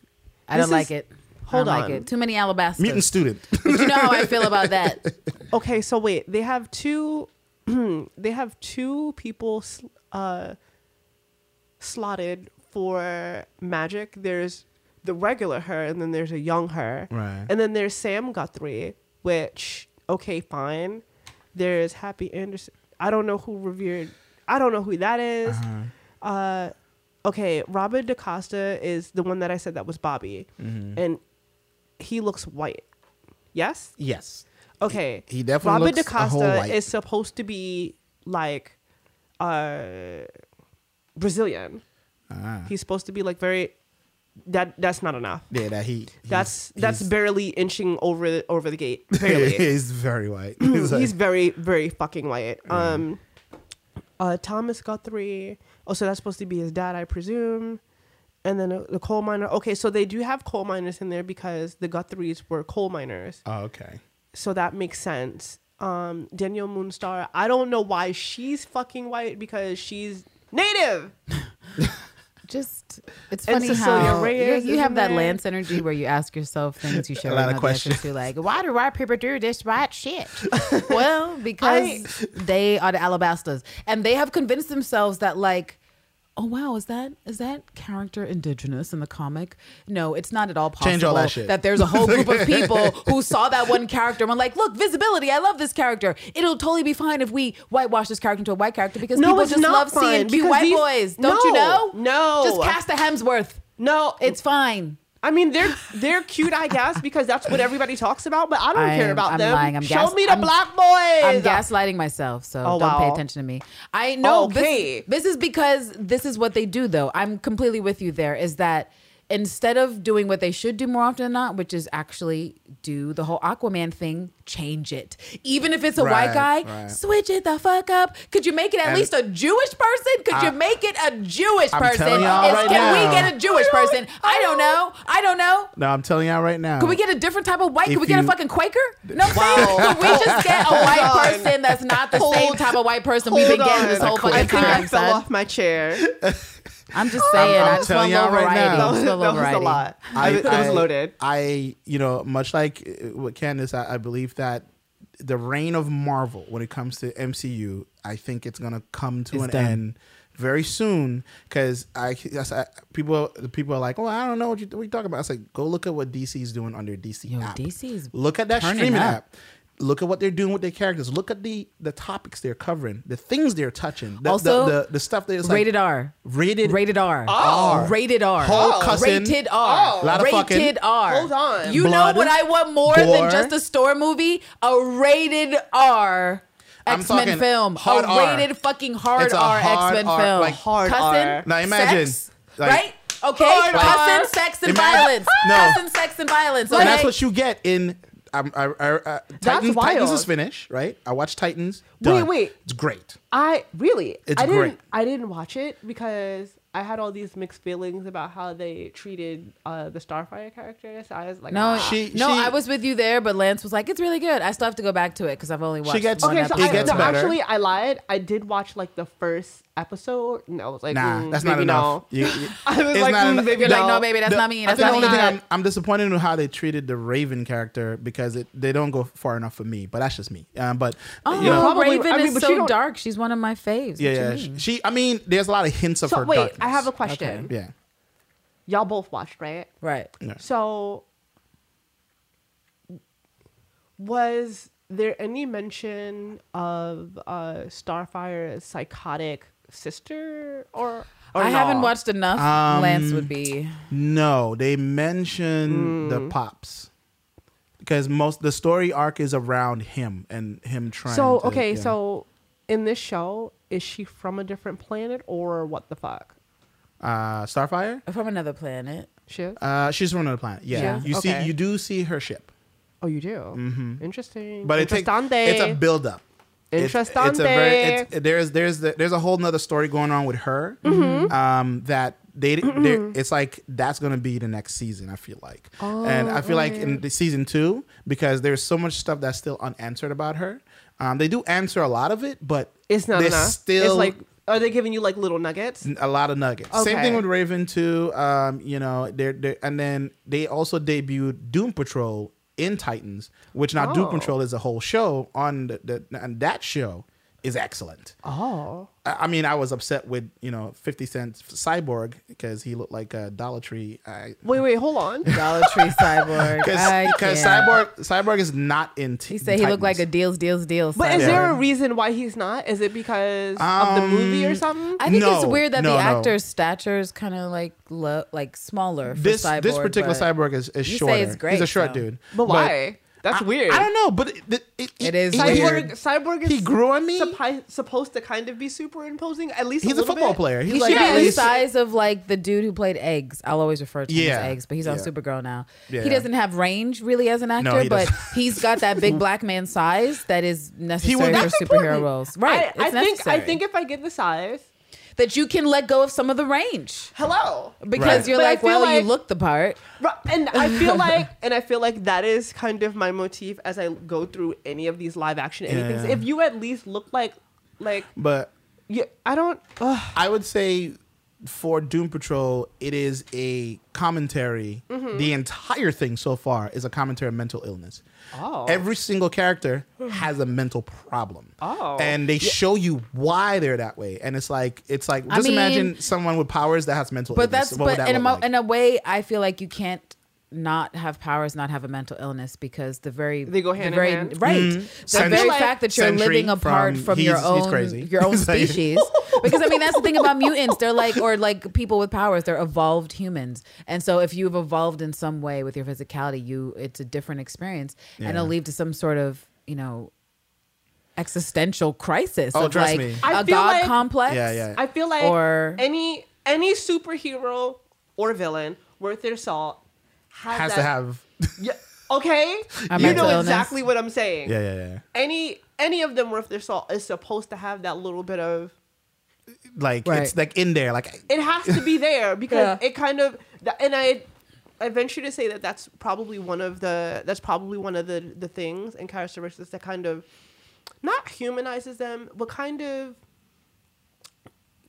I don't like it. hold I don't on. like it. Too many alabasters. mutant student. But you know how I feel about that. okay, so wait, they have two they have two people uh slotted for magic. There's the regular her and then there's a young her. Right. And then there's Sam Guthrie, which okay, fine. There's Happy Anderson. I don't know who revered I don't know who that is. Uh-huh. Uh, okay, Robert DaCosta is the one that I said that was Bobby, Mm-hmm. and he looks white. Yes. Yes. Okay. He definitely Robert looks a whole DaCosta white. is supposed to be like uh Brazilian. Ah. He's supposed to be like very that that's not enough. Yeah, that he. That's that's barely inching over the over the gate. Barely. he's very white. He's like- He's very very fucking white. Um uh Thomas Guthrie. Oh, so that's supposed to be his dad, I presume. And then uh, the coal miner. Okay, so they do have coal miners in there because the Guthries were coal miners. oh, okay. so that makes sense. Um, Danielle Moonstar, I don't know why she's fucking white because she's native. Just it's funny Cecilia how Reyes you, you have that there. Lance energy where you ask yourself things you should A lot of know the answers questions. to, like why do white people do this white shit? well, because they are the alabasters, and they have convinced themselves that like. Oh wow, is that is that character indigenous in the comic? No, it's not at all possible Change all that shit. that there's a whole group of people who saw that one character and were like, "Look, visibility! I love this character. It'll totally be fine if we whitewash this character into a white character because No, people just not love seeing cute white these- boys. Don't you know? no. just cast a Hemsworth. No, It's fine. I mean they're they're cute, I guess, because that's what everybody talks about. But I don't I care about I'm them. lying. I'm Show gas- me the I'm- black boys. I'm gaslighting myself, so Oh, don't pay attention to me. I know Okay. this, this is because this is what they do though. I'm completely with you there is that instead of doing what they should do more often than not, which is actually do the whole Aquaman thing, change it. Even if it's a white guy, Right, right. switch it the fuck up. Could you make it at And- least a Jewish person? Could you make it a Jewish I'm person? y'all Is- right can we get a Jewish person? I don't know. I don't know. No, I'm telling y'all right now. Could we get a different type of white? Could we get a fucking Quaker? No, Wow. could we just get a white person that's not the same type of white person we've been Hold getting this on. whole I fucking think I fell off my chair. I'm just saying. I'm I just telling want a little y'all right variety. now. That was, that was a lot. I, it was loaded. I, you know, much like uh, with Candace, I, I believe that the reign of Marvel when it comes to MCU, I think it's gonna come to It's an done. end very soon because I, yes, I people the people are like, oh, I don't know what you what you talking about. I was like, go look at what DC is doing on their DC Yo, app. DC's look at that streaming up. app. Look at what they're doing with their characters. Look at the the topics they're covering, the things they're touching, the, Also, the, the, the stuff that is like rated R. rated Rated R. Rated R. Oh. Rated R. Whole oh. cussing. Rated R. Oh. Lot of fucking. Rated R. Hold on. You Blood, know what I want more gore. than just a store movie? A rated R. I'm X Men film, hard a R. rated fucking hard It's a R Men film, like hard Cussing, R. Now imagine, sex, like- right? Okay, Hard cussing, R. sex, and Imagine- violence. No. Cussing, sex, and violence. Okay? And that's what you get in. Um, I, I, uh, Titans, wild. Titans is finished, right? I watched Titans. Wait, done. wait. It's great. I really, It's I didn't, great. I didn't watch it because I had all these mixed feelings about how they treated uh, the Starfire character. So I was like, No, ah. She- no, she- I was with you there, but Lance was like, "It's really good." I still have to go back to it because I've only watched. gets- one okay, so I, gets no, actually, I lied. I did watch like the first episode. No, I was like, Nah, mm, that's not enough. No. You- you- I was it's like, not mm, enough. maybe You're like, no. no, baby, that's the- not me. I That's think not the only me. thing I'm, I'm disappointed in how they treated the Raven character because it they don't go far enough for me. But that's just me. Um, but Oh, you know, probably- Raven I mean, is but so dark. She's one of my faves. yeah, yeah. She, she- I mean, there's a lot of hints of So her. wait, darkness. I have a question. Yeah. Y'all both watched, right? right. Yeah. So was there any mention of uh, Starfire's psychotic sister or? or I haven't watched enough. Um, Lance would be. No, they mention Mm. the pops because most the story arc is around him and him trying. So to- okay, yeah. so in this show, is she from a different planet or what the fuck? uh, Starfire, From another planet. She is? uh, she's from another planet. Yeah, Yeah? you Okay. see, you do see her ship, Oh, you do. Interesting. but it takes it's a build up. It's, it's a very it's, there's there's the, there's a whole nother story going on with her Mm-hmm. um, that they it's like that's gonna be the next season. I feel like, and I feel like in the season two because there's so much stuff that's still unanswered about her. Um, they do answer a lot of it, but it's not enough. Still, it's like, are they giving you like little nuggets? a lot of nuggets. Same thing with Raven too. Um, you know, they're, they're and then they also debuted Doom Patrol in Titans, which now Doom Oh. Patrol is a whole show on the, the and that show is excellent. Oh, I I mean, I was upset with you know Fifty Cent Cyborg because he looked like a Dollar Tree. I, wait, wait, hold on. Dollar Tree cyborg. Because. Cyborg Cyborg is not in. T- He said he looked like a deals, deals, deals. But is there a reason why he's not? Is it because of the movie or Um, something? I think it's weird that no, the no. actor's stature is kind of like lo- like smaller. For this cyborg, this particular cyborg is, is you shorter. He's a short so- dude. but why? That's I- weird. I don't know, but it, it, it, It is he- weird. Cyborg, Cyborg is He grew on me. suppi- supposed to kind of be superimposing at least. He's a little football bit. player. He's He like should at be the size of like the dude who played Eggs. I'll always refer to him Yeah, as Eggs, but he's on yeah. Supergirl now. Yeah. He doesn't have range really as an actor, he but he's got that big black man size that is necessary would- for superhero roles. Right. I, I think. necessary. I think if I get the size, that you can let go of some of the range hello. because Right. you're But like, well, like- you look the part. And I feel like, and I feel like that is kind of my motif as I go through any of these live action anything. Yeah. If you at least look like, like, But yeah, I don't. Ugh. I would say for Doom Patrol, it is a commentary. Mm-hmm. The entire thing so far is a commentary on mental illness. Oh. Every single character has a mental problem. Oh. And they show you why they're that way. And it's like it's like I just mean- imagine someone with powers that has mental But illness. that's What but in a like? in a way, I feel like you can't not have powers, not have a mental illness because the very They go the hand in hand? Right, Mhm. the Sentry- very fact that you're Sentry living apart from- from, your he's- he's own crazy. your own species. because I mean that's the thing about mutants. They're like or like people with powers. They're evolved humans, and so if you've evolved in some way with your physicality, you it's a different experience, and it'll lead to some sort of you know existential crisis Oh, of trust like me. I a feel god like- complex. Yeah, yeah. I feel like Or- any any superhero or villain worth their salt has, has that, to have Yeah, okay, A you know illness. exactly what I'm saying. Yeah, yeah, yeah. Any any of them worth their salt is supposed to have that little bit of Like Right. it's like in there. Like it has to be there because Yeah. it kind of and I I venture to say that that's probably one of the that's probably one of the the things and characteristics that kind of not humanizes them but kind of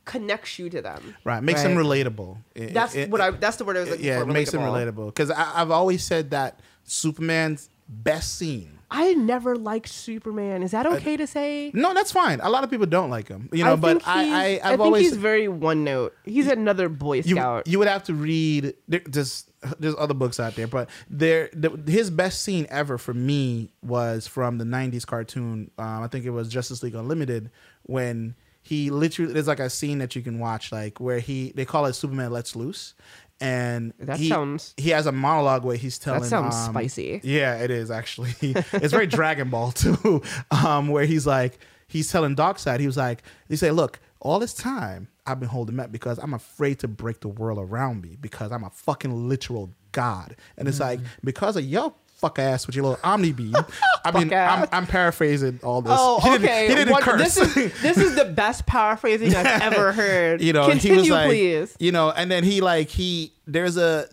connects you to them. right, makes them relatable. It- That's it- what I that's the word I was looking yeah, for. it makes them relatable. Because I've always said that Superman's best scene. I never liked Superman. Is that okay to say? No, that's fine. A lot of people don't like him, you know. I but I, I, I've think always he's very one note. He's another Boy you, Scout. you would have to read. There, there's there's other books out there, but there the, his best scene ever for me was from the '90s cartoon. Um, I think it was Justice League Unlimited when he literally there's like a scene that you can watch like where he they call it Superman Lets Loose. And That he, sounds- he has a monologue where he's telling that sounds um, spicy. Yeah, it is actually. it's very Dragon Ball too, um, where he's like, he's telling Darkseid, he was like, he said, look, all this time I've been holding back because I'm afraid to break the world around me because I'm a fucking literal god, and it's like because of your fuck ass with your little omni beam. I mean. I'm, I'm paraphrasing all this. Oh, He didn't- okay. He didn't What- curse. This is this is the best paraphrasing I've ever heard. you know continue, he was like please. you know and then he like he there's a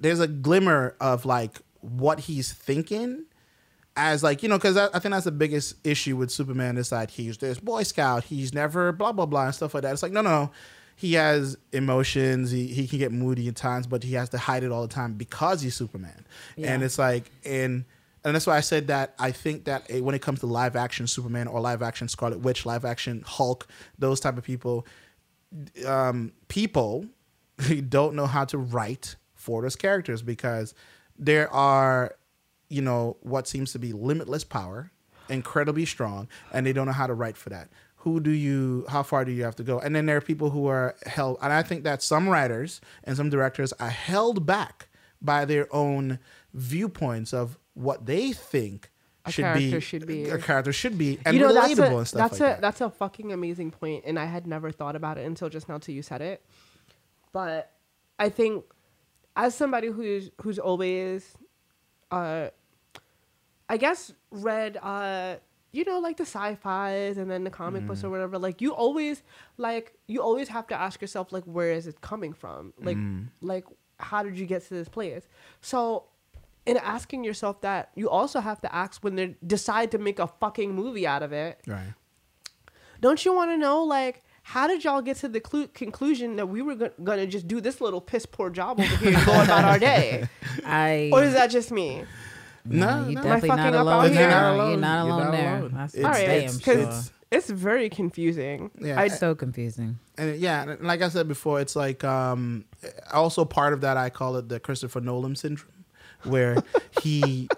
there's a glimmer of like what he's thinking as like you know because I, I think that's the biggest issue with superman is like he's this boy scout he's never blah blah blah and stuff like that it's like no no he has emotions he, he can get moody at times but he has to hide it all the time because he's superman and it's like and and that's why I said that I think that eh, when it comes to live action Superman or live action Scarlet Witch, live action Hulk, those type of people, um, people don't know how to write for those characters because there are, you know, what seems to be limitless power. incredibly strong and they don't know how to write for that. Who do you? How far do you have to go? And then there are people who are held, and I think that some writers and some directors are held back by their own viewpoints of what they think A should character be, should be. a character should be and you know relatable that's a, and stuff that's like a that. that's a fucking amazing point and i had never thought about it until just now till you said it but i think as somebody who's who's always uh i guess read uh you know like the sci-fis and then the comic books Mm. or whatever like you always like you always have to ask yourself like where is it coming from like Mm. like how did you get to this place so in asking yourself that you also have to ask when they decide to make a fucking movie out of it right. don't you want to know like how did y'all get to the clu- conclusion that we were go- gonna just do this little piss poor job over here and go about our day I or is that just me No, you no. definitely not alone there. You're not alone. You're not You're alone not there. alone. That's It's- all right it's, sure. it's, it's very confusing Yeah. It's so confusing. and yeah, and like I said before, it's like um, also part of that. I call it the Christopher Nolan syndrome, where he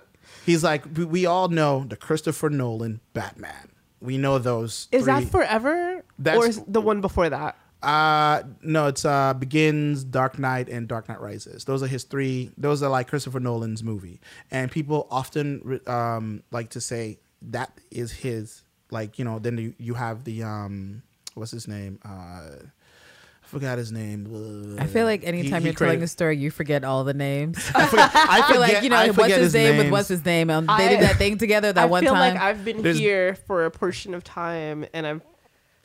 he's like we, we all know the Christopher Nolan Batman. We know those. is that forever That's- or is the one before that Uh no, it's uh Begins, Dark Knight, and Dark Knight Rises. Those are his three. Those are like Christopher Nolan's movie, and people often um like to say that is his. Like you know, then you, you have the um what's his name? Uh I forgot his name. I feel like anytime he you're telling a story, you forget all the names. I forget, I I feel like you know I what's forget his, name with what's his name. Um, I- they did that thing together that one. I one feel time. like I've been There's- here for a portion of time and I'm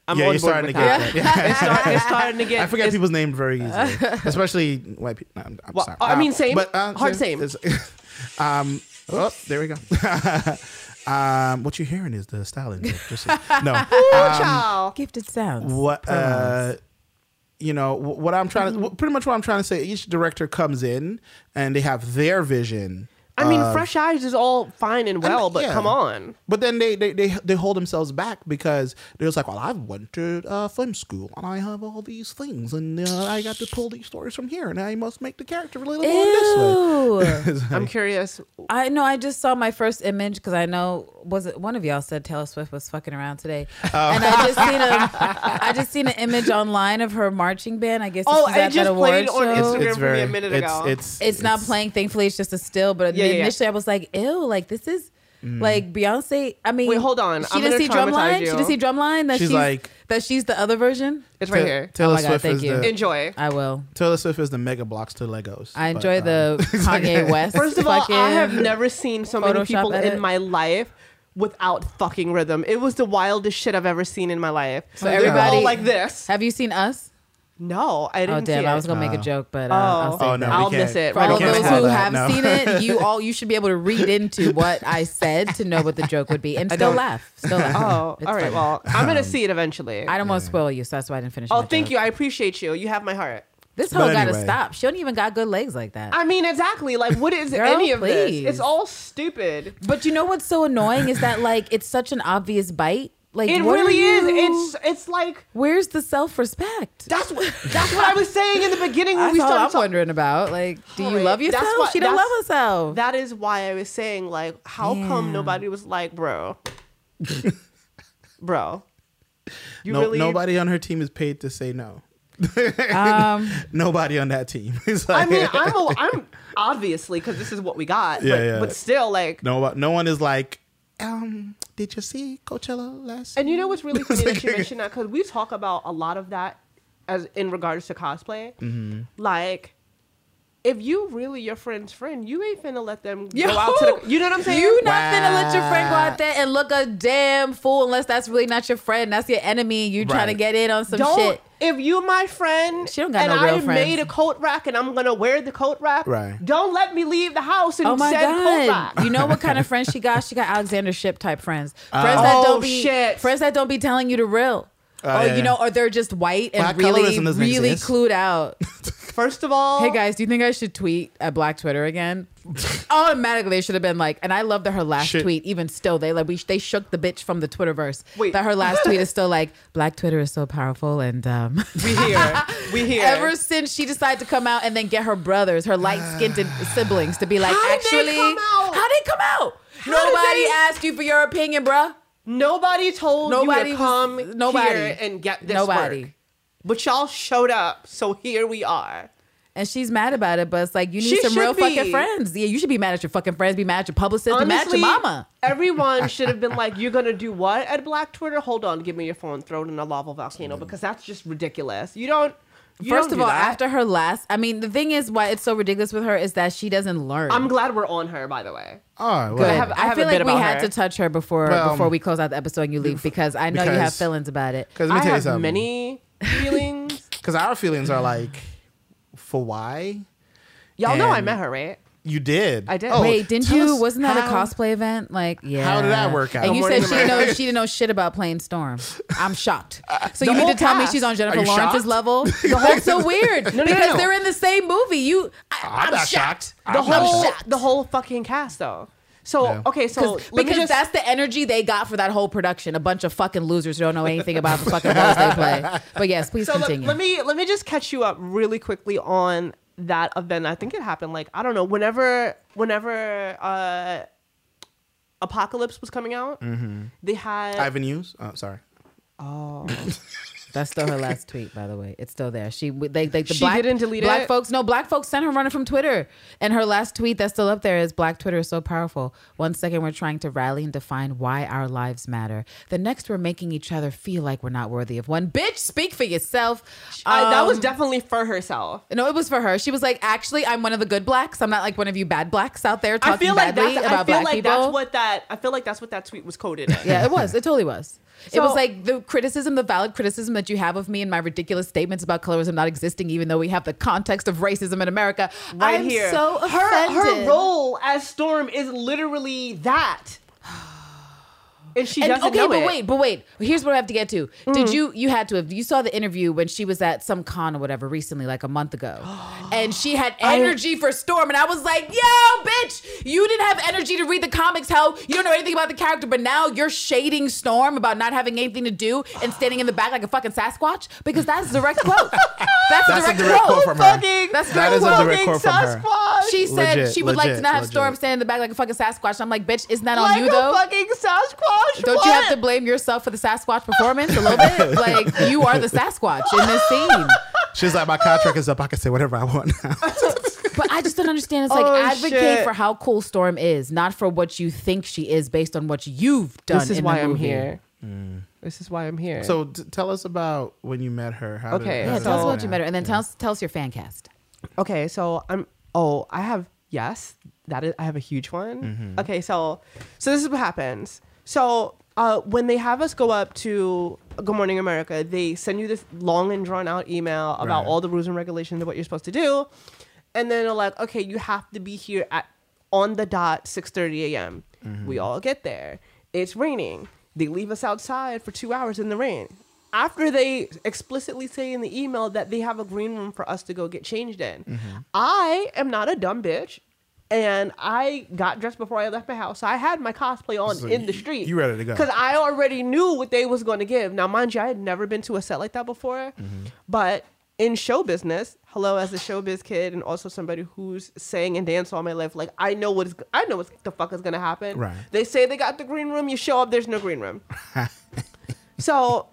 I'm Yeah, on you're board starting with to get that. that. Yeah. it's, start, it's starting to get I forget people's names very easily, especially white people. No, I'm, I'm Well, sorry. I mean, same. uh, Hard same. it's- um, oh, there we go. um, what you're hearing is the styling. joke, just no. Ooh, child. Gifted sounds. What? Uh, you know what I'm trying to. Pretty much what I'm trying to say. Each director comes in and they have their vision. I mean, of- fresh eyes is all fine and well, but yeah. come on. But then they, they they they hold themselves back because they're just like, well, I've went to uh, film school and I have all these things and uh, I got to pull these stories from here and I must make the character relatable in this way. Ew. I'm curious. I know. I just saw my first image because I know was it one of y'all said Taylor Swift was fucking around today, Oh. and I just seen a I just seen an image online of her marching band. I guess Oh, is it that just award played on show. Instagram. It's for me a very minute it's, ago. It's it's not playing. Thankfully, it's just a still. But Yeah, yeah, yeah. initially, I was like, "Ew!" Like this is Mm. like Beyonce. I mean, Wait, hold on. She I'm didn't see Drumline. you. She didn't see Drumline. That She's she's, like- that she's the other version. It's right here. Taylor Oh my God, Swift thank is you. the Enjoy. I will. Taylor Swift is the Mega Bloks to Legos. I But, enjoy um, the Kanye West. First of all, I have never seen so many Photoshop people edit. in my life without fucking rhythm. It was the wildest shit I've ever seen in my life. So everybody- all like this. Have you seen us? No, I didn't Oh damn! see I was gonna make a Oh. joke, but uh, Oh. I'll save Oh, no, that. we I'll can't- miss it. For all we of over can't those have who that, have no. seen it, you all you should be able to read into what I said to know what the joke would be, and I still don't- laugh. Still laugh. Oh, It's all right. funny. Well, I'm gonna see it eventually. I don't want to spoil you, so that's why I didn't finish. oh, my thank joke. you. I appreciate you. You have my heart. This But hoe got to anyway. stop. She don't even got good legs like that. I mean, exactly. Like, what is Girl, any of please. this? It's all stupid. but you know what's so annoying is that like it's such an obvious bite. Like It what are really is. It's it's like where's the self respect? that's what that's what I was saying in the beginning when That's we all started. I'm talk- wondering about. Like, do you Alright, love that's yourself? what- she don't love herself. That is why I was saying like, how come nobody was like, bro, bro, you no, really nobody on her team is paid to say no. um, Nobody on that team. It's I mean, I'm a, I'm obviously because this is what we got. Yeah, but, yeah. but still, like, no, no one is like, um, did you see Coachella last? And you know what's really funny that you mentioned that because we talk about a lot of that as in regards to cosplay. Mm-hmm. Like, if you really your friend's friend, you ain't finna let them Yo, go out to the. You know what I'm saying? You not finna let your friend go out there and look a damn fool unless that's really not your friend. That's your enemy. You trying to get in on some don't. shit. If you my friend, She don't got and no real I friends. made a coat rack and I'm gonna wear the coat rack. Right. Don't let me leave the house and Oh my said coat god! rack. You know what kind of friends she got? She got Alexandra Shipp type friends. Uh, Friends that Oh, don't be shit. friends that don't be telling you the real. Oh, or yeah. you know, or they're just white and Black really, really exist. clued out. First of all, hey guys, do you think I should tweet at Black Twitter again? Automatically, they should have been like, and I love that her last Shit. tweet, even still, they like we they shook the bitch from the Twitterverse. Wait. that her last tweet is still like, Black Twitter is so powerful, and um, we here, we here. ever since she decided to come out and then get her brothers, her light skinned siblings, to be like, How did they actually, come out? How did it come out? How Nobody they- asked you for your opinion, bruh. Nobody told Nobody you was- to come nobody. here and get this Nobody. work. But y'all showed up, so here we are. And she's mad about it, but it's like you need She some should real be. fucking friends. Yeah, you should be mad at your fucking friends, be mad at your publicist, be mad at your mama. everyone should have been like, "You're gonna do what at Black Twitter? Hold on, give me your phone, throw it in a lava volcano mm. because that's just ridiculous. You don't. You First don't of do all, that. after her last, I mean, the thing is why it's so ridiculous with her is that she doesn't learn. I'm glad we're on her. By the way, Oh, well, Good. I have- I I, have feel a bit like we about had her. to touch her before Well, before we close out the episode and you leave because I know you have because- feelings about it. Because let me I tell you have something. many feelings. Because our feelings are like, for why Y'all know I met her, right? you did. I did. Oh, Wait, didn't you? Wasn't that a how- cosplay event? Like, yeah. How did that work out? And you Good said morning, she didn't know she didn't know shit about playing Storm. I'm shocked. Uh, so the you mean whole to tell me cast. she's on Jennifer Are you Lawrence's shocked? level? That's so weird no, because no. they're in the same movie. You, I, oh, I'm, I'm, not shocked. shocked. The I'm not whole shocked. the whole fucking cast though. So Yeah. okay, so Because let me because just- that's the energy they got for that whole production. A bunch of fucking losers who don't know anything about the fucking roles they play. But yes, please so let, continue. let me let me just catch you up really quickly on that event. I think it happened like I don't know whenever whenever uh Apocalypse was coming out, Mm-hmm. they had Ivan News. Oh, sorry. oh That's still her last tweet, by the way. It's still there. She they, they the She black, didn't delete black it? folks. No, black folks sent her running from Twitter, and her last tweet that's still up there is "Black Twitter is so powerful. One second we're trying to rally and define why our lives matter. The next we're making each other feel like we're not worthy of one. Bitch, speak for yourself. I, that was Um, definitely for herself. no, it was for her. She was like, actually, I'm one of the good blacks. I'm not like one of you bad blacks out there I talking feel like badly that's about I feel black like people. that's what that I feel like that's what that tweet was coded in. Yeah, it was. It totally was. It was like the criticism, the valid criticism that you have of me and my ridiculous statements about colorism not existing, even though we have the context of racism in America. right I'm here. so her offended. her role as Storm is literally that. And she And, doesn't okay, know but it. wait, but wait. Here's what I have to get to. Mm. Did you you had to have you saw the interview when she was at some con or whatever recently, like a month ago, and she had energy for Storm, and I was like, "Yo, bitch, you didn't have energy to read the comics. How you don't know anything about the character, but now you're shading Storm about not having anything to do and standing in the back like a fucking Sasquatch because that's a direct quote. That's, That's a a direct, direct quote. quote from her. Fucking That's a That direct is a quote. direct quote from her. Sasquatch. She said Legit, she would like to not have legit. Storm stand in the back like a fucking Sasquatch. I'm like, bitch, isn't that on you a though? fucking Sasquatch. Don't you have to blame yourself for the Sasquatch performance a little bit? Like you are the Sasquatch in this scene. She's like, my contract is up. I can say whatever I want now. But I just don't understand. It's like Oh, advocate shit. for how cool Storm is, not for what you think she is based on what you've done. This is in why the I'm movie. here. Mm. This is why I'm here. so t- tell us about when you met her. How did- Okay, how Yeah, tell us about what you met her, and then tell us tell us your fan cast. okay, so I'm. Oh, I have yes. That is, I have a huge one. Mm-hmm. Okay, so so this is what happens. So uh, when they have us go up to Good Morning America, they send you this long and drawn out email about Right. all the rules and regulations of what you're supposed to do, and then they're like, okay, you have to be here at on the dot 6:30 a.m. We all get there. It's raining. They leave us outside for two hours in the rain. After they explicitly say in the email that they have a green room for us to go get changed in, I am not a dumb bitch, and I got dressed before I left my house. So I had my cosplay on So in the street. you ready to go. Because I already knew what they was going to give. Now, mind you, I had never been to a set like that before, mm-hmm. but in show business, hello, as a showbiz kid and also somebody who's sang and danced all my life, like I know what's I know what the fuck is gonna happen. Right. They say they got the green room. You show up, there's no green room. so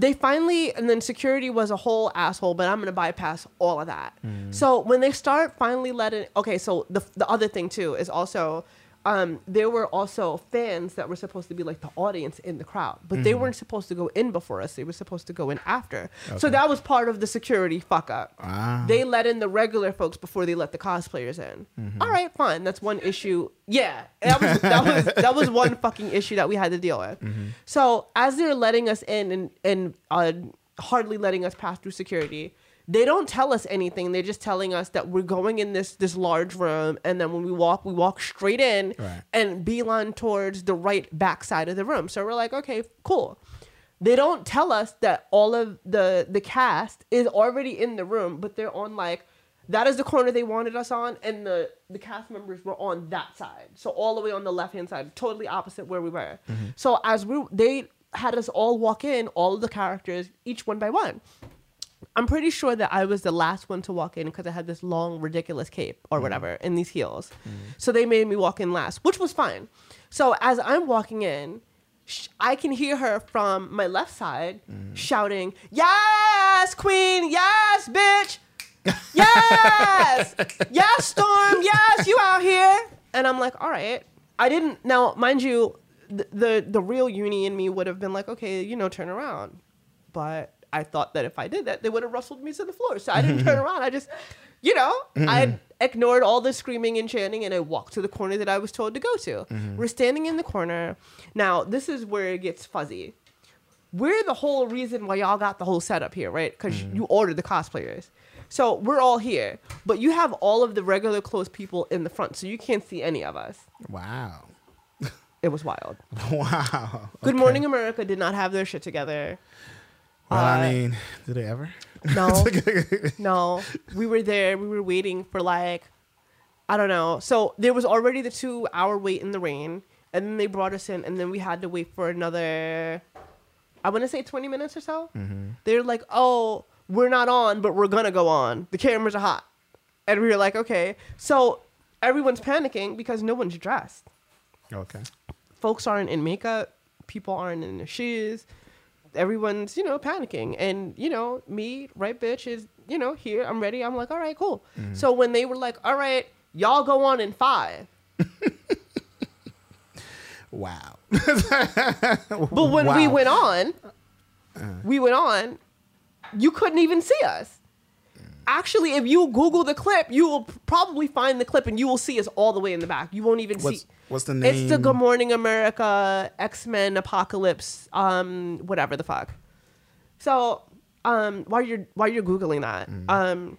they finally and then security was a whole asshole but i'm gonna bypass all of that. So when they start finally letting okay so the, the other thing too is also um, there were also fans that were supposed to be like the audience in the crowd but they weren't supposed to go in before us. They were supposed to go in after. So that was part of the security fuck up. Ah. they let in the regular folks before they let the cosplayers in. All right fine. That's one issue. Yeah that was, that was that was one fucking issue that we had to deal with. So as they're letting us in and and uh, hardly letting us pass through security they don't tell us anything. They're just telling us that we're going in this this large room and then when we walk we walk straight in Right. and beeline towards the right back side of the room. So we're like okay cool. They don't tell us that all of the the cast is already in the room but they're on like that is the corner they wanted us on and the the cast members were on that side. So all the way on the left hand side totally opposite where we were. Mm-hmm. So as we they had us all walk in all of the characters each one by one I'm pretty sure that I was the last one to walk in because I had this long, ridiculous cape or mm-hmm. whatever and these heels. Mm-hmm. So they made me walk in last, which was fine. So as I'm walking in, sh- I can hear her from my left side mm-hmm. shouting, Yes, Queen, yes, bitch, yes, yes, Storm, yes, you out here. And I'm like, All right. I didn't, now, mind you, the, the, the real uni in me would have been like, Okay, you know, turn around but I thought that if I did that, they would have rustled me to the floor. So I didn't turn around. I just, you know, I mm-hmm. ignored all the screaming and chanting and I walked to the corner that I was told to go to. Mm-hmm. We're standing in the corner. Now, this is where it gets fuzzy. We're the whole reason why y'all got the whole setup here, right? Because mm-hmm. you ordered the cosplayers. So we're all here, but you have all of the regular clothes people in the front, so you can't see any of us. Wow. It was wild. Wow. Good Okay. Morning America did not have their shit together. Well, Uh, I mean, did they ever? No, no. We were there. We were waiting for like, I don't know. So there was already the two hour wait in the rain, and then they brought us in, and then we had to wait for another. I want to say twenty minutes or so. They're like, "Oh, we're not on, but we're gonna go on. The cameras are hot," and we were like, "Okay." So everyone's panicking because no one's dressed. Okay. Folks aren't in makeup. People aren't in their shoes everyone's you know panicking and you know me right bitch is you know here i'm ready i'm like all right cool so when they were like all right y'all go on in five Wow. but when we Wow. Uh. went on we went on you couldn't even see us actually if you google the clip you will probably find the clip and you will see us all the way in the back you won't even What's see what's the name? It's the Good Morning America X Men Apocalypse, um, whatever the fuck. So, um, while you're while you're googling that, Mm. um,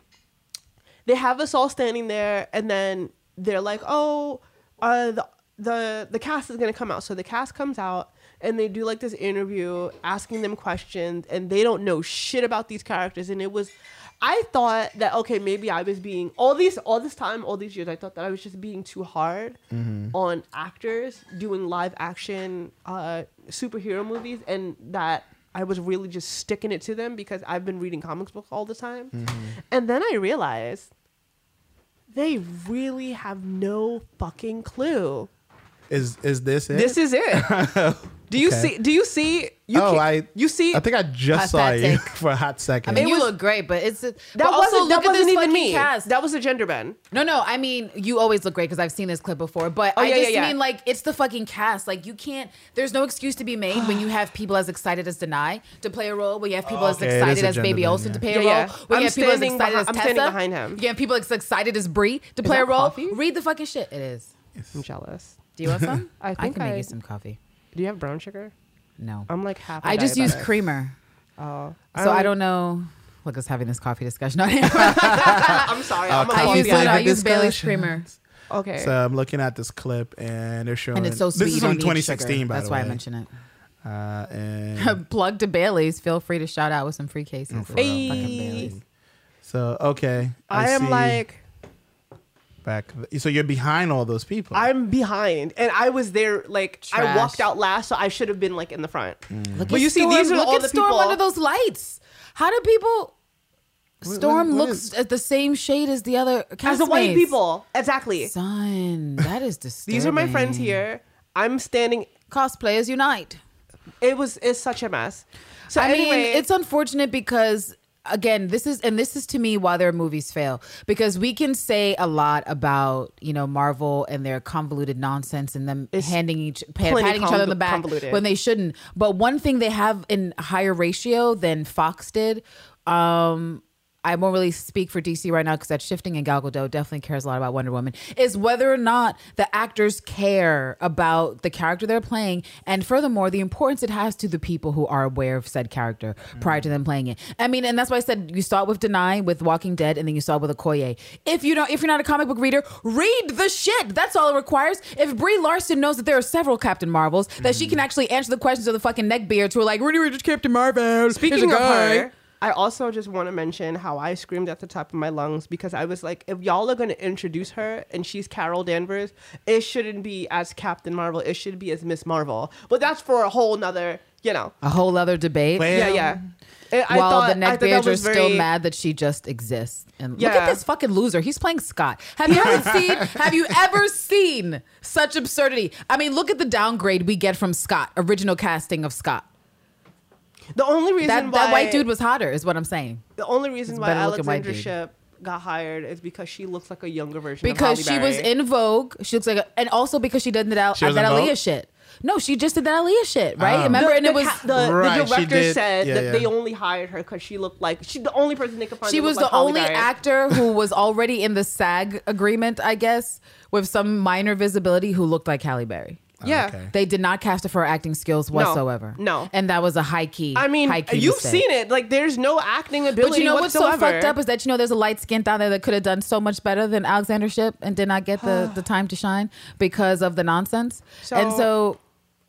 they have us all standing there, and then they're like, "Oh, uh, the the the cast is gonna come out." So the cast comes out, and they do like this interview, asking them questions, and they don't know shit about these characters, and it was. I thought that okay, maybe I was being all these all this time, all these years. I thought that I was just being too hard on actors doing live action uh, superhero movies, and that I was really just sticking it to them because I've been reading comics books all the time. And then I realized they really have no fucking clue. Is is this it? This is it. Do you Okay. see? Do you see? You oh, can- I you see? I think I just saw Hot you for a hot second. I mean, It you was- look great, but it's a, that but also wasn't. look That at this wasn't even fucking me. cast. That was a gender bend. No, no. I mean, you always look great because I've seen this clip before. But Oh, I yeah, just yeah, yeah. mean like it's the fucking cast. Like you can't. There's no excuse to be made when you have people as excited as Danai to play a role. When you have people as Okay, it is excited as Baby bend, Olsen yeah. to play Yeah, a yeah. role. When I'm you have people as standing excited behi- as I'm standing behind him. You have people as excited as Brie to play a role. Read the fucking shit. It is. I'm jealous. Do you want some? I think can make you some coffee. Do you have brown sugar? No. I'm like half. I just use creamer, Oh, so I don't know. Look, us having this coffee discussion. I'm sorry. I'm a Okay. I coffee use Flavor I use Bailey's discussions. creamer, Okay. So I'm looking at this clip and they're showing. and it's so sweet. This you is from 2016, sugar. by That's the way. That's why. I mention it. Uh, and Plug to Bailey's. Feel free to shout out with some free cases. for of real. fucking Hey. So okay, I, am see like back. So you're behind all those people. I'm behind, and I was there. Like I walked out last, so I should have been like in the front. Mm. Look But at you see, these are look all at the Storm people- under those lights. How do people? Storm what- what looks is- at the same shade as the other As the white people, exactly. Son, that is disturbing. These are my friends here. I'm standing. Cosplayers unite. It was it's such a mess. So I anyway, mean, it's unfortunate because again, this is and this is to me why their movies fail because we can say a lot about you know Marvel and their convoluted nonsense and them It's handing each patting each other in the back convoluted. when they shouldn't. But one thing they have in higher ratio than Fox did. Um, I won't really speak for DC right now because that's shifting, and Gal Gadot definitely cares a lot about Wonder Woman. Is whether or not the actors care about the character they're playing, and furthermore, the importance it has to the people who are aware of said character prior to them playing it. I mean, and that's why I said you saw it with Danai with Walking Dead, and then you saw it with Okoye. If you don't, if you're not a comic book reader, read the shit. That's all it requires. If Brie Larson knows that there are several Captain Marvels, that she can mm. actually answer the questions of the fucking neckbeards who are like, "Where do we just Captain Marvel?" Speaking a of guy." her, I also just want to mention how I screamed at the top of my lungs because I was like, if y'all are going to introduce her and she's Carol Danvers, it shouldn't be as Captain Marvel. It should be as Miss Marvel. But that's for a whole nother, you know. a whole other debate. Well, Yeah, yeah. I- I while thought- the I neck thought are was still very- mad that she just exists. And look at this fucking loser. He's playing Scott. Have you ever seen? Have you ever seen such absurdity? I mean, look at the downgrade we get from Scott. Original casting of Scott. The only reason That why that white dude was hotter, is what I'm saying. the only reason why better Alexandra. Shipp got hired is because she looks like a younger version because of she Halle was in Vogue. She looks like, a, and also because she did that, She was that Aaliyah Vogue? shit. No, she just did that Aaliyah shit, right? Oh. Remember, the, and it was ca- the, Right, the director did. said Yeah, that yeah. they only hired her because she looked like she the only person they could find. she was the like only Berry. actor who was already in the SAG agreement, I guess, with some minor visibility, who looked like Halle Berry. Yeah. Oh, okay. They did not cast her for her acting skills whatsoever. no. and that was a high key. I mean, high key you've mistake. seen it. Like, there's no acting ability whatsoever. But you know what's so fucked up is that you know there's a light skinned out there that could have done so much better than Alexandra Shipp and did not get the, the time to shine because of the nonsense. So- and so,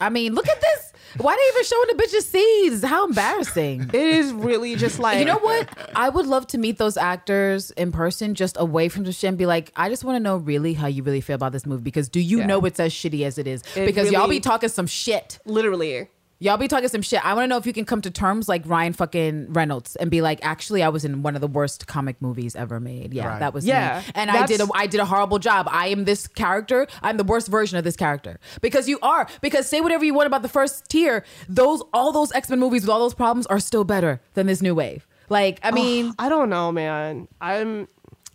I mean, look at this. Why they even showing the bitches seeds? How embarrassing. it is really just like You know what? I would love to meet those actors in person, just away from the shit, and be like, I just want to know really how you really feel about this movie. Because do you Yeah. know it's as shitty as it is? It because y'all be talking some shit. Literally, Y'all be talking some shit. I want to know if you can come to terms like Ryan fucking Reynolds and be like, actually, I was in one of the worst comic movies ever made. Yeah, Right. that was Yeah, me. And I did a that's- I did a horrible job. I am this character. I'm the worst version of this character because you are. Because say whatever you want about the first tier, those all those X Men movies with all those problems are still better than this new wave. Like, I mean, I don't know, man. I'm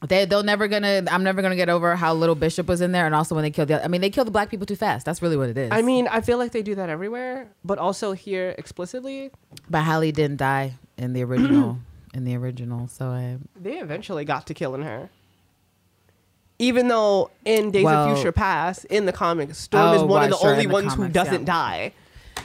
they they'll never gonna. I'm never gonna get over how little Bishop was in there, and also when they killed the. I mean, they killed the black people too fast. That's really what it is. I mean, I feel like they do that everywhere, but also here explicitly, but Halle didn't die in the original. in the original, so I. they eventually got to killing her. Even though in Days Well- of Future Past, in the comics, Storm is oh, one right, of the sure, only the ones who doesn't yeah. die.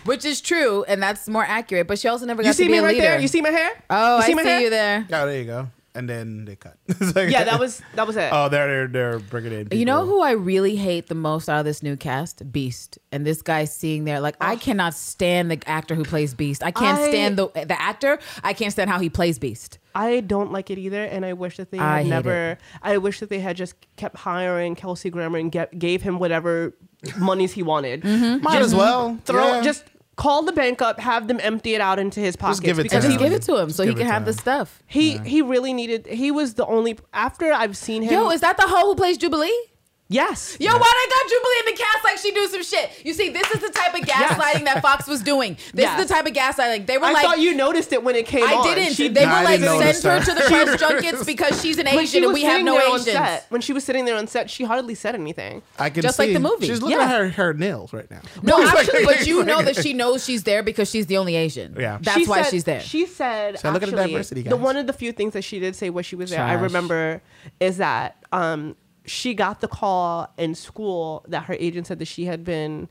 Which is true, and that's more accurate. But she also never got You to see be me a right leader. there? You see my hair? Oh, you see I my see hair? you there. Oh, there you go. And then they cut. Like- Yeah, that was that was it. Oh, they're they're, they're bringing in. You know who I really hate the most out of this new cast? Beast. And this guy seeing there, like, I cannot stand the actor who plays Beast. I can't I- stand the the actor. I can't stand how he plays Beast. I don't like it either, and I wish that they I had hate never. I wish that they had just kept hiring Kelsey Grammer and get, gave him whatever monies he wanted. Mm-hmm. Might as well Throw Yeah. just call the bank up, have them empty it out into his pockets. give it to And because just him. he, give it to him so he give can it to have the him. stuff. he he really needed. He was the only after I've seen him. Yo, is that the hoe who plays Jubilee? Yes. Yo, why they got Jubilee in the cast like she do some shit? You see, this is the type of gaslighting that Fox was doing. This Yes. is the type of gaslighting. They were I like, I thought you noticed it when it came I on. didn't. She- they No, were I like, didn't notice send her that. to the press junkets because she's an when she Asian and we have no there Asians. set, when she was sitting there on set, she hardly said anything. I can Just like the movie. She's looking Yeah. at her her nails right now. No, It's actually, but you know that she knows she's there because she's the only Asian. Yeah. that's She why said- she's there. She said, So look at the actually, diversity, The one of the few things that she did say when she was there, I remember, is that um, she got the call in school that her agent said that she had been.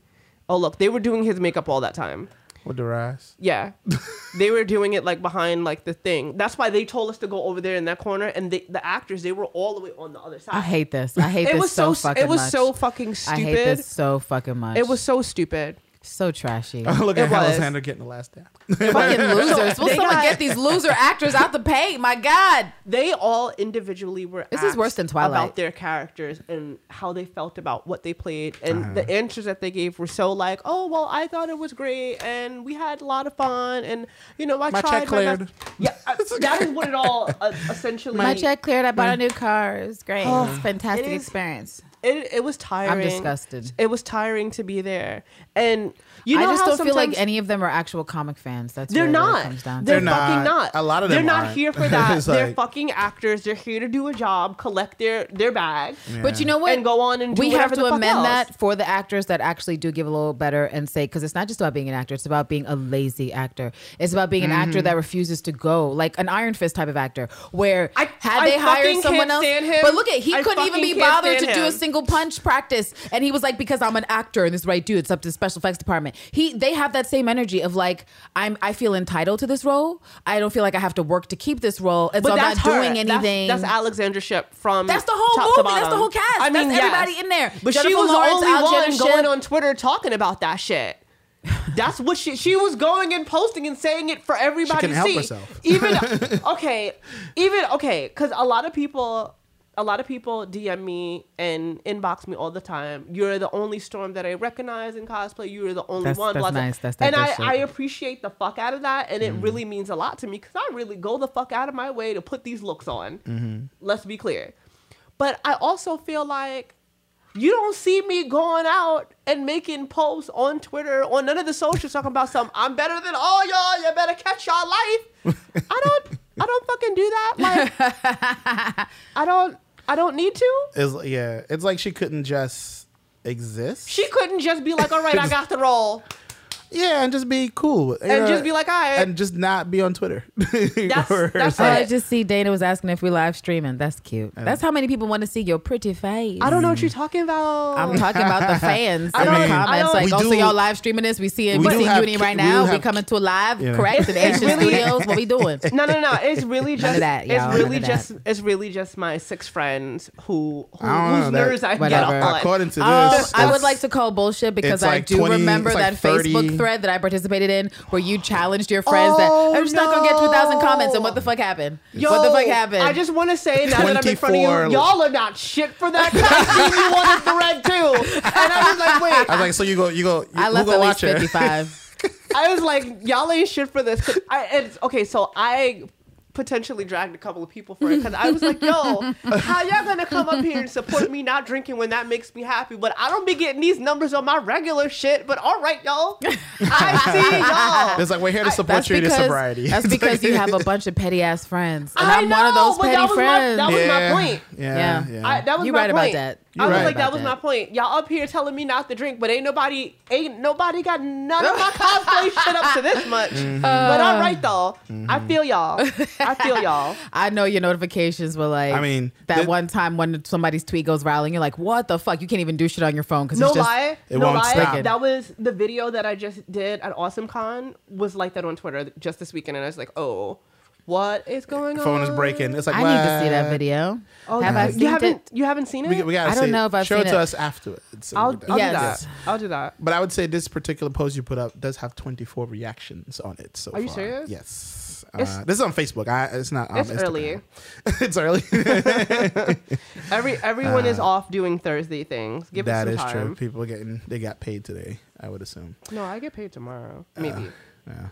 Oh look, they were doing his makeup all that time. with the rise. Yeah, they were doing it like behind like the thing. That's why they told us to go over there in that corner, and they, the actors they were all the way on the other side. I hate this. I hate it this was so, so, fucking it was much. so fucking stupid. I stupid. hate this so fucking much. It was so stupid. So trashy. Look It at was. Alexander getting the last down. fucking losers. Will someone get these loser actors out the paint? My God. They all individually were. This is worse than Twilight. about their characters and how they felt about what they played, and the answers that they gave were so like, "Oh, well, I thought it was great, and we had a lot of fun, and you know, I My tried check my cleared." best." Yeah, uh, that is what it all uh, essentially. My check cleared. I bought a new car. It was great. it was a fantastic It is- experience. It, it was tiring. I'm disgusted. It was tiring to be there, and you know I just how don't feel like any of them are actual comic fans. That's They're really it not. comes down. They're, They're fucking not. not. A lot of They're them not aren't. here for that. It's They're like- fucking actors. They're here to do a job, collect their their bag. But you know what? And go on and do we have to the amend else. that for the actors that actually do give a little better and say because it's not just about being an actor; it's about being a lazy actor. It's about being an actor Mm-hmm. that refuses to go, like an Iron Fist type of actor, where I- had I they hired someone can't else, stand him. but look at he I couldn't even be bothered to stand do a single punch practice, and he was like, "Because I'm an actor and this is what I do. It's up to the special effects department." He they have that same energy of like, "I'm I feel entitled to this role. I don't feel like I have to work to keep this role, and so I'm not her. doing anything." That's, Alexandra Shipp from. That's the whole top to movie. That's the whole cast. I mean, That's yes. everybody in there. But she was Lawrence, the only Alexandra one going Shipp. on Twitter talking about that shit. That's what she she was going and posting and saying it for everybody couldn't to help see. herself. Even okay, even okay, because a lot of people a lot of people DM me and inbox me all the time. You're the only Storm that I recognize in cosplay. You're the only That's- one. that's nice. That's that and I, shit. Mm-hmm. I appreciate the fuck out of that, and it really means a lot to me because I really go the fuck out of my way to put these looks on. Mm-hmm. Let's be clear. But I also feel like you don't see me going out and making posts on Twitter on none of the socials talking about some I'm better than all y'all. You better catch y'all life. I don't. I don't fucking do that. Like I don't. I don't need to. Is yeah, it's like she couldn't just exist. She couldn't just be like, all right, I got the role. Yeah, and just be cool And just be like, all right. and just not be on Twitter. That's- Or that's. I just see Dana was asking if we live streaming. That's cute. That's how many people want to see your pretty face. I don't know what you're talking about. I'm talking about the fans I in the don't- I comments. Like, also, oh, y'all live streaming this? We see it. We We, see have Uni ki- right we now. do We have- coming to a live, Yeah. correct? In Asian really- Studios. What we doing? no, no, no. It's really just that, it's. None really of that. just it's really just my six friends who, who I whose know, that- nerves I get Whatever. on. According to this, Um, I would like to call bullshit because I do remember that Facebook thread that I participated in where you challenged your friends Oh, that I'm just not gonna get 2,000 comments. And what the fuck happened? Yo, what the fuck happened? I just want to say now that I'm in front of you, y'all are not shit for that. I seen you on the thread too, and I was like, wait. I was like, so you go, you go, you, I left go at watch least 55. I was like, y'all ain't shit for this. I, it's, okay, so I potentially dragged a couple of people for it because I was like, yo, how y'all gonna come up here and support me not drinking when that makes me happy? But I don't be getting these numbers on my regular shit. But all right, y'all, I see y'all. It's like we're here to support That's you in because, sobriety. that's because you have a bunch of petty ass friends. And I I'm one of know, those but petty that was my- that was my point. Yeah, Yeah. yeah. I, that was You my right about point. That. I was right like, that was that. my point. Y'all up here telling me not to drink, but ain't nobody, ain't nobody got none of my cosplay shit up to this much. Mm-hmm. But all right though, I feel y'all. I feel y'all. I know your notifications were like, I mean, that the- one time when somebody's tweet goes viral and you're like, what the fuck? You can't even do shit on your phone because No it's just. lie, It no won't lie. stop. That was the video that I just did at Awesome Con was like that on Twitter just this weekend, and I was like, oh, what is going on? phone is breaking. It's like I need to see that video. Oh, Have you, I you haven't it? you haven't seen it? We, we gotta I don't see know it. if I've show seen it to it. us afterwards. So I'll. I'll Yes. do that. I'll do that. But I would say this particular post you put up does have 24 reactions on it. So Are you far. serious? Yes. Uh, this is on Facebook. I, it's not. On It's Instagram. early. it's early. Every everyone is off doing Thursday things. Give that it is some time. That is true. People are getting they got paid today. I would assume. No, I get paid tomorrow. Maybe. Yeah.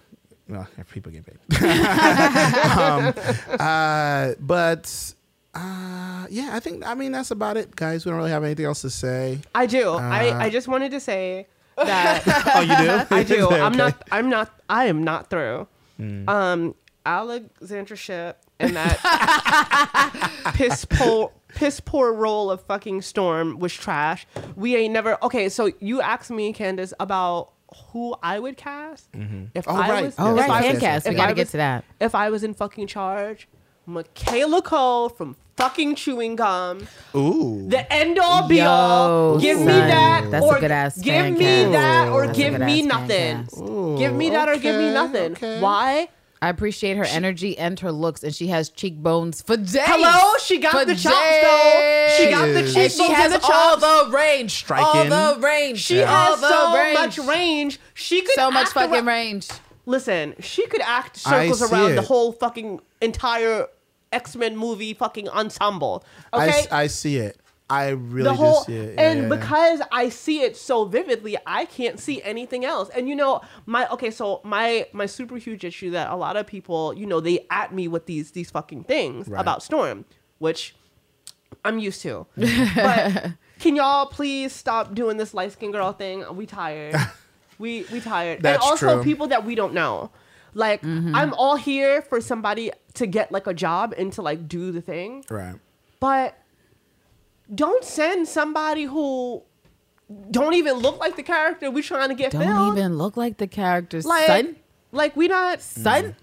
Well, people get paid. um, uh, but uh, yeah, I think I mean that's about it, guys. We don't really have anything else to say. I do. Uh, I, I just wanted to say that Oh, you do? I do. I'm not. I'm not. I am not through. Hmm. Um, Alexandra Shipp and that piss poor piss poor role of fucking Storm was trash. We ain't never. Okay, so you asked me, Candace, about who I would cast mm-hmm. if Oh, I right. was. Oh, Yes, if right. I yes, was- Fancast. We got I to get to that. If I was in fucking charge, Michaela Coel from fucking chewing gum. Ooh. The end all be Yo, all. Give me that, That's a or good-ass give me cast. that, or That's give me nothing. Ooh, Give me that, or give me nothing. okay. Why? I appreciate her energy and her looks, and she has cheekbones for days. Hello, she got For the chops though. She got the And cheekbones she has and the all the range. Striking. All the range. She all has so range. much range. She could So much act fucking around- range. Listen, she could act circles see around the whole fucking entire X Men movie fucking ensemble. I, Okay, s- I see it. I really the whole do see. Yeah, and yeah, yeah. because I see it so vividly, I can't see anything else. And you know, my okay, so my my super huge issue that a lot of people, you know, they at me with these these fucking things Right. about Storm, which I'm used to. but can y'all please stop doing this light skin girl thing? We tired. we we tired. That's and also true. people that we don't know. Like Mm-hmm. I'm all here for somebody to get like a job and to like do the thing right. but don't send somebody who don't even look like the character we're trying to get Don't filmed. even look like the characters, like, son. like we not Son.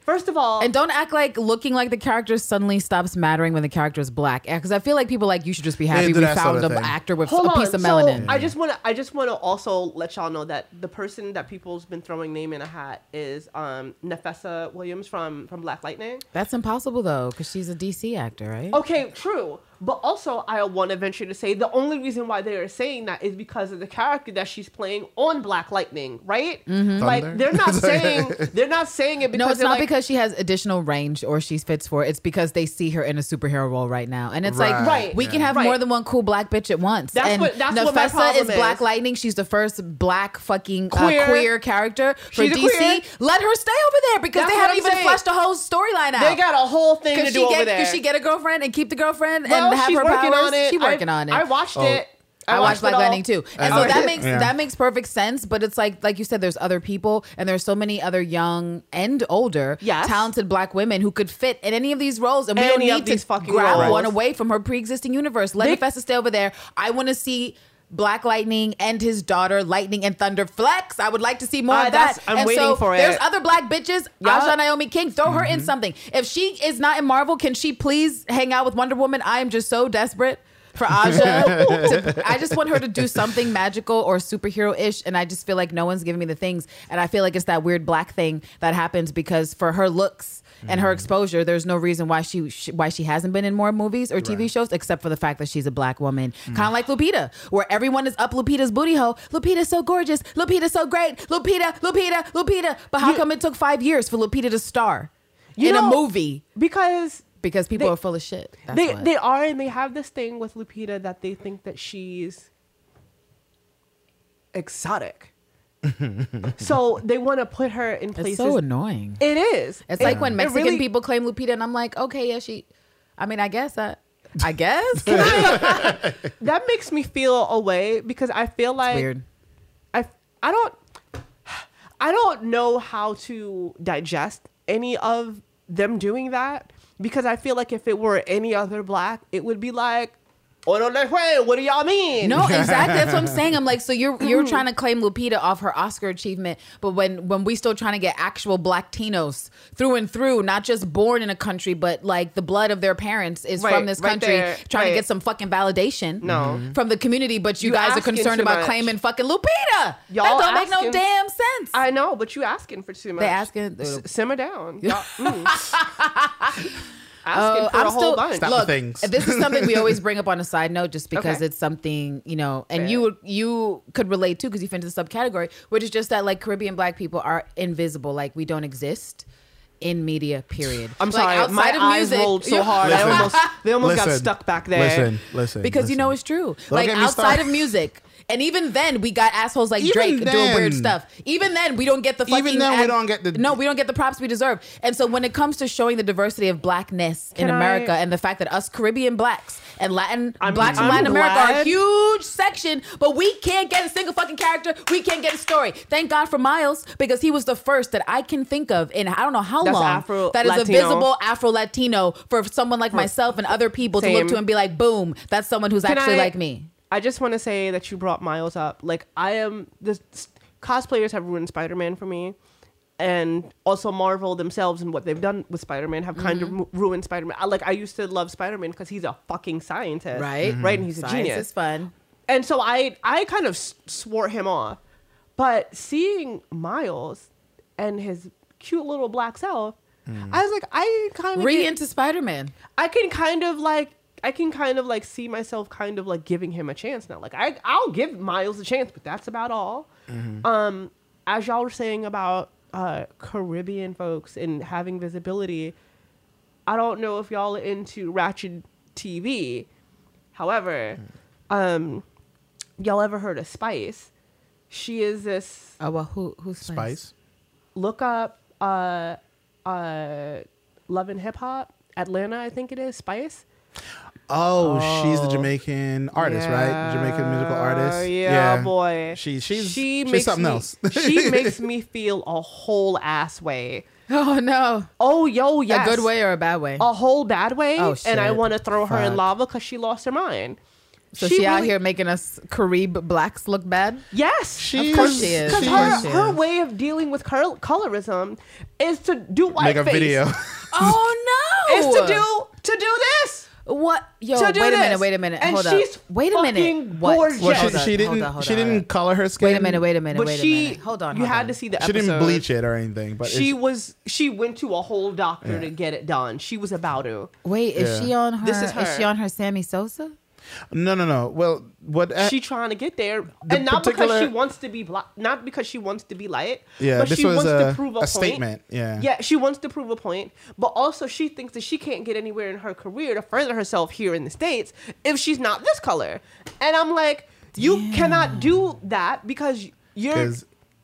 First of all, And don't act like looking like the character suddenly stops mattering when the character is black. Because I feel like people like you should just be happy do we that sort found of an thing. actor with hold a on. piece of So, melanin. I just want to. I just want to also let y'all know that the person that people's been throwing name in a hat is um Nafessa Williams from from Black Lightning. That's impossible though, because she's a DC actor, right? Okay, true. But also, I want to venture to say the only reason why they are saying that is because of the character that she's playing on Black Lightning, right? Like they're not saying they're not saying it because No, it's not like, because she has additional range or she fits for it. It's because they see her in a superhero role right now, and it's like Right. we can have Right. more than one cool black bitch at once. That's and what- that's what my Nafessa problem is Black. Lightning. She's the first black fucking Queer. Uh, queer character for She's DC. queer. Let her stay over there because That's they haven't even saying. fleshed a whole storyline out. they got a whole thing to Could do she over get? there. Could she get a girlfriend and keep the girlfriend well, and have she's her working powers? on it. She's working I, on it. I watched Oh. it. I watched Black. Lightning too, and And so the- that makes yeah. that makes perfect sense. But it's like like you said, there's other people, and there's so many other young and older, Yes. talented black women who could fit in any of these roles, and we Any don't need to fucking grab roles. one away from her pre-existing universe. Let They- Nafessa stay over there. I want to see. Black Lightning and his daughter, Lightning and Thunder Flex. I would like to see more Uh, of that. I'm and waiting so for it. There's other black bitches. Yeah. Aja Naomi King, throw her Mm-hmm. in something. If she is not in Marvel, can she please hang out with Wonder Woman? I am just so desperate for Aja. to, I just want her to do something magical or superhero ish, and I just feel like no one's giving me the things, and I feel like it's that weird black thing that happens because for her looks and her exposure, there's no reason why she, why she hasn't been in more movies or TV shows except for the fact that she's a black woman, kind of like Lupita, where everyone is up Lupita's booty hole. Lupita's so gorgeous. Lupita's so great. Lupita, Lupita, Lupita. But how You- come it took five years for Lupita to star in a movie? because Because people they- are full of shit. That's they what. they are and they have this thing with Lupita that they think that she's exotic. so they want to put her in it's places. so annoying. it is. It's It- like when Mexican really- people claim Lupita, and I'm like, okay, yeah, she. I mean, I guess that. I guess. that makes me feel away because I feel like Weird. I I don't I don't know how to digest any of them doing that because I feel like if it were any other black, it would be like, "Oro le fue, what do y'all mean?" No, exactly. That's what I'm saying. I'm like, so you're you're trying to claim Lupita off her Oscar achievement, but when when we still trying to get actual Black Tinos through and through, not just born in a country, but like the blood of their parents is Right, from this right country, there, trying to get some fucking validation. No. from the community, but you, You guys are concerned about much. claiming fucking Lupita. Y'all that don't make no damn sense. I know, but you asking for too much. They asking- S- simmer down. Y'all, mm. asking Oh, for a whole bunch. Stop the Look, things. this is something we always bring up on a side note, just because Okay. it's something you know, and Fair. you you could relate to because you fit into the subcategory, which is just that like Caribbean Black people are invisible, like we don't exist in media. Period. I'm Like, sorry, outside my of eyes music- rolled so you- hard. I Listen. almost they almost got stuck back there. Listen, listen. because you know it's true. Don't like outside of music. And even then, we got assholes like Even Drake doing weird stuff. Even then, we don't get the fucking. Even fucking. then, we don't get the- No, we don't get the props we deserve. And so, when it comes to showing the diversity of blackness in Can I- America and the fact that us Caribbean blacks and Latin I'm- blacks from I'm Latin America are a huge section, but we can't get a single fucking character. We can't get a story. Thank God for Miles because he was the first that I can think of in I don't know how That's long Afro- that is a visible Afro Latino for someone like myself and other people to look to and be like, boom, that's someone who's Can actually I- like me. I just want to say that you brought Miles up. Like I am the s- cosplayers have ruined Spider-Man for me. And also Marvel themselves and what they've done with Spider-Man have kind Mm-hmm. of ruined Spider-Man. I, like I used to love Spider-Man because he's a fucking scientist, Right. Right, and he's a Science genius. is fun. and so I I kind of s- swore him off. But seeing Miles and his cute little black self, I was like, I kind of Re into Spider Man. I can kind of like I can kind of like see myself kind of like giving him a chance now. Like I I'll give Miles a chance, but that's about all. Um as y'all were saying about uh Caribbean folks and having visibility, I don't know if y'all are into Ratchet TV. However, um y'all ever heard of Spice? She is this Oh well, who who's Spice. look up uh uh Love and Hip Hop Atlanta, I think it is, Spice. Oh, she's the Oh. Jamaican artist, right? Jamaican musical artist. Yeah, boy. She she's she she's makes something me, else. she makes me feel a whole ass way. Oh no, Oh, yo, yes. a good way or a bad way? A whole bad way. Oh, and I want to throw her in lava because she lost her mind. so she, out really- here making us Carib blacks look bad. Yes. She's- Of course she is. Because her, course her way of dealing with col- colorism is to do white Make a face. video. Oh no, Is to do to do this. What? Yo, to wait do a minute, wait a minute. And hold she's up. Wait a minute. What? gorgeous. Well, she, she didn't. up, hold she didn't color her skin. Wait a minute, wait a minute, but wait she, a minute. Hold on. You hold had on. to see the She episode. didn't bleach it or anything. But She was. She went to a whole doctor to get it done. She was about to. Wait, is Yeah. she on her? This is her. is, she on her Sammy Sosa? No, no, no. Well, what? uh, she trying to get there, the and not because she wants to be black, not because she wants to be light. Yeah, but this she was wants a- to prove a, a point. statement, yeah. yeah, she wants to prove a point, but also she thinks that she can't get anywhere in her career to further herself here in the states if she's not this color. And I'm like, you cannot do that because you're.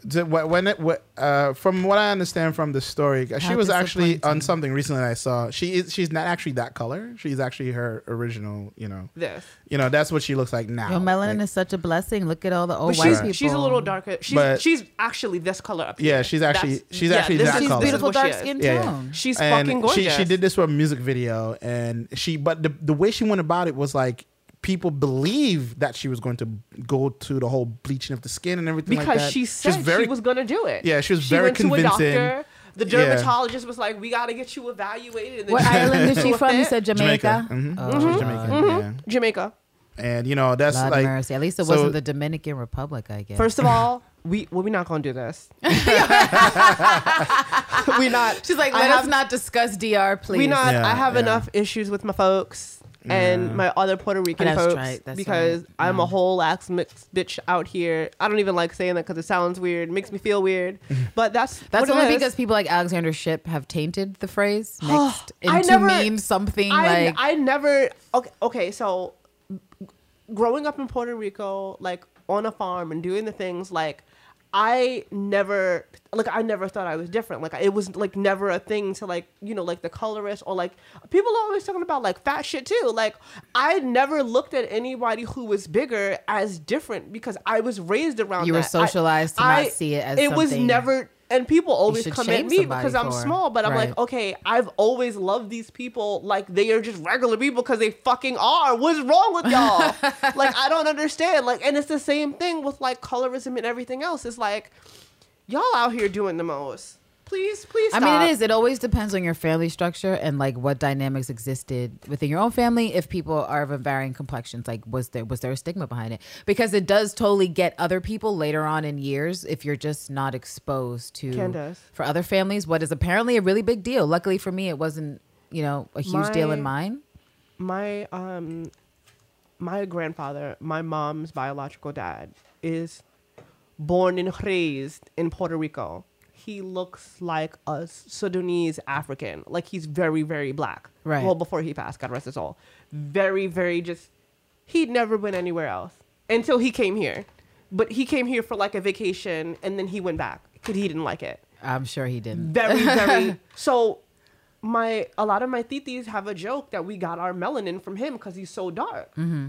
Because when it wh- uh, from what I understand from the story, she was actually on something recently that I saw. She is she's not actually that color. She's actually her original. You know, this. you know that's what she looks like now. Yo, melanin Like, is such a blessing. Look at all the old But white she's, people. she's a little darker. She's But- she's actually this color up Here. Yeah, she's actually- That's- she's actually this that is- She's color. this is beautiful dark is. skin Yeah, yeah. tone. She's and fucking gorgeous. She, she did this for a music video, and she but the the way she went about it was like people believe that she was going to go to the whole bleaching of the skin and everything like because that. she said She's very she was gonna do it. Yeah, she was very went to a convincing. doctor. The Yeah. dermatologist was like, "We got to get you evaluated." And then What island is she from? You said Jamaica. Jamaica. Mhm. Oh, She's Lord. Jamaican. Yeah. Jamaica. And you know that's Lord like mercy. At least it so- wasn't the Dominican Republic, I guess. First of all, we well, we're not gonna do this. we not. she's like, I let us have- not discuss DR, please. We not. Yeah, I have yeah. enough issues with my folks and Yeah. my other Puerto Rican That's folks right, that's because right. I'm a whole ass mixed bitch out here. I don't even like saying that because it sounds weird, makes me feel weird. But that's That's what only is. because people like Alexander Shipp have tainted the phrase mixed I into never- mean something I, like I never okay okay so growing up in Puerto Rico like on a farm and doing the things like I never like I never thought I was different like it was like never a thing to like you know like the colorist or like people are always talking about like fat shit too like I never looked at anybody who was bigger as different because I was raised around You were that. I- socialized to not see it as it was never and people always come at me because I'm small but I'm Right. like okay I've always loved these people like they are just regular people because they fucking are. What's wrong with y'all? like I don't understand. Like and it's the same thing with like colorism and everything else. It's like y'all out here doing the most. Please, please. I mean, it is. It always depends on your family structure and like what dynamics existed within your own family. If people are of a varying complexions, like was there was there a stigma behind it? Because it does totally get other people later on in years if you're just not exposed to Candace. for other families what is apparently a really big deal. Luckily for me, it wasn't you know a huge deal in mine. my um my grandfather, my mom's biological dad, is born and raised in Puerto Rico. He looks like a Sudanese African. Like he's very, very black. Right. Well, before he passed, God rest his soul. Very, very just. He'd never been anywhere else until he came here. But he came here for like a vacation and then he went back because he didn't like it I'm sure he didn't. very very so my a lot of my titis have a joke that we got our melanin from him because he's so dark mm-hmm.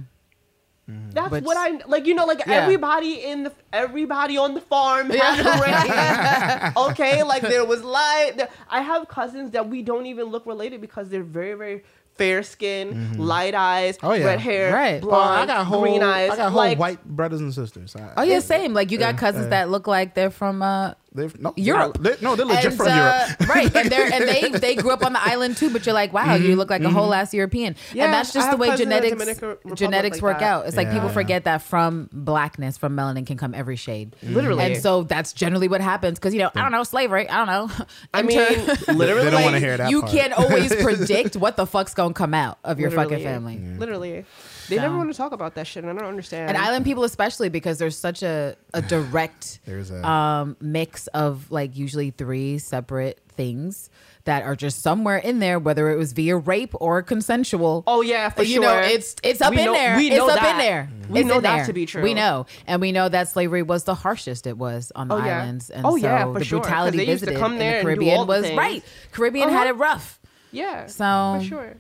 That's Which- what i like you know like Yeah. everybody in the everybody on the farm had a race okay like there was light there- i have cousins that we don't even look related because they're very very fair skin light eyes Oh, yeah. red hair Right. Well, blonde I got whole green eyes I got whole like white brothers and sisters. I, Oh yeah, same. Like you got cousins uh, that look like they're from uh, they're, no, Europe. They're, no, they're legit And, from uh, Europe. right? And they and they they grew up on the island too. But you're like, wow, you mm-hmm, look like a mm-hmm. whole ass European. Yeah, and that's just the way cousins the genetics genetics like work that. out. It's like Yeah. people forget that from blackness, from melanin, can come every shade. Mm-hmm. Literally. And so that's generally what happens because you know I don't know slavery. I don't know. i mean literally They don't wanna like, hear that you part. can't always predict what the fuck's gonna come out of your fucking Literally. family. literally they So- never want to talk about that shit and i don't understand And island people especially because there's such a, a direct There's a- um, mix of like usually three separate things that are just somewhere in there, whether it was via rape or consensual. Oh yeah, for sure. you sure. know, it's it's up We in know- there. We know it's know up that. in there. We It's know that there. to be true. We know, and we know that slavery was the harshest it was on the Oh, yeah. islands, and Oh, so yeah, for the sure, 'cause brutality they used to visited come in the Caribbean the was things. right. Caribbean had Uh-huh. it rough. Yeah. So- for sure.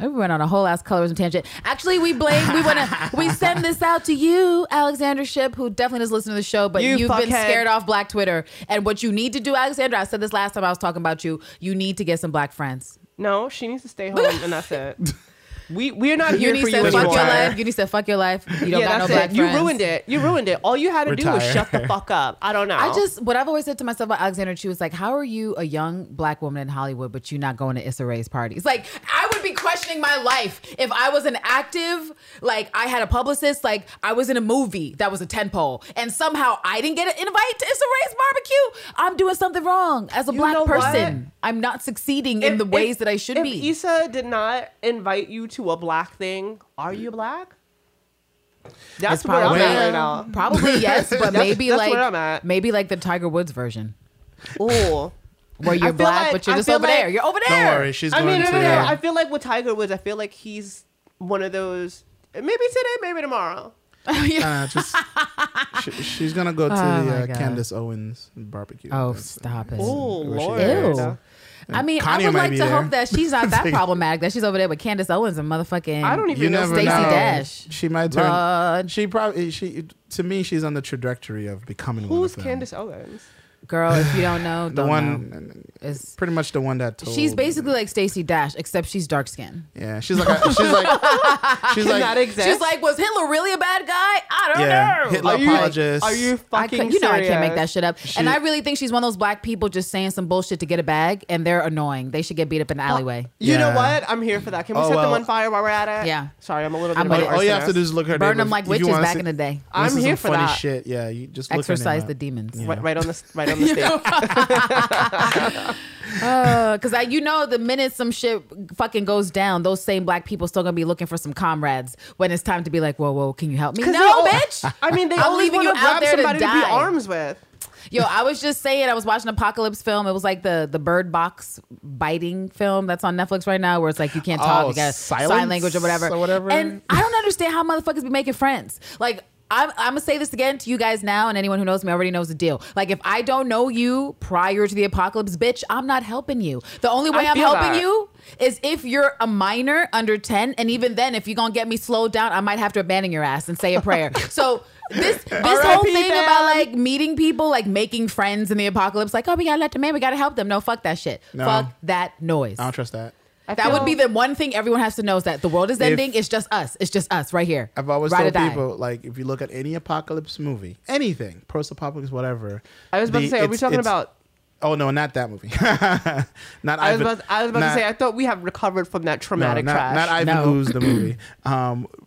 Oh, we went on a whole ass colorism tangent. Actually, we blame. We want to. we send this out to you, Alexander Shipp, who definitely doesn't listen to the show, but You have been scared off Black Twitter. And what you need to do, Alexander, I said this last time I was talking about you. You need to get some Black friends. No, she needs to stay home, and that's it. We we're not here Uni for you said, "Fuck your life." Uni said, "Fuck your life." You don't yeah, got no Black it. You ruined it. You ruined it. All you had to do was shut the fuck up. I don't know. I just what I've always said to myself about Alexander Chu is like, how are you a young black woman in Hollywood, but you're not going to Issa Rae's parties? Like, I would be questioning my life. If I was an active, like I had a publicist, like I was in a movie that was a 10 pole, and somehow I didn't get an invite to Issa Rae's barbecue, I'm doing something wrong as a You black person. what? I'm not succeeding in the ways if- that I should if be. Issa did not invite you to a black thing, are you black? That's It's where I'm probably- at right now. Probably yes, but That's- maybe that's like where I'm at. maybe like the Tiger Woods version, Ooh. where you're black like- but you're I just over like- there. You're over there. Don't worry, she's I going mean, to. no, no, no. I feel like with Tiger Woods, I feel like he's one of those. Maybe today, maybe tomorrow. Uh, just she, she's gonna go to Oh, the uh, Candace Owens barbecue. Oh, stop it. Oh Lord. Ew. I mean, Kanye I would like to there. hope that she's not that problematic. That she's over there with Candace Owens and motherfucking. I don't even You know never Stacey know. Dash. She might turn. Lord. She probably she to me she's on the trajectory of becoming one Who's of them. Candace Owens? Girl, if you don't know, The don't know. one, It's, pretty much the one that told. she's basically like Stacey Dash, except she's dark skinned. yeah. She's like a, she's like she's like that exist? She's like, was Hitler really a bad guy? I don't yeah. know. Hitler Are you- Are you fucking could, you know I can't make that shit up. She- and I really think she's one of those black people just saying some bullshit to get a bag, and they're annoying. They should get beat up in the alleyway. You know what? I'm here for that. Can we Oh, set them on fire while we're at it? Yeah. Sorry, I'm a little bit I'm of a with it. all you have to do is look her Burn them like witches back in the day. I'm here some for funny that. shit. Yeah, you just look Exercise the demons. Right, right on the right on the stake. Because uh, I, you know, the minute some shit fucking goes down, those same black people still gonna be looking for some comrades when it's time to be like, whoa, whoa, can you help me? No, all- bitch. I mean, they I'm only want to grab there to somebody to, be arms with. Yo, I was just saying, I was watching apocalypse film. It was like the the bird box biting film that's on Netflix right now, where it's like you can't talk, Oh, you got sign language or whatever. or whatever? And I don't understand how motherfuckers be making friends. Like I'm, I'm gonna say this again to you guys now, and anyone who knows me already knows the deal. Like if I don't know you prior to the apocalypse, bitch, I'm not helping you. The only way I I'm helping that. you is if you're a minor under 10 and even then if you're gonna get me slowed down i might have to abandon your ass and say a prayer so this this whole thing about like meeting people like making friends in the apocalypse like oh we gotta let them in we gotta help them no fuck that shit No. fuck that noise I don't trust that. I that would be the one thing everyone has to know is that the world is If- ending it's just us it's just us right here I've always Ride or told die. people like if you look at any apocalypse movie, anything, post-apocalypse, whatever. I was about the- to say, are we it's- talking it's- about? Oh no, not that movie. not I was Ivan. about, I was about not- to say, I thought we have recovered from that no, traumatic not, trash. not Ivan No. Ooze, the movie. Um, w-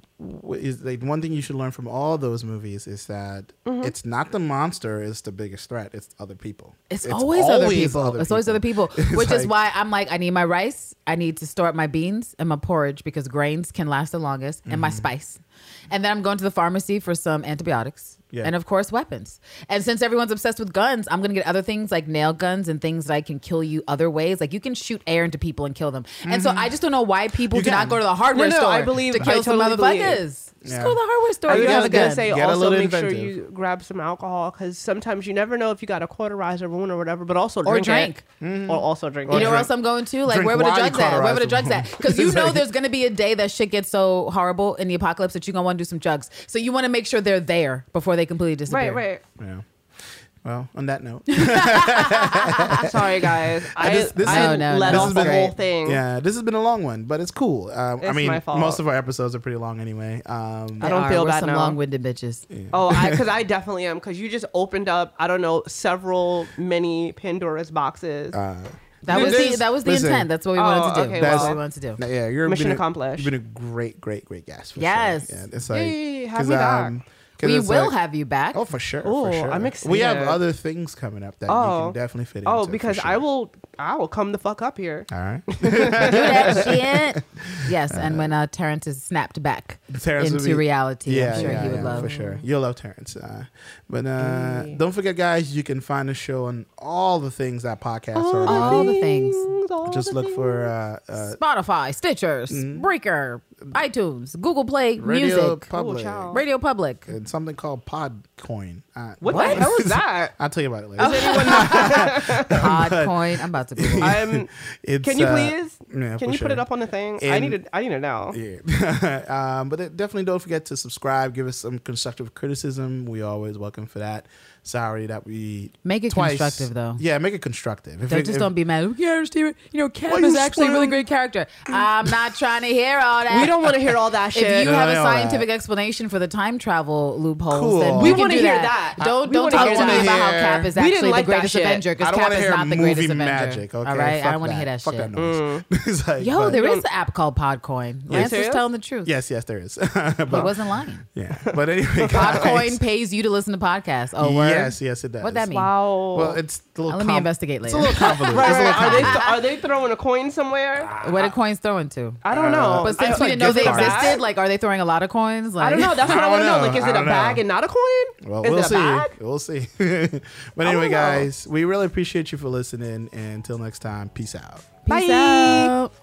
is like one thing you should learn from all those movies is that Mm-hmm. it's not the monster is the biggest threat; it's other people. It's, always, other people. other it's always other people, It's which is why I'm like, I need my rice. I need to store up my beans and my porridge because grains can last the longest, and Mm-hmm. my spice. And then I'm going to the pharmacy for some antibiotics. Yeah. And of course, weapons. And since everyone's obsessed with guns, I'm going to get other things like nail guns and things that I can kill you other ways. Like you can shoot air into people and kill them. And so mm-hmm. I just don't know why people You do not go to the hardware No, no, store I believe- to I kill some totally believe. motherfuckers. Just Yeah. go to the hardware store. I You was have a gonna say Get also little make sure you grab some alcohol because sometimes you never know if you got a cauterizer wound or whatever, but also Or drink, drink. it. or also drink. You it. know where else I'm going to? Like drink wherever the while you drugs at. Wherever the drugs at. Because you know like- there's gonna be a day that shit gets so horrible in the apocalypse that you're gonna want to do some drugs. So you want to make sure they're there before they completely disappear. Right, right. Yeah. Well, on that note, Sorry, guys. I, this- this I is- No, no, let no, off this the whole thing. yeah, this has been a long one, but it's cool. Um, I mean, my fault. most of our episodes are pretty long anyway. Um, I don't They feel are. We're bad some now. long-winded bitches. Oh, because I, definitely am. Because you just opened up, I don't know, several many Pandora's boxes. uh, That was the that was the listen, intent. That's what we Oh, wanted to do. okay, That's well. what we wanted to do. Yeah, you're Mission been a- accomplished. You've been a great, great, great guest. For Yes. sure. yeah, it's like Yay, have 'cause, me back. 'Cause We will like- have you back. Oh, for sure. Ooh, for sure. I'm excited. We have other things coming up that you Oh. can definitely fit into. oh, because sure. I will, I will come the fuck up here. All right. do that shit. Yes, and when uh, Terrence is snapped back Terrence into be- reality, Yeah, I'm sure yeah, he would yeah, love. for sure. You'll love Terrence. Uh, but uh, Yay. don't forget, guys, you can find the show on all the things that podcasts are on. All the things. all Just the look things. for uh, uh, Spotify, Stitcher, Breaker, iTunes, Google Play Radio Music, Public child. Radio Public. and something called Podcoin. Uh, What, What? the hell is that? I'll tell you about it later. Podcoin. I'm about to Google. it. I'm. It's, Can you uh, please? yeah, Can you sure. put it up on the thing? I In- need to. I need to know. Yeah. um, but it- definitely don't forget to subscribe. Give us some constructive criticism. We always welcome for that. Sorry that we Make it twice- constructive though. Yeah, make it constructive. If Don't, it- just if- don't be mad. Yeah, Steven, you know, Cam is you actually a really great character. I'm not trying to hear all that. We don't want to hear all that shit. If you No, have a no, no, scientific explanation for the time travel loopholes, Cool. then We we, wanna hear that. that. Don't We don't talk to me that. about how hear- Cap is We actually like the greatest. Avenger because Cap is not the greatest Avenger. magic. Okay, All right, I don't want to hear that Fuck shit. that noise. Mm. Yo, but- there don't- is an app called Podcoin. Lance was serious? telling the truth. Yes, yes, there is. He but, wasn't lying. yeah, but anyway, guys, Podcoin pays you to listen to podcasts. Oh, word? Yes, yes, it does. What'd that mean? wow. Well, it's a little. Let me com- investigate It's a later. little convoluted. right, It's a right. little Are they convoluted. are they throwing a coin somewhere? Where the coins throwing to? I don't know. Uh, But since we didn't know they gift existed, like, are they throwing a lot of coins? Like, I don't know. That's what I, I want to don't know. Like, is it a don't know. bag and not a coin? Well, is we'll it a see. bag? We'll see. but anyway, know. guys, we really appreciate you for listening. And until next time, peace out. Peace Bye. out.